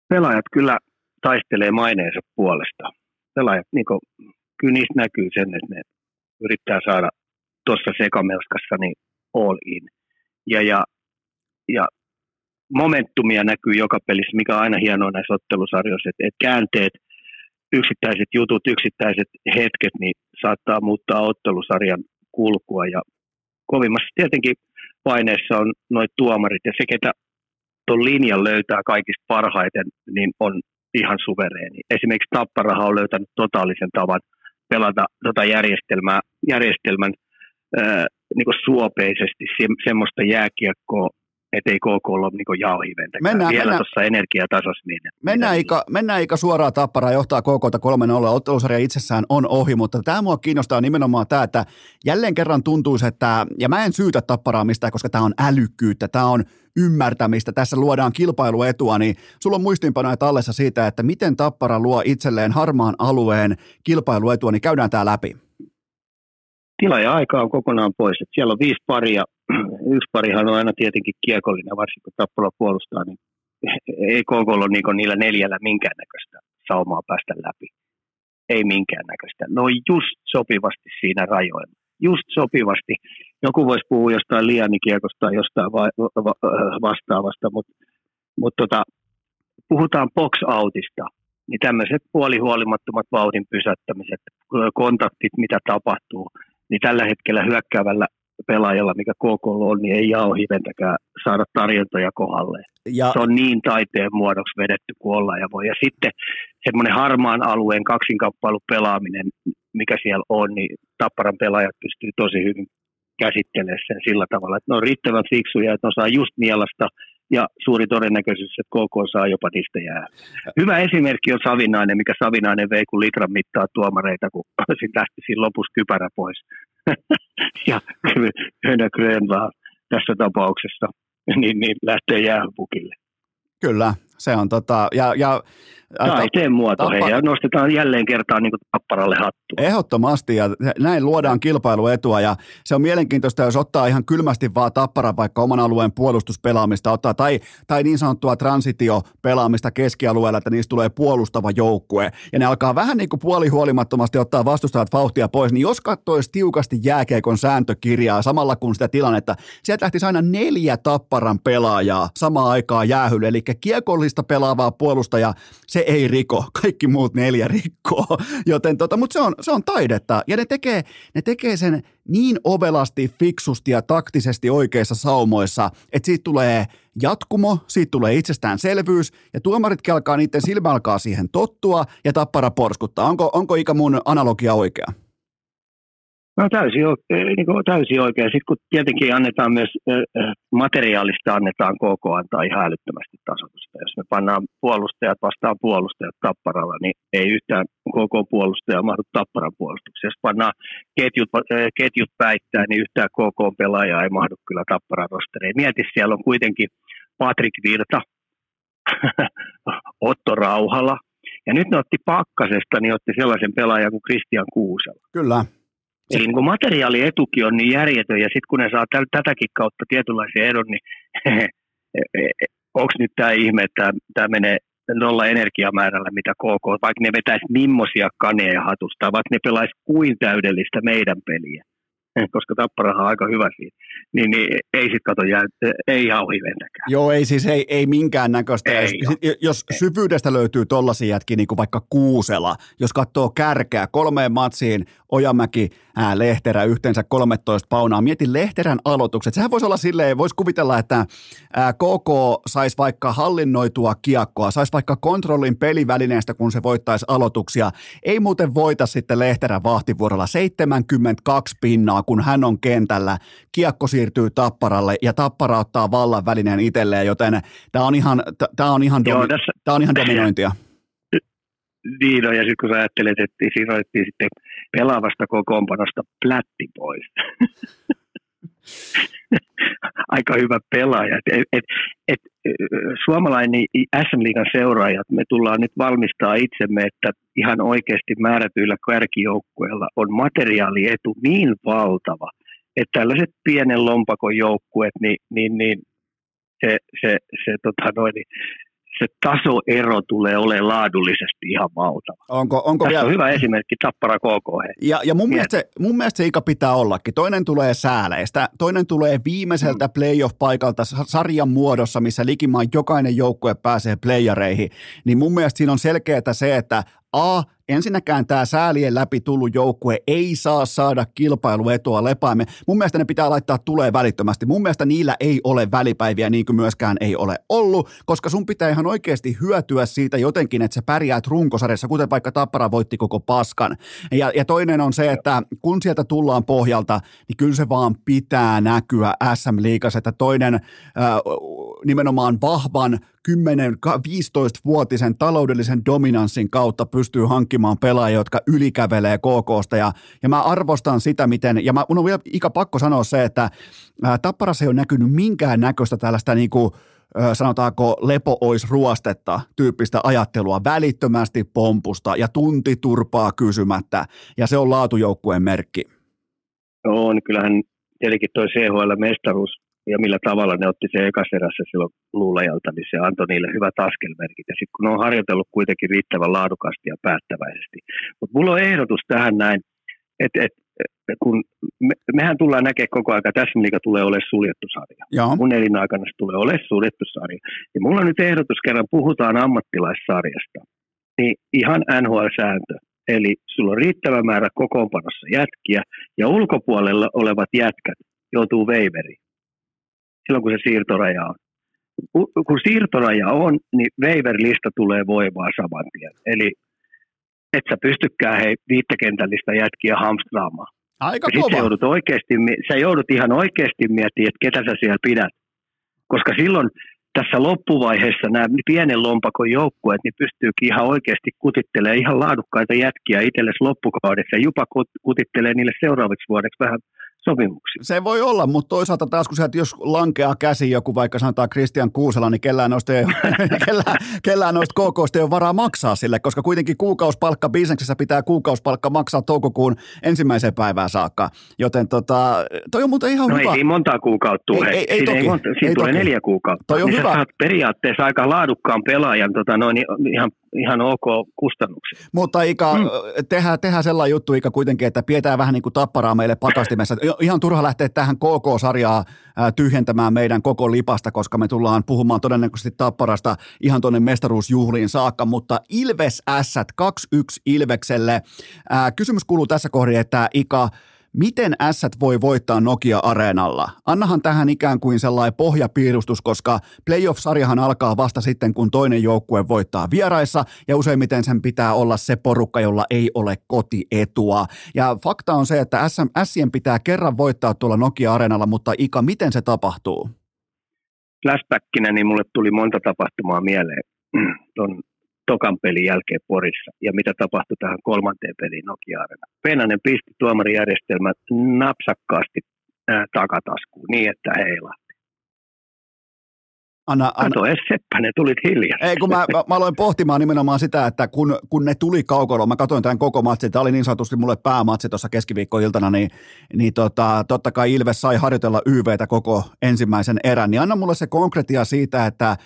Speaker 3: Pelaajat kyllä taistelee maineensa puolesta. Pelaajat, niin kuin, kyllä niistä näkyy sen, että ne yrittää saada tuossa sekamelskassa niin all in. Ja, ja, ja momentumia näkyy joka pelissä, mikä on aina hienoa näissä ottelusarjoissa, että, että käänteet, yksittäiset jutut, yksittäiset hetket, niin saattaa muuttaa ottelusarjan kulkua. Ja kovimmassa tietenkin paineessa on noin tuomarit, ja se, ketä tuon linjan löytää kaikista parhaiten, niin on ihan suvereeni. Esimerkiksi Tapparaha on löytänyt totaalisen tavan pelata tota järjestelmää, järjestelmän ää, niin suopeisesti se, semmoista jääkiekkoa, ettei KK ole niin jauhiventäkään. Mennään, Vielä tuossa energiatasossa. Niin,
Speaker 1: mennään, Ika, mennään Ika suoraan Tapparaan, johtaa KK 3-0. Ottelusarja itsessään on ohi, mutta tämä mua kiinnostaa nimenomaan tämä, että jälleen kerran tuntuisi, että, ja mä en syytä Tapparaa mistään, koska tämä on älykkyyttä, tämä on ymmärtämistä, tässä luodaan kilpailuetua, niin sulla on muistiinpanoja tallessa siitä, että miten Tappara luo itselleen harmaan alueen kilpailuetua, niin käydään tämä läpi.
Speaker 3: Tila ja aika on kokonaan pois. Että siellä on viisi paria. Yksi parihan on aina tietenkin kiekollinen, varsinkin kun Tappara puolustaa, niin ei KK ole niin niillä neljällä minkäännäköistä saumaa päästä läpi. Ei minkäännäköistä. Ne on just sopivasti siinä rajoilla. Just sopivasti joku voisi puhua jostain lianikiekosta tai jostain va- va- vastaavasta, mutta mut tota, puhutaan box-outista, niin tämmöiset puolihuolimattomat vauhdin pysäyttämiset, kontaktit, mitä tapahtuu, niin tällä hetkellä hyökkäävällä pelaajalla, mikä KK on, niin ei jao hiventäkään saada tarjontoja kohdalle. Ja... Se on niin taiteen muodoksi vedetty kuin olla ja voi. Ja sitten semmoinen harmaan alueen kaksinkamppailu pelaaminen, mikä siellä on, niin Tapparan pelaajat pystyy tosi hyvin käsittelee sen sillä tavalla, että ne on riittävän fiksuja, että ne osaa just mielasta ja suuri todennäköisyys, että KK saa jopa niistä jää. Hyvä esimerkki on Savinainen, mikä Savinainen vei, kun litran mittaa tuomareita, kun sitten lähti siinä lopussa kypärä pois. ja Hönö Grönvall tässä tapauksessa niin, niin lähtee jäähupukille.
Speaker 1: Kyllä, Se on tota, ja, ja
Speaker 3: Taiteen muoto, tappa... hei, ja nostetaan jälleen kertaan niin tapparalle hattu.
Speaker 1: Ehdottomasti, ja näin luodaan kilpailuetua, ja se on mielenkiintoista, jos ottaa ihan kylmästi vaan tappara vaikka oman alueen puolustuspelaamista, ottaa, tai, tai niin sanottua transitiopelaamista keskialueella, että niistä tulee puolustava joukkue, ja ne alkaa vähän niin kuin puolihuolimattomasti ottaa vastustajat vauhtia pois, niin jos katsoisi tiukasti jääkeekon sääntökirjaa samalla kun sitä tilannetta, sieltä lähtisi aina neljä tapparan pelaajaa samaan aikaan jäähylle, eli kiekollista pelaavaa puolustajaa, se ei riko, kaikki muut neljä rikkoo, joten tota, mutta se on, se on taidetta ja ne tekee, ne tekee sen niin ovelasti, fiksusti ja taktisesti oikeissa saumoissa, että siitä tulee jatkumo, siitä tulee itsestäänselvyys ja tuomarit kelkaa niiden silmä alkaa siihen tottua ja tappara porskuttaa. Onko, onko ikä mun analogia oikea?
Speaker 3: No täysin, niin kuin täysin oikein. Sitten kun tietenkin annetaan myös materiaalista annetaan koko antaa ihan älyttömästi tasotusta. Jos me pannaan puolustajat vastaan puolustajat tapparalla, niin ei yhtään koko puolustaja mahdu tapparan puolustukseen. Jos pannaan ketjut, ketjut päittää, niin yhtään koko pelaajaa ei mahdu kyllä tapparan rosteriin. Mieti, siellä on kuitenkin Patrik Virta, Otto Rauhala, ja nyt ne otti pakkasesta, niin otti sellaisen pelaajan kuin Christian Kuusela.
Speaker 1: Kyllä.
Speaker 3: Eli niin materiaalietukin on niin järjetön, ja sitten kun ne saa täl, tätäkin kautta tietynlaisia edon, niin onko nyt tämä ihme, että tämä menee nolla energiamäärällä, mitä KK, vaikka ne vetäisi mimmosia kaneja hatusta, vaikka ne pelaisi kuin täydellistä meidän peliä. koska Tapparahan on aika hyvä siinä, niin, niin ei sitten kato jää, ei ihan hiventäkään.
Speaker 1: Joo, ei siis ei, ei minkään näköistä. Ei, jos, jos ei. syvyydestä löytyy tollaisia jätkiä, niin kuin vaikka Kuusela, jos katsoo kärkeä kolmeen matsiin, Ojamäki, ää, Lehterä, yhteensä 13 paunaa. Mieti Lehterän aloitukset. Sehän voisi olla silleen, voisi kuvitella, että ää, KK saisi vaikka hallinnoitua kiekkoa, saisi vaikka kontrollin pelivälineestä, kun se voittaisi aloituksia. Ei muuten voita sitten Lehterän vahtivuorolla 72 pinnaa, kun hän on kentällä. Kiekko siirtyy Tapparalle ja Tappara ottaa vallan välineen itselleen, joten tämä on ihan, tää on ihan, domi- Joo, tässä, tää on ihan dominointia.
Speaker 3: Niin, no, ja sitten kun sä ajattelet, että siinä otettiin sitten pelaavasta kokoonpanosta plätti pois. Aika hyvä pelaaja. Et, et, et, suomalainen SM-liigan seuraajat, me tullaan nyt valmistaa itsemme, että ihan oikeasti määrätyillä kärkijoukkueilla on materiaalietu niin valtava, että tällaiset pienen lompakon joukkueet, niin, niin, niin se, se, se tota noin, niin se tasoero tulee olemaan laadullisesti ihan valtava.
Speaker 1: Onko, onko
Speaker 3: Tässä
Speaker 1: vielä...
Speaker 3: on hyvä esimerkki Tappara KK. Hei.
Speaker 1: Ja, ja mun, mielestä se, mun mielestä se ikä pitää ollakin. Toinen tulee sääleistä, toinen tulee viimeiseltä mm. playoff-paikalta sarjan muodossa, missä likimaan jokainen joukkue pääsee playareihin. Niin mun mielestä siinä on selkeää se, että A, ensinnäkään tämä säälien läpi tullut joukkue ei saa saada kilpailuetua lepäämme. Mun mielestä ne pitää laittaa tulee välittömästi. Mun mielestä niillä ei ole välipäiviä niin kuin myöskään ei ole ollut, koska sun pitää ihan oikeasti hyötyä siitä jotenkin, että sä pärjäät runkosarjassa, kuten vaikka Tappara voitti koko paskan. Ja, ja toinen on se, että kun sieltä tullaan pohjalta, niin kyllä se vaan pitää näkyä SM-liigassa, että toinen äh, nimenomaan vahvan 10-15-vuotisen taloudellisen dominanssin kautta pystyy hankkimaan pelaajia, jotka ylikävelee KKsta ja, ja mä arvostan sitä, miten, ja mä, mun on vielä ikä pakko sanoa se, että ää, Tapparassa ei ole näkynyt minkään näköistä tällaista niinku, sanotaanko lepo ois ruostetta tyyppistä ajattelua välittömästi pompusta ja tunti turpaa kysymättä. Ja se on laatujoukkueen merkki.
Speaker 3: On, niin kyllähän tietenkin toi CHL-mestaruus ja millä tavalla ne otti se ekaserässä silloin luulajalta, niin se antoi niille hyvät askelmerkit. Ja sitten kun ne on harjoitellut kuitenkin riittävän laadukasti ja päättäväisesti. Mutta mulla on ehdotus tähän näin, että et, kun me, mehän tullaan näkemään koko ajan, tässä liiga tulee olemaan suljettu sarja.
Speaker 1: Joo.
Speaker 3: Mun elinaikana se tulee olemaan suljettu sarja. Ja mulla on nyt ehdotus, kerran puhutaan ammattilaissarjasta, niin ihan NHL-sääntö. Eli sulla on riittävä määrä kokoonpanossa jätkiä, ja ulkopuolella olevat jätkät joutuu veiveriin silloin kun se siirtoraja on. Kun siirtoraja on, niin waiver-lista tulee voimaan saman tien. Eli et sä pystykään hei viittäkentällistä jätkiä hamstraamaan.
Speaker 1: Aika
Speaker 3: ja kova. Sä joudut, oikeasti, sä joudut ihan oikeasti miettimään, että ketä sä siellä pidät. Koska silloin tässä loppuvaiheessa nämä pienen lompakon joukkueet niin pystyykin ihan oikeasti kutittelemaan ihan laadukkaita jätkiä itsellesi loppukaudessa ja jopa kutittelee niille seuraaviksi vuodeksi vähän sopimuksia.
Speaker 1: Se voi olla, mutta toisaalta taas kun sieltä jos lankeaa käsi joku, vaikka sanotaan Christian Kuusela, niin kellään noista, ei, kellään, kellään noista KKista ei ole varaa maksaa sille, koska kuitenkin kuukausipalkka bisneksessä pitää kuukausipalkka maksaa toukokuun ensimmäiseen päivään saakka. Joten tota, toi on muuten ihan
Speaker 3: no
Speaker 1: hyvä.
Speaker 3: ei siinä montaa kuukautta tule.
Speaker 1: Ei- ei- ei
Speaker 3: Siinä
Speaker 1: toki,
Speaker 3: monta, siinä
Speaker 1: ei
Speaker 3: tulee
Speaker 1: toki.
Speaker 3: neljä kuukautta.
Speaker 1: Toi on
Speaker 3: niin
Speaker 1: hyvä.
Speaker 3: Sä saat periaatteessa aika laadukkaan pelaajan tota, noin, ihan, ihan ok kustannuksia.
Speaker 1: Mutta Ika, mm. tehdään, tehdään sellainen juttu Ika kuitenkin, että pidetään vähän niin kuin tapparaa meille pakastimessa. Ihan turha lähteä tähän KK-sarjaa ää, tyhjentämään meidän koko lipasta, koska me tullaan puhumaan todennäköisesti tapparasta ihan tuonne mestaruusjuhliin saakka, mutta Ilves S 2-1 Ilvekselle. Kysymys kuuluu tässä kohdin, että Ika, Miten ässät voi voittaa Nokia-areenalla? Annahan tähän ikään kuin sellainen pohjapiirustus, koska playoff-sarjahan alkaa vasta sitten, kun toinen joukkue voittaa vieraissa, ja useimmiten sen pitää olla se porukka, jolla ei ole kotietua. Ja fakta on se, että Ässien pitää kerran voittaa tuolla Nokia-areenalla, mutta Ika, miten se tapahtuu?
Speaker 3: Flashbackinä niin mulle tuli monta tapahtumaa mieleen tuon tokan pelin jälkeen Porissa ja mitä tapahtui tähän kolmanteen peliin nokia -arena. Penanen pisti tuomarijärjestelmät napsakkaasti ää, takataskuun niin, että heilahti.
Speaker 1: Anna, anna,
Speaker 3: Kato, edes Seppänen, tulit hiljaa.
Speaker 1: Ei, kun mä, mä, mä aloin pohtimaan nimenomaan sitä, että kun, kun ne tuli kaukoloon, mä katsoin tämän koko matsin, tämä oli niin sanotusti mulle päämatsi tuossa keskiviikkoiltana, niin, niin tota, totta kai Ilves sai harjoitella YVtä koko ensimmäisen erän, niin anna mulle se konkretia siitä, että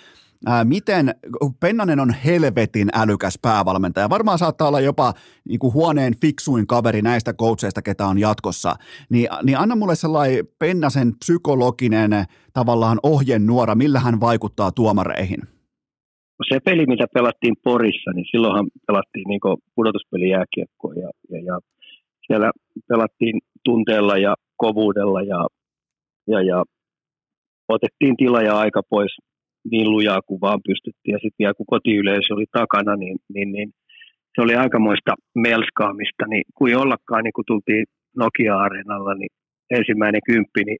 Speaker 1: ää, miten Pennanen on helvetin älykäs päävalmentaja. Varmaan saattaa olla jopa niin kuin huoneen fiksuin kaveri näistä coacheista, ketä on jatkossa. Niin, niin anna mulle sellainen Pennasen psykologinen tavallaan ohjenuora, millä hän vaikuttaa tuomareihin.
Speaker 3: se peli, mitä pelattiin Porissa, niin silloinhan pelattiin niin pudotuspeli ja, ja, ja, siellä pelattiin tunteella ja kovuudella ja, ja, ja otettiin tila ja aika pois niin lujaa kuin vaan pystyttiin ja sitten vielä kun kotiyleisö oli takana, niin, niin, niin se oli aikamoista melskaamista, niin kuin ollakaan, niin kun tultiin Nokia-areenalla, niin ensimmäinen kymppi, niin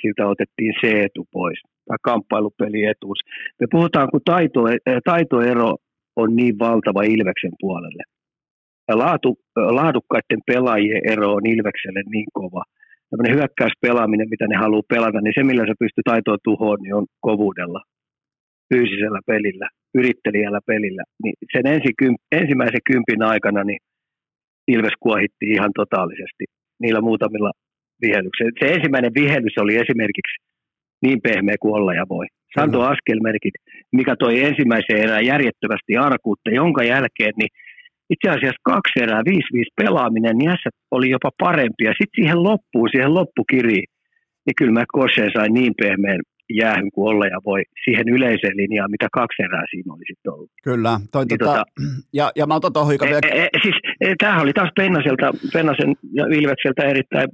Speaker 3: Siltä otettiin C-etu pois, tai kamppailupelietuus. Me puhutaan, kun taito, taitoero on niin valtava Ilveksen puolelle. Ja laatu, laadukkaiden pelaajien ero on Ilvekselle niin kova. Tämmöinen hyökkäyspelaaminen, mitä ne haluaa pelata, niin se, millä se pystyy taitoa tuhoon, niin on kovuudella, fyysisellä pelillä, yrittelijällä pelillä. Niin sen ensi, ensimmäisen kympin aikana niin Ilves kuohitti ihan totaalisesti niillä muutamilla vihelyksillä. Se ensimmäinen vihellys oli esimerkiksi niin pehmeä kuin olla ja voi. Santo mm. askelmerkit, mikä toi ensimmäisen erään järjettömästi arkuutta, jonka jälkeen niin itse asiassa kaksi erää, 5-5 pelaaminen, niin S oli jopa parempi. Ja sitten siihen loppuun, siihen loppukiriin, niin kyllä mä Koseen sain niin pehmeän jäähyn kuin olla ja voi siihen yleiseen linjaan, mitä kaksi erää siinä oli sitten ollut.
Speaker 1: Kyllä. Toi, niin tota, tota, ja, ja mä otan tuohon
Speaker 3: e, e, siis e, tämähän oli taas Pennaselta, Pennasen ja Ilvekseltä erittäin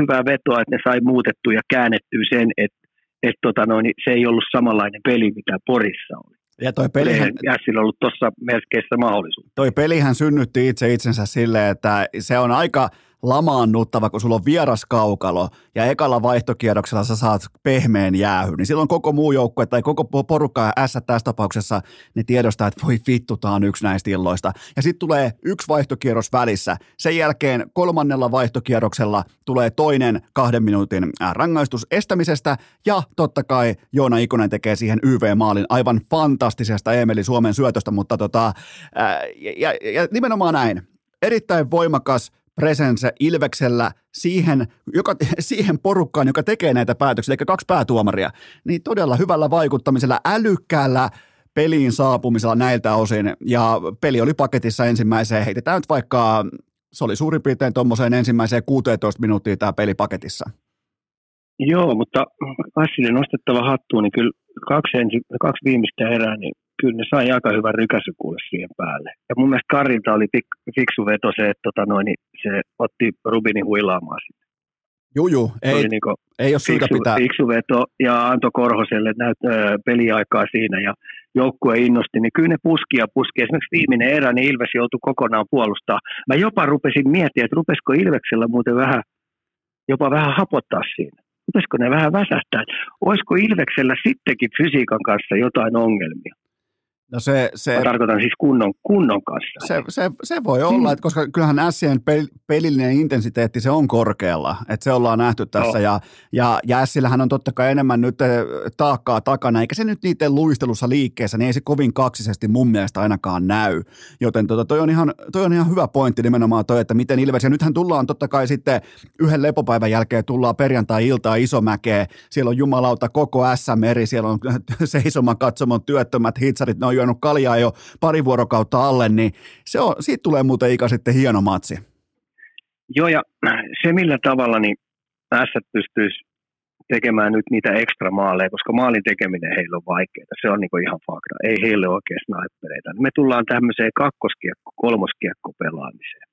Speaker 3: hyvää vetoa, että ne sai muutettu ja käännettyä sen, että et tota noin, se ei ollut samanlainen peli, mitä Porissa oli.
Speaker 1: Ja toi pelihän,
Speaker 3: ja sillä ollut tuossa merkeissä mahdollisuus.
Speaker 1: Toi pelihän synnytti itse itsensä silleen, että se on aika lamaannuttava, kun sulla on vieras kaukalo ja ekalla vaihtokierroksella sä saat pehmeän jäähy, niin silloin koko muu joukkue tai koko porukka S tässä tapauksessa ne tiedostaa, että voi vittu, tää on yksi näistä illoista. Ja sitten tulee yksi vaihtokierros välissä. Sen jälkeen kolmannella vaihtokierroksella tulee toinen kahden minuutin rangaistus estämisestä ja totta kai Joona Ikonen tekee siihen YV-maalin aivan fantastisesta Emeli Suomen syötöstä, mutta tota, ää, ja, ja, ja nimenomaan näin. Erittäin voimakas presence Ilveksellä siihen, joka, siihen porukkaan, joka tekee näitä päätöksiä, eli kaksi päätuomaria, niin todella hyvällä vaikuttamisella, älykkäällä peliin saapumisella näiltä osin, ja peli oli paketissa ensimmäiseen, heitetään nyt vaikka, se oli suurin piirtein tuommoiseen ensimmäiseen 16 minuuttia tämä peli paketissa.
Speaker 3: Joo, mutta Assille nostettava hattuun, niin kyllä kaksi, ensi, kaksi viimeistä erää, niin kyllä ne sai aika hyvän rykäsykuule siihen päälle. Ja mun mielestä Karilta oli fiksu veto se, että tota noin, niin se otti Rubinin huilaamaan sitten.
Speaker 1: Juu, juu, ei, niin ei ole syytä
Speaker 3: fiksu,
Speaker 1: pitää.
Speaker 3: Fiksu veto ja antoi Korhoselle näyt, äh, peliaikaa siinä ja joukkue innosti, niin kyllä ne puski ja puski. Esimerkiksi viimeinen erä, niin Ilves joutui kokonaan puolustaa. Mä jopa rupesin miettimään, että rupesiko Ilveksellä muuten vähän, jopa vähän hapottaa siinä. Rupesiko ne vähän väsähtää, olisiko Ilveksellä sittenkin fysiikan kanssa jotain ongelmia?
Speaker 1: No se, se,
Speaker 3: Mä tarkoitan siis kunnon, kunnon kanssa.
Speaker 1: Se, se, se voi olla, mm. että koska kyllähän Sien pel, pelillinen intensiteetti se on korkealla, että se ollaan nähty tässä no. ja, ja, ja Sillähän on totta kai enemmän nyt eh, taakkaa takana, eikä se nyt niiden luistelussa liikkeessä, niin ei se kovin kaksisesti mun mielestä ainakaan näy, joten tota, toi, on ihan, toi on ihan hyvä pointti nimenomaan toi, että miten Ilves, ja nythän tullaan totta kai sitten yhden lepopäivän jälkeen tullaan perjantai-iltaa Isomäkeen, siellä on jumalauta koko S-meri, siellä on seisoman katsomon työttömät hitsarit, ne on juonut kaljaa jo pari vuorokautta alle, niin se on, siitä tulee muuten Ika sitten hieno matsi.
Speaker 3: Joo, ja se millä tavalla niin S pystyisi tekemään nyt niitä ekstra maaleja, koska maalin tekeminen heillä on vaikeaa. Se on niin ihan fakta. Ei heille oikein snipereita. Me tullaan tämmöiseen kakkoskiekko, kolmoskiekko pelaamiseen.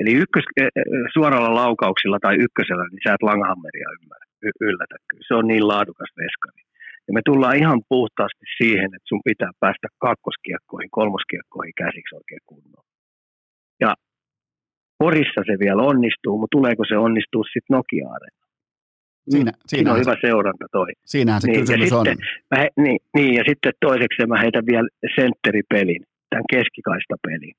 Speaker 3: Eli ykkös, e, e, suoralla laukauksilla tai ykkösellä, niin sä et Langhammeria ymmärrä, yllätä. Se on niin laadukas veskari. Ja me tullaan ihan puhtaasti siihen, että sun pitää päästä kakkoskiekkoihin, kolmoskiekkoihin käsiksi oikein kunnolla. Ja Porissa se vielä onnistuu, mutta tuleeko se onnistua sitten nokia
Speaker 1: Siinä, siinä,
Speaker 3: siinä on hyvä seuranta toi.
Speaker 1: Siinähän se niin, kysymys
Speaker 3: ja
Speaker 1: on.
Speaker 3: Sitten, mä, niin, niin, ja sitten toiseksi mä heitän vielä sentteripelin, tämän keskikaistapelin.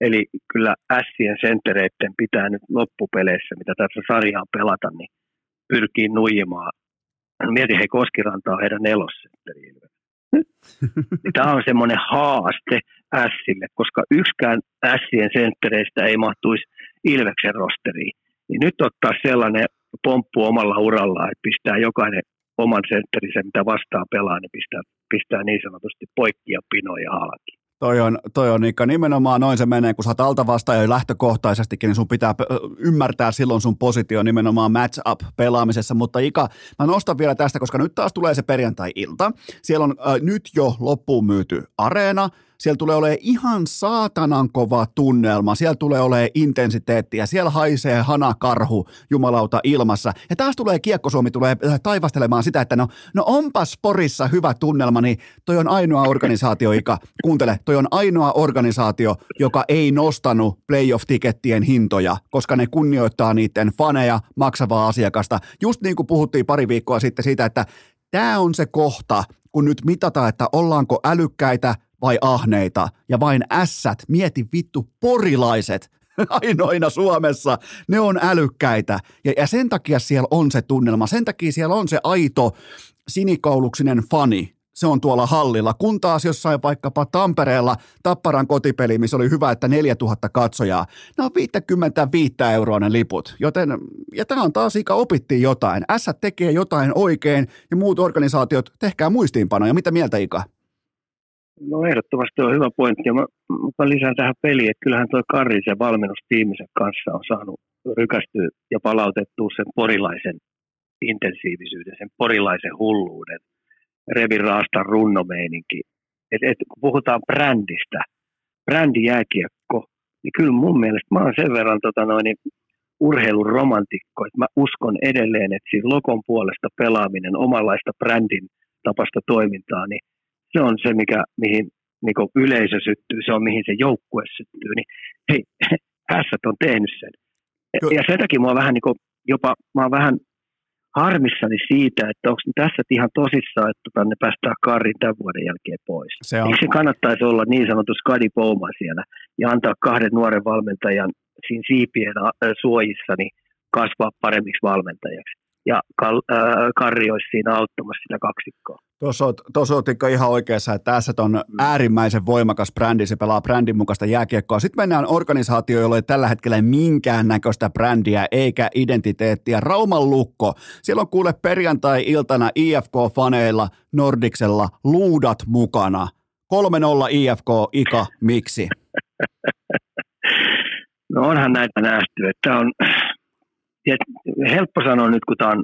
Speaker 3: Eli kyllä ässien senttereiden pitää nyt loppupeleissä, mitä tässä sarjaa pelata, niin pyrkii nuijimaan Mietin, hei Koskiranta on heidän nelosentteri Tämä on semmoinen haaste Ässille, koska yksikään Ässien senttereistä ei mahtuisi Ilveksen rosteriin. Niin nyt ottaa sellainen pomppu omalla urallaan, että pistää jokainen oman sentterisen, mitä vastaan pelaa, niin pistää, pistää niin sanotusti poikki ja pinoja halki.
Speaker 1: Toi on, toi on Ika, nimenomaan noin se menee, kun sä oot jo lähtökohtaisestikin, niin sun pitää ymmärtää silloin sun positio nimenomaan match up pelaamisessa, mutta Ika, mä nostan vielä tästä, koska nyt taas tulee se perjantai-ilta. Siellä on äh, nyt jo loppuun myyty areena, siellä tulee olemaan ihan saatanan kova tunnelma, siellä tulee olemaan intensiteettiä, siellä haisee hanakarhu jumalauta ilmassa. Ja taas tulee Kiekkosuomi tulee äh, taivastelemaan sitä, että no, no onpas Porissa hyvä tunnelma, niin toi on ainoa organisaatio, Ika, kuuntele, toi on ainoa organisaatio, joka ei nostanut playoff-tikettien hintoja, koska ne kunnioittaa niiden faneja, maksavaa asiakasta. Just niin kuin puhuttiin pari viikkoa sitten siitä, että tämä on se kohta, kun nyt mitataan, että ollaanko älykkäitä vai ahneita ja vain ässät, mieti vittu porilaiset, ainoina Suomessa, ne on älykkäitä ja, ja sen takia siellä on se tunnelma, sen takia siellä on se aito sinikouluksinen fani, se on tuolla hallilla, kun taas jossain vaikkapa Tampereella Tapparan kotipeli, missä oli hyvä, että 4000 katsojaa, ne on 55 euroa ne liput, joten, ja tämä on taas ikä opittiin jotain, S tekee jotain oikein ja muut organisaatiot, tehkää muistiinpanoja, mitä mieltä Ika?
Speaker 3: No ehdottomasti on hyvä pointti. Ja mä, mä lisään tähän peliin, että kyllähän tuo Karrisen valmennustiimisen kanssa on saanut rykästyä ja palautettua sen porilaisen intensiivisyyden, sen porilaisen hulluuden, Revin Raastan runnomeininki. Et, et, kun puhutaan brändistä, brändijääkiekko, niin kyllä mun mielestä mä oon sen verran tota noin, niin urheilun romantikko, että mä uskon edelleen, että siinä Lokon puolesta pelaaminen, omanlaista brändin tapasta toimintaa, niin se on se, mikä, mihin niin yleisö syttyy, se on mihin se joukkue syttyy, niin hei, hässät on tehnyt sen. Ja sen takia mua vähän niin kuin, jopa, mä oon vähän harmissani siitä, että onko tässä ihan tosissaan, että tota, ne päästään Karin tämän vuoden jälkeen pois. Se, on... se kannattaisi olla niin sanottu Skadi Pouma siellä ja antaa kahden nuoren valmentajan siinä siipien suojissa niin kasvaa paremmiksi valmentajaksi ja Karri olisi siinä auttamassa sitä kaksikkoa.
Speaker 1: Tuossa olet, tuossa olet ihan oikeassa, että tässä on mm. äärimmäisen voimakas brändi, se pelaa brändin mukaista jääkiekkoa. Sitten mennään organisaatioon, jolla ei tällä hetkellä minkäännäköistä brändiä eikä identiteettiä. Rauman lukko. Siellä on kuule perjantai-iltana IFK-faneilla Nordiksella luudat mukana. 3-0 IFK, Ika, miksi?
Speaker 3: No onhan näitä nähty, että on ja helppo sanoa nyt, kun tämä on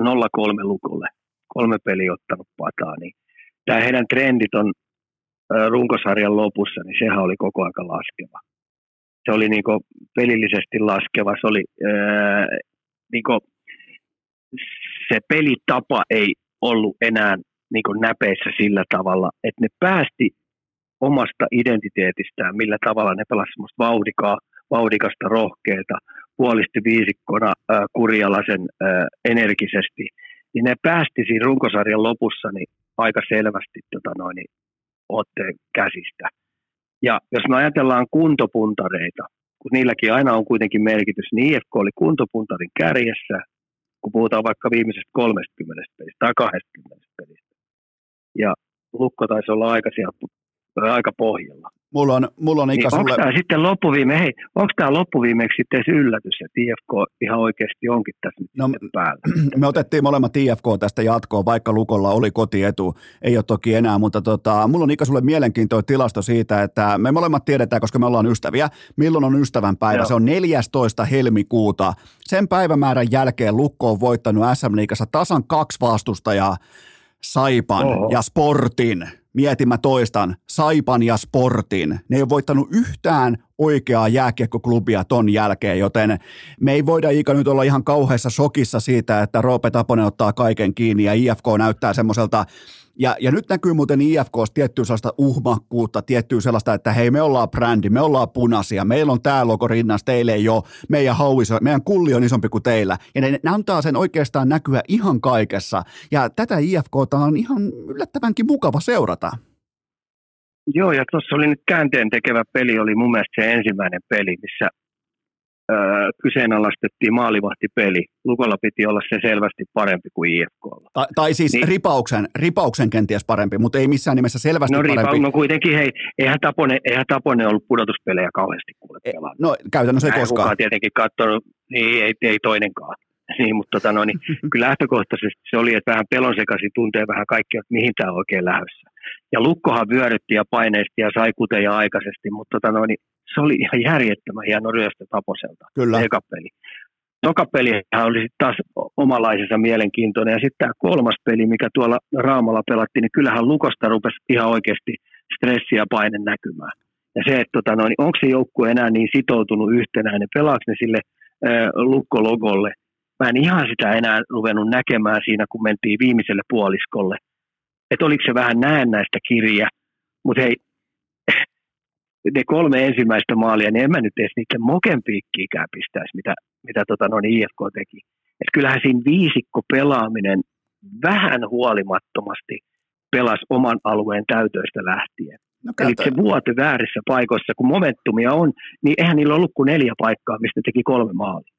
Speaker 3: 0-3 lukulle, kolme peli ottanut pataa, niin tämä heidän trendit on runkosarjan lopussa, niin sehän oli koko aika laskeva. Se oli niin pelillisesti laskeva, se oli ää, niin se pelitapa ei ollut enää niin näpeissä sillä tavalla, että ne päästi omasta identiteetistään, millä tavalla ne pelasivat semmoista vauhdikaa, vauhdikasta, rohkeita, puolisti viisikkona äh, Kurjalaisen äh, energisesti, niin ne päästi siinä runkosarjan lopussa niin aika selvästi tota noin, niin otteen käsistä. Ja jos me ajatellaan kuntopuntareita, kun niilläkin aina on kuitenkin merkitys, niin IFK oli kuntopuntarin kärjessä, kun puhutaan vaikka viimeisestä 30 pelistä tai 20 pelistä. Ja Lukko taisi olla aika, siellä, aika pohjalla.
Speaker 1: Mulla on, mulla on
Speaker 3: niin
Speaker 1: ikä
Speaker 3: onko
Speaker 1: sulle...
Speaker 3: tämä sitten loppuviime, hei, onko tämä loppuviimeksi sitten edes yllätys, että IFK ihan oikeasti onkin tässä nyt
Speaker 1: No,
Speaker 3: päällä?
Speaker 1: Me otettiin molemmat IFK tästä jatkoon, vaikka Lukolla oli kotietu. Ei ole toki enää, mutta tota, mulla on Ika sulle mielenkiintoinen tilasto siitä, että me molemmat tiedetään, koska me ollaan ystäviä, milloin on ystävänpäivä.
Speaker 3: Joo.
Speaker 1: Se on 14. helmikuuta. Sen päivämäärän jälkeen Lukko on voittanut SM Liigassa tasan kaksi vastustajaa. Saipan
Speaker 3: Oho.
Speaker 1: ja Sportin. Mietin mä toistan. Saipan ja Sportin. Ne ei ole voittanut yhtään oikeaa jääkiekkoklubia ton jälkeen, joten me ei voida Iika nyt olla ihan kauheassa shokissa siitä, että Roope Taponen ottaa kaiken kiinni ja IFK näyttää semmoiselta ja, ja nyt näkyy muuten IFKssa tiettyä sellaista uhmakkuutta, tiettyä sellaista, että hei me ollaan brändi, me ollaan punaisia, meillä on tämä logo rinnassa, teille ei ole, meidän hauis, on- meidän kulli on isompi kuin teillä. Ja ne, ne antaa sen oikeastaan näkyä ihan kaikessa. Ja tätä IFKta on ihan yllättävänkin mukava seurata.
Speaker 3: Joo, ja tuossa oli nyt käänteen tekevä peli, oli mun mielestä se ensimmäinen peli, missä öö, kyseenalaistettiin maalivahtipeli. Lukolla piti olla se selvästi parempi kuin IFKlla.
Speaker 1: Tai, tai siis niin. Ripauksen, ripauksen kenties parempi, mutta ei missään nimessä selvästi
Speaker 3: No,
Speaker 1: parempi.
Speaker 3: ripa, no kuitenkin, hei, eihän Tapone, eihän Tapone ollut pudotuspelejä kauheasti kuule
Speaker 1: E-
Speaker 3: pelannut.
Speaker 1: No käytännössä ei koskaan.
Speaker 3: kukaan tietenkin katsonut, niin ei, ei toinenkaan. Niin, mutta tota, no, niin, kyllä lähtökohtaisesti se oli, että vähän pelon sekaisin tuntee vähän kaikkea, että mihin tämä on oikein lähdössä. Ja Lukkohan vyörytti ja paineisti ja sai kuteja aikaisesti, mutta tota, no, niin, se oli ihan järjettömän hieno ryöstö Taposelta,
Speaker 1: Kyllä.
Speaker 3: eka peli. Toka pelihän oli taas omalaisensa mielenkiintoinen. Ja sitten tämä kolmas peli, mikä tuolla Raamalla pelattiin, niin kyllähän Lukosta rupesi ihan oikeasti stressi ja paine näkymään. Ja se, että tota, no, niin onko se joukkue enää niin sitoutunut yhtenäinen, pelaako ne sille äh, lukkologolle. Mä en ihan sitä enää ruvennut näkemään siinä, kun mentiin viimeiselle puoliskolle. Että oliko se vähän näennäistä kirja, mutta hei, ne kolme ensimmäistä maalia, niin en mä nyt edes niiden mokenpiikkiikään pistäisi, mitä, mitä tota, no, niin IFK teki. Et kyllähän siinä viisikko pelaaminen vähän huolimattomasti pelasi oman alueen täytöistä lähtien.
Speaker 1: No,
Speaker 3: Eli se vuote väärissä paikoissa, kun momentumia on, niin eihän niillä ollut kuin neljä paikkaa, mistä teki kolme maalia.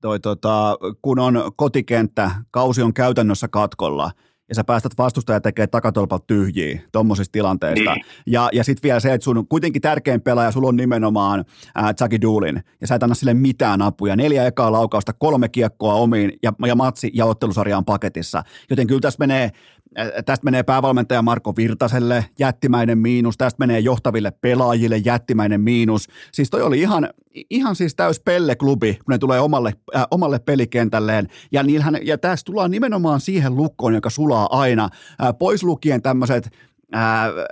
Speaker 1: toi, tota, kun on kotikenttä, kausi on käytännössä katkolla, ja sä päästät vastustaja tekee takatolpalta tyhjiä tuommoisista tilanteista.
Speaker 3: Niin.
Speaker 1: Ja, ja sitten vielä se, että sun kuitenkin tärkein pelaaja, sulla on nimenomaan ää, Jackie Doolin, ja sä et anna sille mitään apuja. Neljä ekaa laukausta, kolme kiekkoa omiin, ja, ja matsi ja ottelusarja on paketissa. Joten kyllä tässä menee, tästä menee päävalmentaja Marko Virtaselle jättimäinen miinus, tästä menee johtaville pelaajille jättimäinen miinus. Siis toi oli ihan, ihan siis täys pelleklubi, kun ne tulee omalle, äh, omalle pelikentälleen. Ja, niillähän, ja tässä tullaan nimenomaan siihen lukkoon, joka sulaa aina. Äh, pois lukien tämmöiset äh,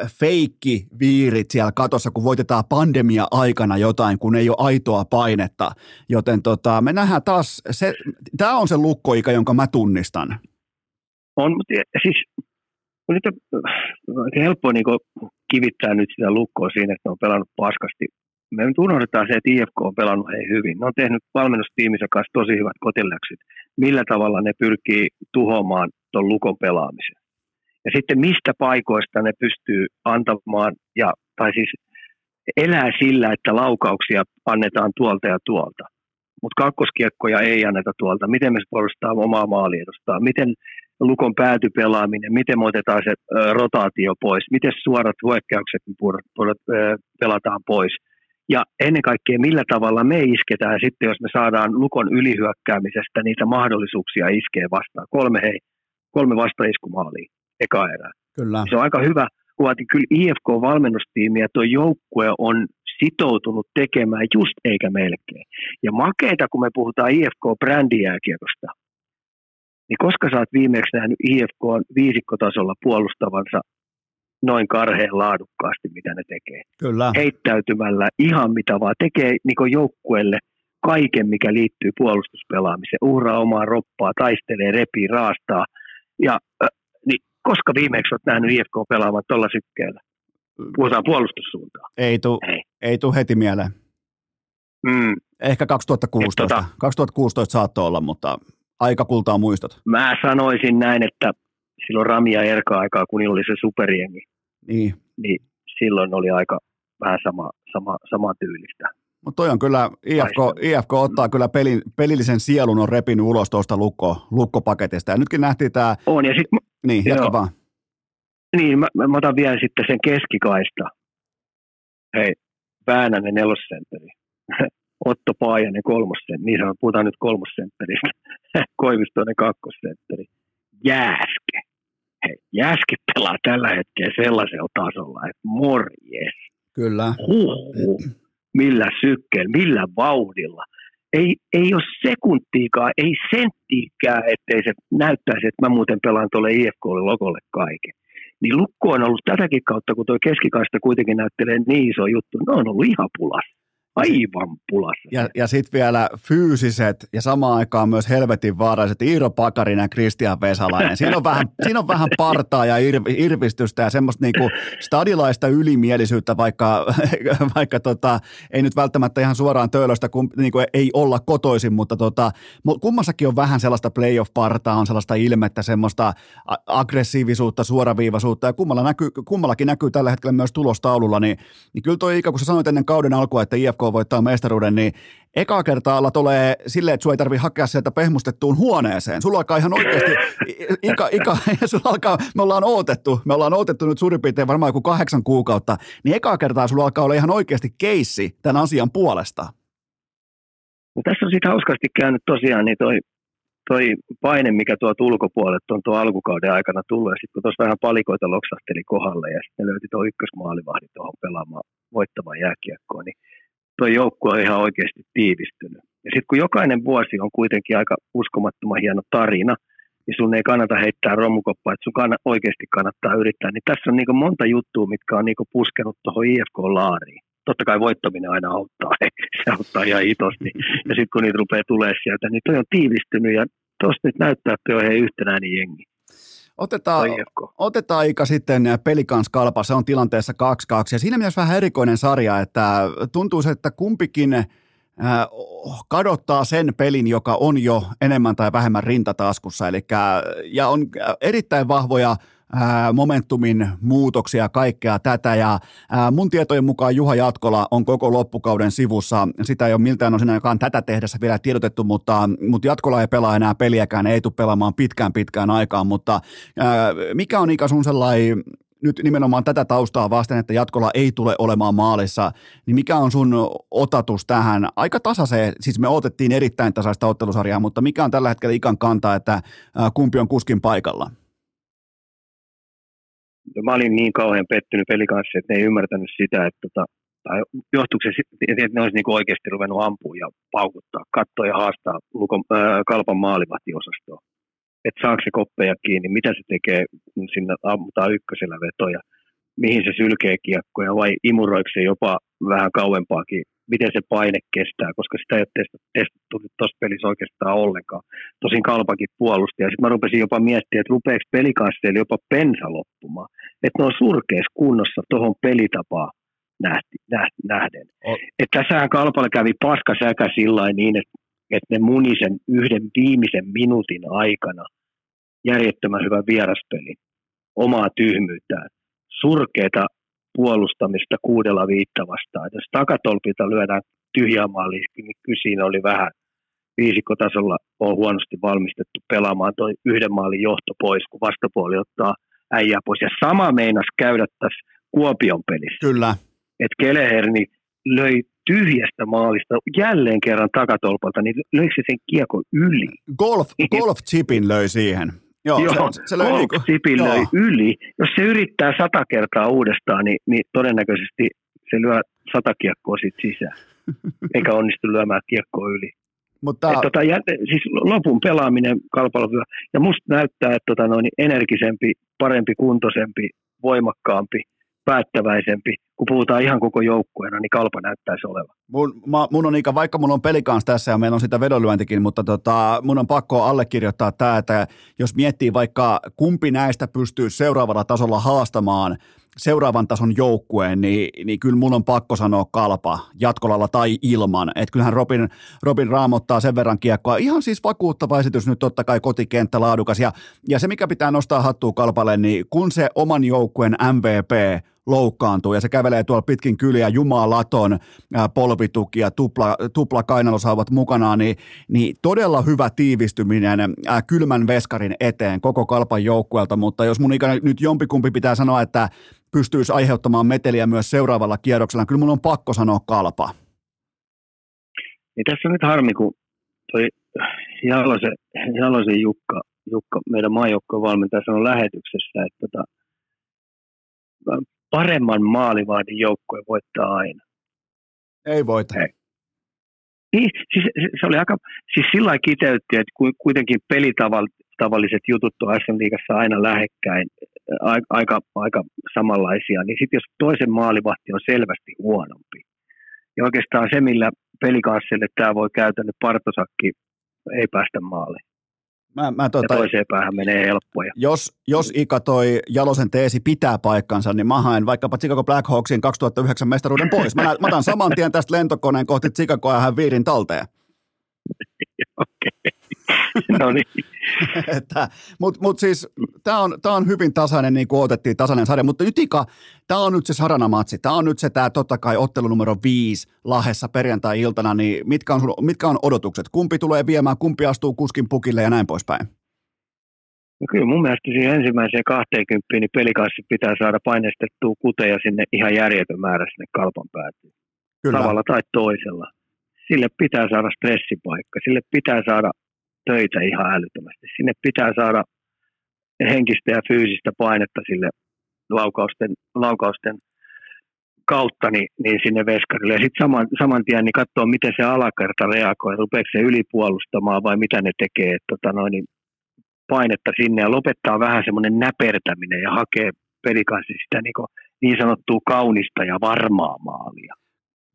Speaker 1: feikkiviirit siellä katossa, kun voitetaan pandemia aikana jotain, kun ei ole aitoa painetta. Joten tota, me nähdään taas, tämä on se lukkoika, jonka mä tunnistan.
Speaker 3: On, mutta siis on nyt aika helppoa niin kivittää nyt sitä lukkoa siinä, että ne on pelannut paskasti. Me nyt unohdetaan se, että IFK on pelannut hei hyvin. Ne on tehnyt valmennustiiminsä kanssa tosi hyvät kotiläksyt. Millä tavalla ne pyrkii tuhoamaan tuon lukon pelaamisen. Ja sitten mistä paikoista ne pystyy antamaan, ja, tai siis elää sillä, että laukauksia annetaan tuolta ja tuolta. Mutta kakkoskiekkoja ei anneta tuolta. Miten me puolustaa omaa maaliedustaa? Miten lukon päätypelaaminen, miten me otetaan se rotaatio pois, miten suorat hyökkäykset pelataan pois. Ja ennen kaikkea, millä tavalla me isketään sitten, jos me saadaan lukon ylihyökkäämisestä niitä mahdollisuuksia iskeä vastaan. Kolme, hei, kolme vastaiskumaalia eka erää.
Speaker 1: Kyllä.
Speaker 3: Se on aika hyvä kuva, että kyllä IFK-valmennustiimi ja tuo joukkue on sitoutunut tekemään just eikä melkein. Ja makeita, kun me puhutaan IFK-brändijääkiekosta, niin koska sä oot viimeksi nähnyt IFK viisikkotasolla puolustavansa noin karheen laadukkaasti, mitä ne tekee.
Speaker 1: Kyllä.
Speaker 3: Heittäytymällä ihan mitä vaan, tekee niin joukkueelle kaiken, mikä liittyy puolustuspelaamiseen. Uhraa omaa roppaa, taistelee, repii, raastaa. Ja äh, niin koska viimeksi olet nähnyt IFK pelaamaan tuolla sykkeellä? Puhutaan puolustussuuntaan.
Speaker 1: Ei tu,
Speaker 3: Ei.
Speaker 1: ei heti mieleen.
Speaker 3: Mm.
Speaker 1: Ehkä 2016.
Speaker 3: Et tota-
Speaker 1: 2016 saattoi olla, mutta aika kultaa muistot.
Speaker 3: Mä sanoisin näin, että silloin Rami ja Erka aikaa, kun niillä oli se superjengi.
Speaker 1: Niin,
Speaker 3: niin silloin oli aika vähän sama, sama, sama tyylistä.
Speaker 1: Mutta toi on kyllä, IFK, IFK ottaa kyllä pelin, pelillisen sielun on repinyt ulos tuosta lukko, lukkopaketista. Ja nytkin nähtiin tämä...
Speaker 3: On, ja sitten...
Speaker 1: Niin, jatka joo. vaan.
Speaker 3: Niin, mä, mä, otan vielä sitten sen keskikaista. Hei, Väänänen nelosentteri. Otto Paajanen kolmosen, niin sanoo, puhutaan nyt kolmosentteristä. Koivistoinen kakkosentteri. Jääske. Hei, Jääske pelaa tällä hetkellä sellaisella tasolla, että morjes.
Speaker 1: Kyllä.
Speaker 3: Huhhuh millä sykkeellä, millä vauhdilla. Ei, ei ole sekuntiikaan, ei senttiikään, ettei se näyttäisi, että mä muuten pelaan tuolle IFK-logolle kaiken. Niin Lukko on ollut tätäkin kautta, kun tuo keskikaista kuitenkin näyttelee niin iso juttu, ne on ollut ihan pulassa aivan pulassa.
Speaker 1: Ja, ja sitten vielä fyysiset ja samaan aikaan myös helvetin vaaraiset Iiro Pakarinen ja Kristian Vesalainen. Siinä on vähän, siinä on vähän partaa ja ir, irvistystä ja semmoista niinku stadilaista ylimielisyyttä, vaikka, vaikka tota, ei nyt välttämättä ihan suoraan töölöstä kum, niinku ei olla kotoisin, mutta tota, kummassakin on vähän sellaista playoff-partaa, on sellaista ilmettä, semmoista aggressiivisuutta, suoraviivaisuutta ja kummalla näkyy, kummallakin näkyy tällä hetkellä myös tulostaululla, niin, niin kyllä toi Ika, kun sä sanoit ennen kauden alkua, että IFK voittaa mestaruuden, niin eka kertaa tulee silleen, että sinua ei tarvitse hakea sieltä pehmustettuun huoneeseen. Sulla alkaa ihan oikeasti, ika, ika, sulla alkaa, me ollaan odotettu, me ollaan odotettu nyt suurin piirtein varmaan joku kahdeksan kuukautta, niin eka kertaa sulla alkaa olla ihan oikeasti keissi tämän asian puolesta.
Speaker 3: No tässä on sitten hauskasti käynyt tosiaan niin toi, toi paine, mikä tuolta ulkopuolelta on tuo alkukauden aikana tullut, ja sitten kun tuossa vähän palikoita loksahteli kohdalle, ja sitten löyti tuo ykkösmaalivahdin tuohon pelaamaan voittamaan jääkiekkoon, niin tuo joukkue on ihan oikeasti tiivistynyt. Ja sitten kun jokainen vuosi on kuitenkin aika uskomattoman hieno tarina, niin sun ei kannata heittää romukoppaa, että sun kann- oikeasti kannattaa yrittää. Niin tässä on niin monta juttua, mitkä on niin puskenut tuohon IFK-laariin. Totta kai voittaminen aina auttaa, se auttaa ihan hitosti. Ja sitten kun niitä rupeaa tulee sieltä, niin toi on tiivistynyt ja tuosta nyt näyttää, että on hei yhtenäinen jengi.
Speaker 1: Otetaan, otetaan aika sitten pelikans kalpa, se on tilanteessa 2-2 ja siinä mielessä vähän erikoinen sarja, että tuntuu että kumpikin äh, kadottaa sen pelin, joka on jo enemmän tai vähemmän rintataskussa, eli ja on erittäin vahvoja momentumin muutoksia kaikkea tätä. Ja mun tietojen mukaan Juha Jatkola on koko loppukauden sivussa. Sitä ei ole miltään osin ainakaan tätä tehdessä vielä tiedotettu, mutta, mutta Jatkola ei pelaa enää peliäkään, ei tule pelaamaan pitkään pitkään aikaan. Mutta mikä on Ika sun sellainen nyt nimenomaan tätä taustaa vasten, että jatkolla ei tule olemaan maalissa, niin mikä on sun otatus tähän? Aika tasaiseen, siis me otettiin erittäin tasaista ottelusarjaa, mutta mikä on tällä hetkellä ikan kantaa, että kumpi on kuskin paikalla?
Speaker 3: Mä olin niin kauhean pettynyt pelikanssa, että ne ei ymmärtänyt sitä, että tota, tai johtuuko se että ne olisi niin oikeasti ruvennut ampua ja paukuttaa, katsoa ja haastaa lukon, äh, kalpan maalivahtiosastoa. Että saako se koppeja kiinni, mitä se tekee, kun sinne ammutaan ykkösellä vetoja, mihin se sylkee kiekkoja vai imuroiko se jopa vähän kauempaakin miten se paine kestää, koska sitä ei ole testattu tuossa pelissä oikeastaan ollenkaan. Tosin kalpakin puolusti, ja sitten mä rupesin jopa miettimään, että rupeeko pelikasseilla jopa pensa loppumaan. Että ne on surkeassa kunnossa tuohon pelitapaan nähti, nähden. Oh. Että tässähän kalpalla kävi paska säkä sillä niin, että, että ne muni sen yhden viimeisen minuutin aikana järjettömän hyvä vieraspeli omaa tyhmyyttään. Surkeita puolustamista kuudella viitta vastaan. Jos takatolpilta lyödään tyhjää maaliin, niin kyllä siinä oli vähän viisikkotasolla on huonosti valmistettu pelaamaan tuo yhden maalin johto pois, kun vastapuoli ottaa äijää pois. Ja sama meinas käydä tässä Kuopion pelissä.
Speaker 1: Kyllä.
Speaker 3: Että Keleherni löi tyhjästä maalista jälleen kerran takatolpalta, niin löi se sen kiekon yli.
Speaker 1: Golf, golf chipin löi siihen.
Speaker 3: Joo, Joo se, se löi niin yli. Jos se yrittää sata kertaa uudestaan, niin, niin todennäköisesti se lyö sata kiekkoa siitä sisään, eikä onnistu lyömään kiekkoa yli. Mutta... Et tota, ja, siis lopun pelaaminen kalpalla ja musta näyttää, että tota, noin energisempi, parempi kuntoisempi, voimakkaampi – päättäväisempi. Kun puhutaan ihan koko joukkueena, niin kalpa näyttäisi olevan.
Speaker 1: Mun, mä, mun on Ika, vaikka mun on pelikans tässä ja meillä on sitä vedonlyöntikin, mutta tota, mun on pakko allekirjoittaa tämä, että jos miettii vaikka kumpi näistä pystyy seuraavalla tasolla haastamaan seuraavan tason joukkueen, niin, niin kyllä mun on pakko sanoa kalpa jatkolalla tai ilman. Että kyllähän Robin, Robin raamottaa sen verran kiekkoa. Ihan siis vakuuttava esitys nyt totta kai kotikenttä laadukas. Ja, ja se mikä pitää nostaa hattua kalpalle, niin kun se oman joukkueen MVP loukkaantuu ja se kävelee tuolla pitkin kyliä jumalaton polvituki ja tupla, tupla kainalosauvat mukanaan, niin, niin todella hyvä tiivistyminen kylmän veskarin eteen koko kalpan joukkueelta, mutta jos mun ikäinen nyt jompikumpi pitää sanoa, että pystyisi aiheuttamaan meteliä myös seuraavalla kierroksella, niin kyllä mun on pakko sanoa kalpa.
Speaker 3: Niin tässä on nyt harmi, kun toi Jalosen, Jalosen Jukka, Jukka, meidän maajoukkojen valmentaja sanoi lähetyksessä, että tota, paremman maalivahdin joukkue voittaa aina.
Speaker 1: Ei voita. Ei.
Speaker 3: Niin, siis se oli aika, siis sillä lailla kiteytti, että kuitenkin pelitavalliset jutut on SM Liigassa aina lähekkäin, aika, aika samanlaisia, niin sitten jos toisen maalivahti on selvästi huonompi, ja oikeastaan se, millä pelikanssille tämä voi käytännön partosakki ei päästä maaliin. Mä, mä tota, ja toiseen päähän menee helppoja.
Speaker 1: Jos, jos Ika toi Jalosen teesi pitää paikkansa, niin mä haen vaikkapa Chicago Blackhawksin 2009 mestaruuden pois. Mä, mä otan saman tien tästä lentokoneen kohti Chicagoa ja hän viirin talteen.
Speaker 3: Okei. no niin.
Speaker 1: Mutta mut siis tämä on, tää on hyvin tasainen, niin kuin otettiin tasainen sarja, mutta nyt Ika, tämä on nyt se Sarana-matsi, tämä on nyt se tämä totta kai ottelu numero viisi Lahessa perjantai-iltana, niin mitkä on, mitkä on odotukset? Kumpi tulee viemään, kumpi astuu kuskin pukille ja näin poispäin?
Speaker 3: No kyllä mun mielestä siihen ensimmäiseen 20 niin pelikanssi pitää saada painestettua kuteja sinne ihan järjetön määrä sinne kalpan päätyyn. Kyllä. Tavalla tai toisella. Sille pitää saada stressipaikka, sille pitää saada töitä ihan älyttömästi. Sinne pitää saada henkistä ja fyysistä painetta sille laukausten, laukausten kautta niin, niin sinne veskarille. Ja sitten saman, saman tien niin katsoa, miten se alakerta reagoi, rupeeko se ylipuolustamaan vai mitä ne tekee, että tota noin, niin painetta sinne. Ja lopettaa vähän semmoinen näpertäminen ja hakee pelikanssa sitä niin, niin sanottua kaunista ja varmaa maalia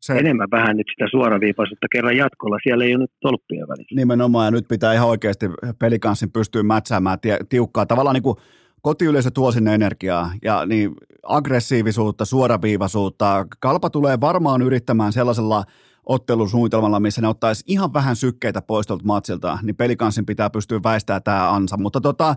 Speaker 3: se, enemmän vähän nyt sitä suoraviipaisuutta kerran jatkolla. Siellä ei ole nyt tolppia välissä.
Speaker 1: Nimenomaan, ja nyt pitää ihan oikeasti pelikanssin pystyä mätsäämään tiukkaa. Tavallaan niin kuin kotiyleisö tuo sinne energiaa ja niin aggressiivisuutta, suoraviivaisuutta. Kalpa tulee varmaan yrittämään sellaisella ottelusuunnitelmalla, missä ne ottaisi ihan vähän sykkeitä pois tuolta matsilta, niin pelikanssin pitää pystyä väistämään tämä ansa. Mutta tota,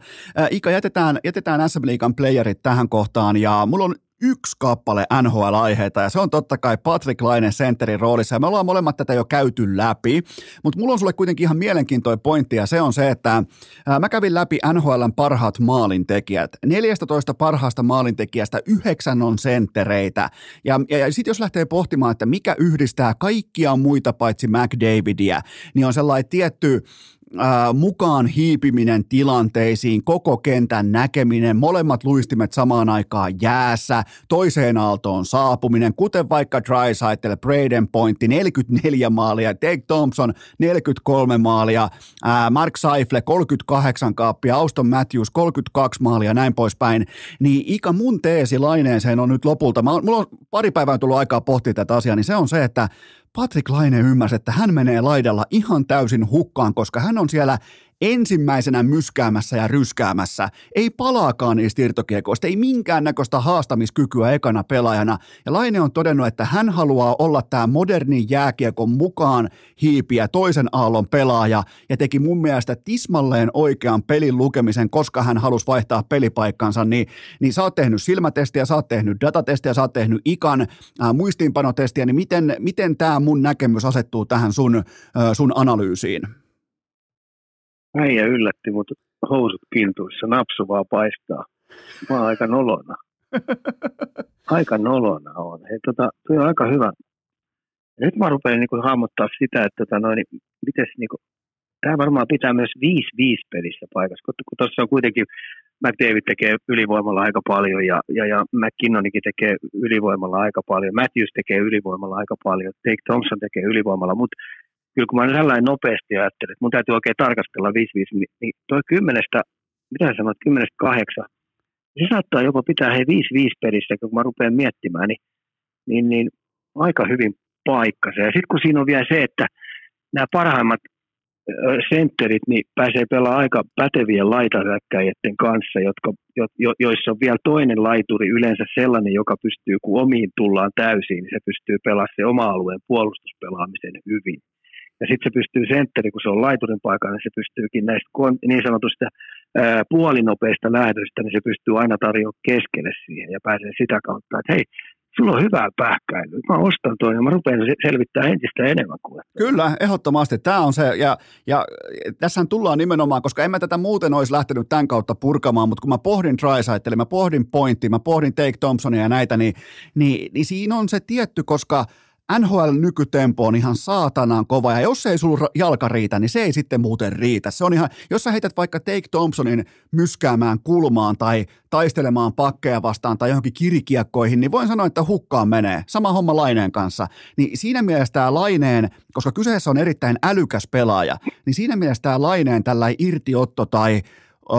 Speaker 1: Ika, jätetään, jätetään SM Liigan playerit tähän kohtaan ja mulla on yksi kappale NHL-aiheita ja se on totta kai Patrick Laine centerin roolissa ja me ollaan molemmat tätä jo käyty läpi, mutta mulla on sulle kuitenkin ihan mielenkiintoinen pointti ja se on se, että mä kävin läpi NHLn parhaat maalintekijät. 14 parhaasta maalintekijästä yhdeksän on senttereitä ja, ja, ja sitten jos lähtee pohtimaan, että mikä yhdistää kaikkia muita paitsi McDavidia, niin on sellainen tietty ää, mukaan hiipiminen tilanteisiin, koko kentän näkeminen, molemmat luistimet samaan aikaan jäässä, toiseen aaltoon saapuminen, kuten vaikka Drysaitel, Braden Pointti, 44 maalia, Dave Thompson, 43 maalia, ää, Mark Seifle, 38 kaappia, Auston Matthews, 32 maalia, näin poispäin, niin Ika mun teesi laineeseen on nyt lopulta, mulla on pari päivää tullut aikaa pohtia tätä asiaa, niin se on se, että Patrick Laine ymmärsi, että hän menee laidalla ihan täysin hukkaan, koska hän on siellä ensimmäisenä myskäämässä ja ryskäämässä. Ei palaakaan niistä irtokiekoista, ei minkäännäköistä haastamiskykyä ekana pelaajana. Ja Laine on todennut, että hän haluaa olla tämä modernin jääkiekon mukaan hiipiä toisen aallon pelaaja ja teki mun mielestä tismalleen oikean pelin lukemisen, koska hän halusi vaihtaa pelipaikkansa. Niin, niin sä oot tehnyt silmätestiä, sä oot tehnyt datatestiä, sä oot tehnyt ikan äh, muistiinpanotestiä, niin miten, miten tämä mun näkemys asettuu tähän sun, äh, sun analyysiin?
Speaker 3: Äijä yllätti mut housut kintuissa, napsu vaan paistaa. Mä oon aika nolona. Aika nolona on. Hei, tota, toi on aika hyvä. Nyt mä rupean niinku hahmottaa sitä, että tota, noin, mites, niinku, tämä varmaan pitää myös 5-5 pelissä paikassa, kun tuossa on kuitenkin McDavid tekee ylivoimalla aika paljon ja, ja, ja McKinnonikin tekee ylivoimalla aika paljon, Matthews tekee ylivoimalla aika paljon, Take Thompson tekee ylivoimalla, mutta kyllä kun mä tällainen nopeasti ajattelin, että mun täytyy oikein tarkastella 5-5, niin, niin toi kymmenestä, mitä sä sanoit, kymmenestä kahdeksan, se saattaa jopa pitää he 5-5 pelissä, kun mä rupean miettimään, niin, niin, niin aika hyvin paikkansa. Ja sitten kun siinä on vielä se, että nämä parhaimmat sentterit niin pääsee pelaamaan aika pätevien laitahyökkäjien kanssa, jotka, jo, jo, joissa on vielä toinen laituri, yleensä sellainen, joka pystyy, kun omiin tullaan täysin, niin se pystyy pelaamaan se oma alueen puolustuspelaamisen hyvin Ja sitten se pystyy sentteri, kun se on laiturin paikalla, niin se pystyykin näistä niin sanotusta puolinopeista lähdöistä, niin se pystyy aina tarjoamaan keskelle siihen ja pääsee sitä kautta, että hei, sulla on hyvää pähkäilyä. Mä ostan toi ja mä rupean selvittää entistä enemmän kuin.
Speaker 1: Kyllä, ehdottomasti. Tämä on se, ja, ja tässähän tullaan nimenomaan, koska en mä tätä muuten olisi lähtenyt tämän kautta purkamaan, mutta kun mä pohdin Drysaitelle, mä pohdin Pointti, mä pohdin Take Thompsonia ja näitä, niin, niin, niin siinä on se tietty, koska – NHL nykytempo on ihan saatanaan kova, ja jos ei sulla jalka riitä, niin se ei sitten muuten riitä. Se on ihan, jos sä heität vaikka Take Thompsonin myskäämään kulmaan tai taistelemaan pakkeja vastaan tai johonkin kirikiekkoihin, niin voin sanoa, että hukkaan menee. Sama homma Laineen kanssa. Niin siinä mielessä tämä Laineen, koska kyseessä on erittäin älykäs pelaaja, niin siinä mielessä tämä Laineen tällä irtiotto tai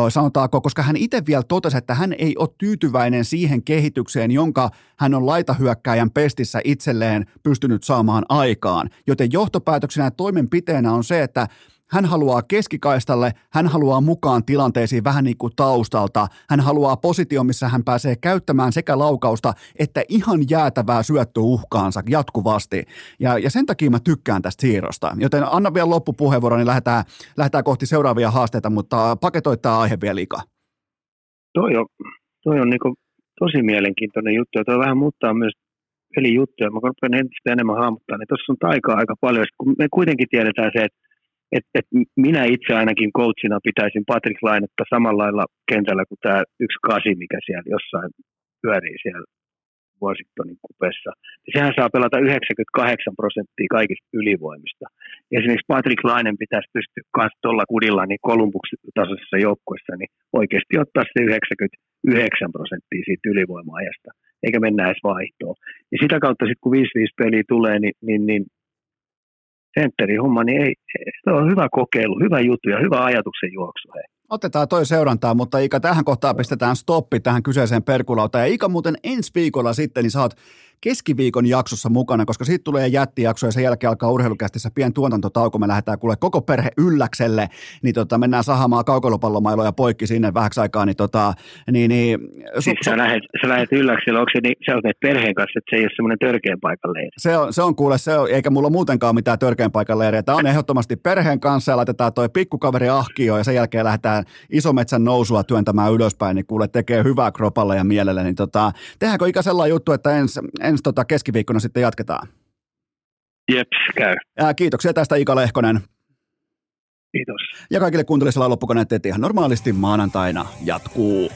Speaker 1: sanotaanko, koska hän itse vielä totesi, että hän ei ole tyytyväinen siihen kehitykseen, jonka hän on laitahyökkäjän pestissä itselleen pystynyt saamaan aikaan. Joten johtopäätöksenä ja toimenpiteenä on se, että hän haluaa keskikaistalle, hän haluaa mukaan tilanteisiin vähän niin kuin taustalta. Hän haluaa positio, missä hän pääsee käyttämään sekä laukausta että ihan jäätävää syöttöuhkaansa jatkuvasti. Ja, ja sen takia mä tykkään tästä siirrosta. Joten anna vielä loppupuheenvuoro, niin lähdetään, lähdetään kohti seuraavia haasteita, mutta paketoittaa aihe vielä liikaa.
Speaker 3: Toi on, toi on niin tosi mielenkiintoinen juttu ja toi vähän muuttaa myös pelijuttuja. Mä rupean entistä enemmän hahmottaa, niin tuossa on taikaa aika paljon. kun me kuitenkin tiedetään se, että et, et minä itse ainakin coachina pitäisin Patrick Lainetta samalla lailla kentällä kuin tämä yksi kasi, mikä siellä jossain pyörii siellä Washingtonin kupessa. Sehän saa pelata 98 prosenttia kaikista ylivoimista. Esimerkiksi Patrick Lainen pitäisi pystyä myös tuolla kudilla niin Kolumbuksen tasoisessa joukkueessa niin oikeasti ottaa se 99 prosenttia siitä ylivoima-ajasta, eikä mennä edes vaihtoon. Ja sitä kautta sitten kun 5-5 peliä tulee, niin, niin, niin sentterin homma, niin ei, se on hyvä kokeilu, hyvä juttu ja hyvä ajatuksen juoksu. Hei.
Speaker 1: Otetaan toi seurantaa, mutta Ika, tähän kohtaan pistetään stoppi tähän kyseiseen perkulautaan. Ja Ika muuten ensi viikolla sitten, niin saat keskiviikon jaksossa mukana, koska siitä tulee jättijakso ja sen jälkeen alkaa urheilukästissä pien tuotantotauko. Me lähdetään kuule koko perhe ylläkselle, niin tota, mennään sahamaan kaukolopallomailoja poikki sinne vähäksi aikaa. Niin, tota, niin, niin,
Speaker 3: su, siis sä, lähet, sä lähet ylläkselle, onko se niin, sä olet perheen kanssa, että se ei ole semmoinen törkeän paikan leiri?
Speaker 1: Se on, se on kuule, se on, eikä mulla muutenkaan mitään törkeän paikan leiriä. Tämä on ehdottomasti perheen kanssa ja laitetaan toi pikkukaveri ahkio ja sen jälkeen lähdetään isometsän nousua työntämään ylöspäin, niin kuule tekee hyvää kropalle ja mielelle. Niin tota, tehdäänkö ikä sellainen juttu, että ensi ensi tota keskiviikkona sitten jatketaan.
Speaker 3: Jeps, käy.
Speaker 1: Ää, kiitoksia tästä Ika Lehkonen.
Speaker 3: Kiitos.
Speaker 1: Ja kaikille kuuntelijoille loppukoneet, että ihan normaalisti maanantaina jatkuu.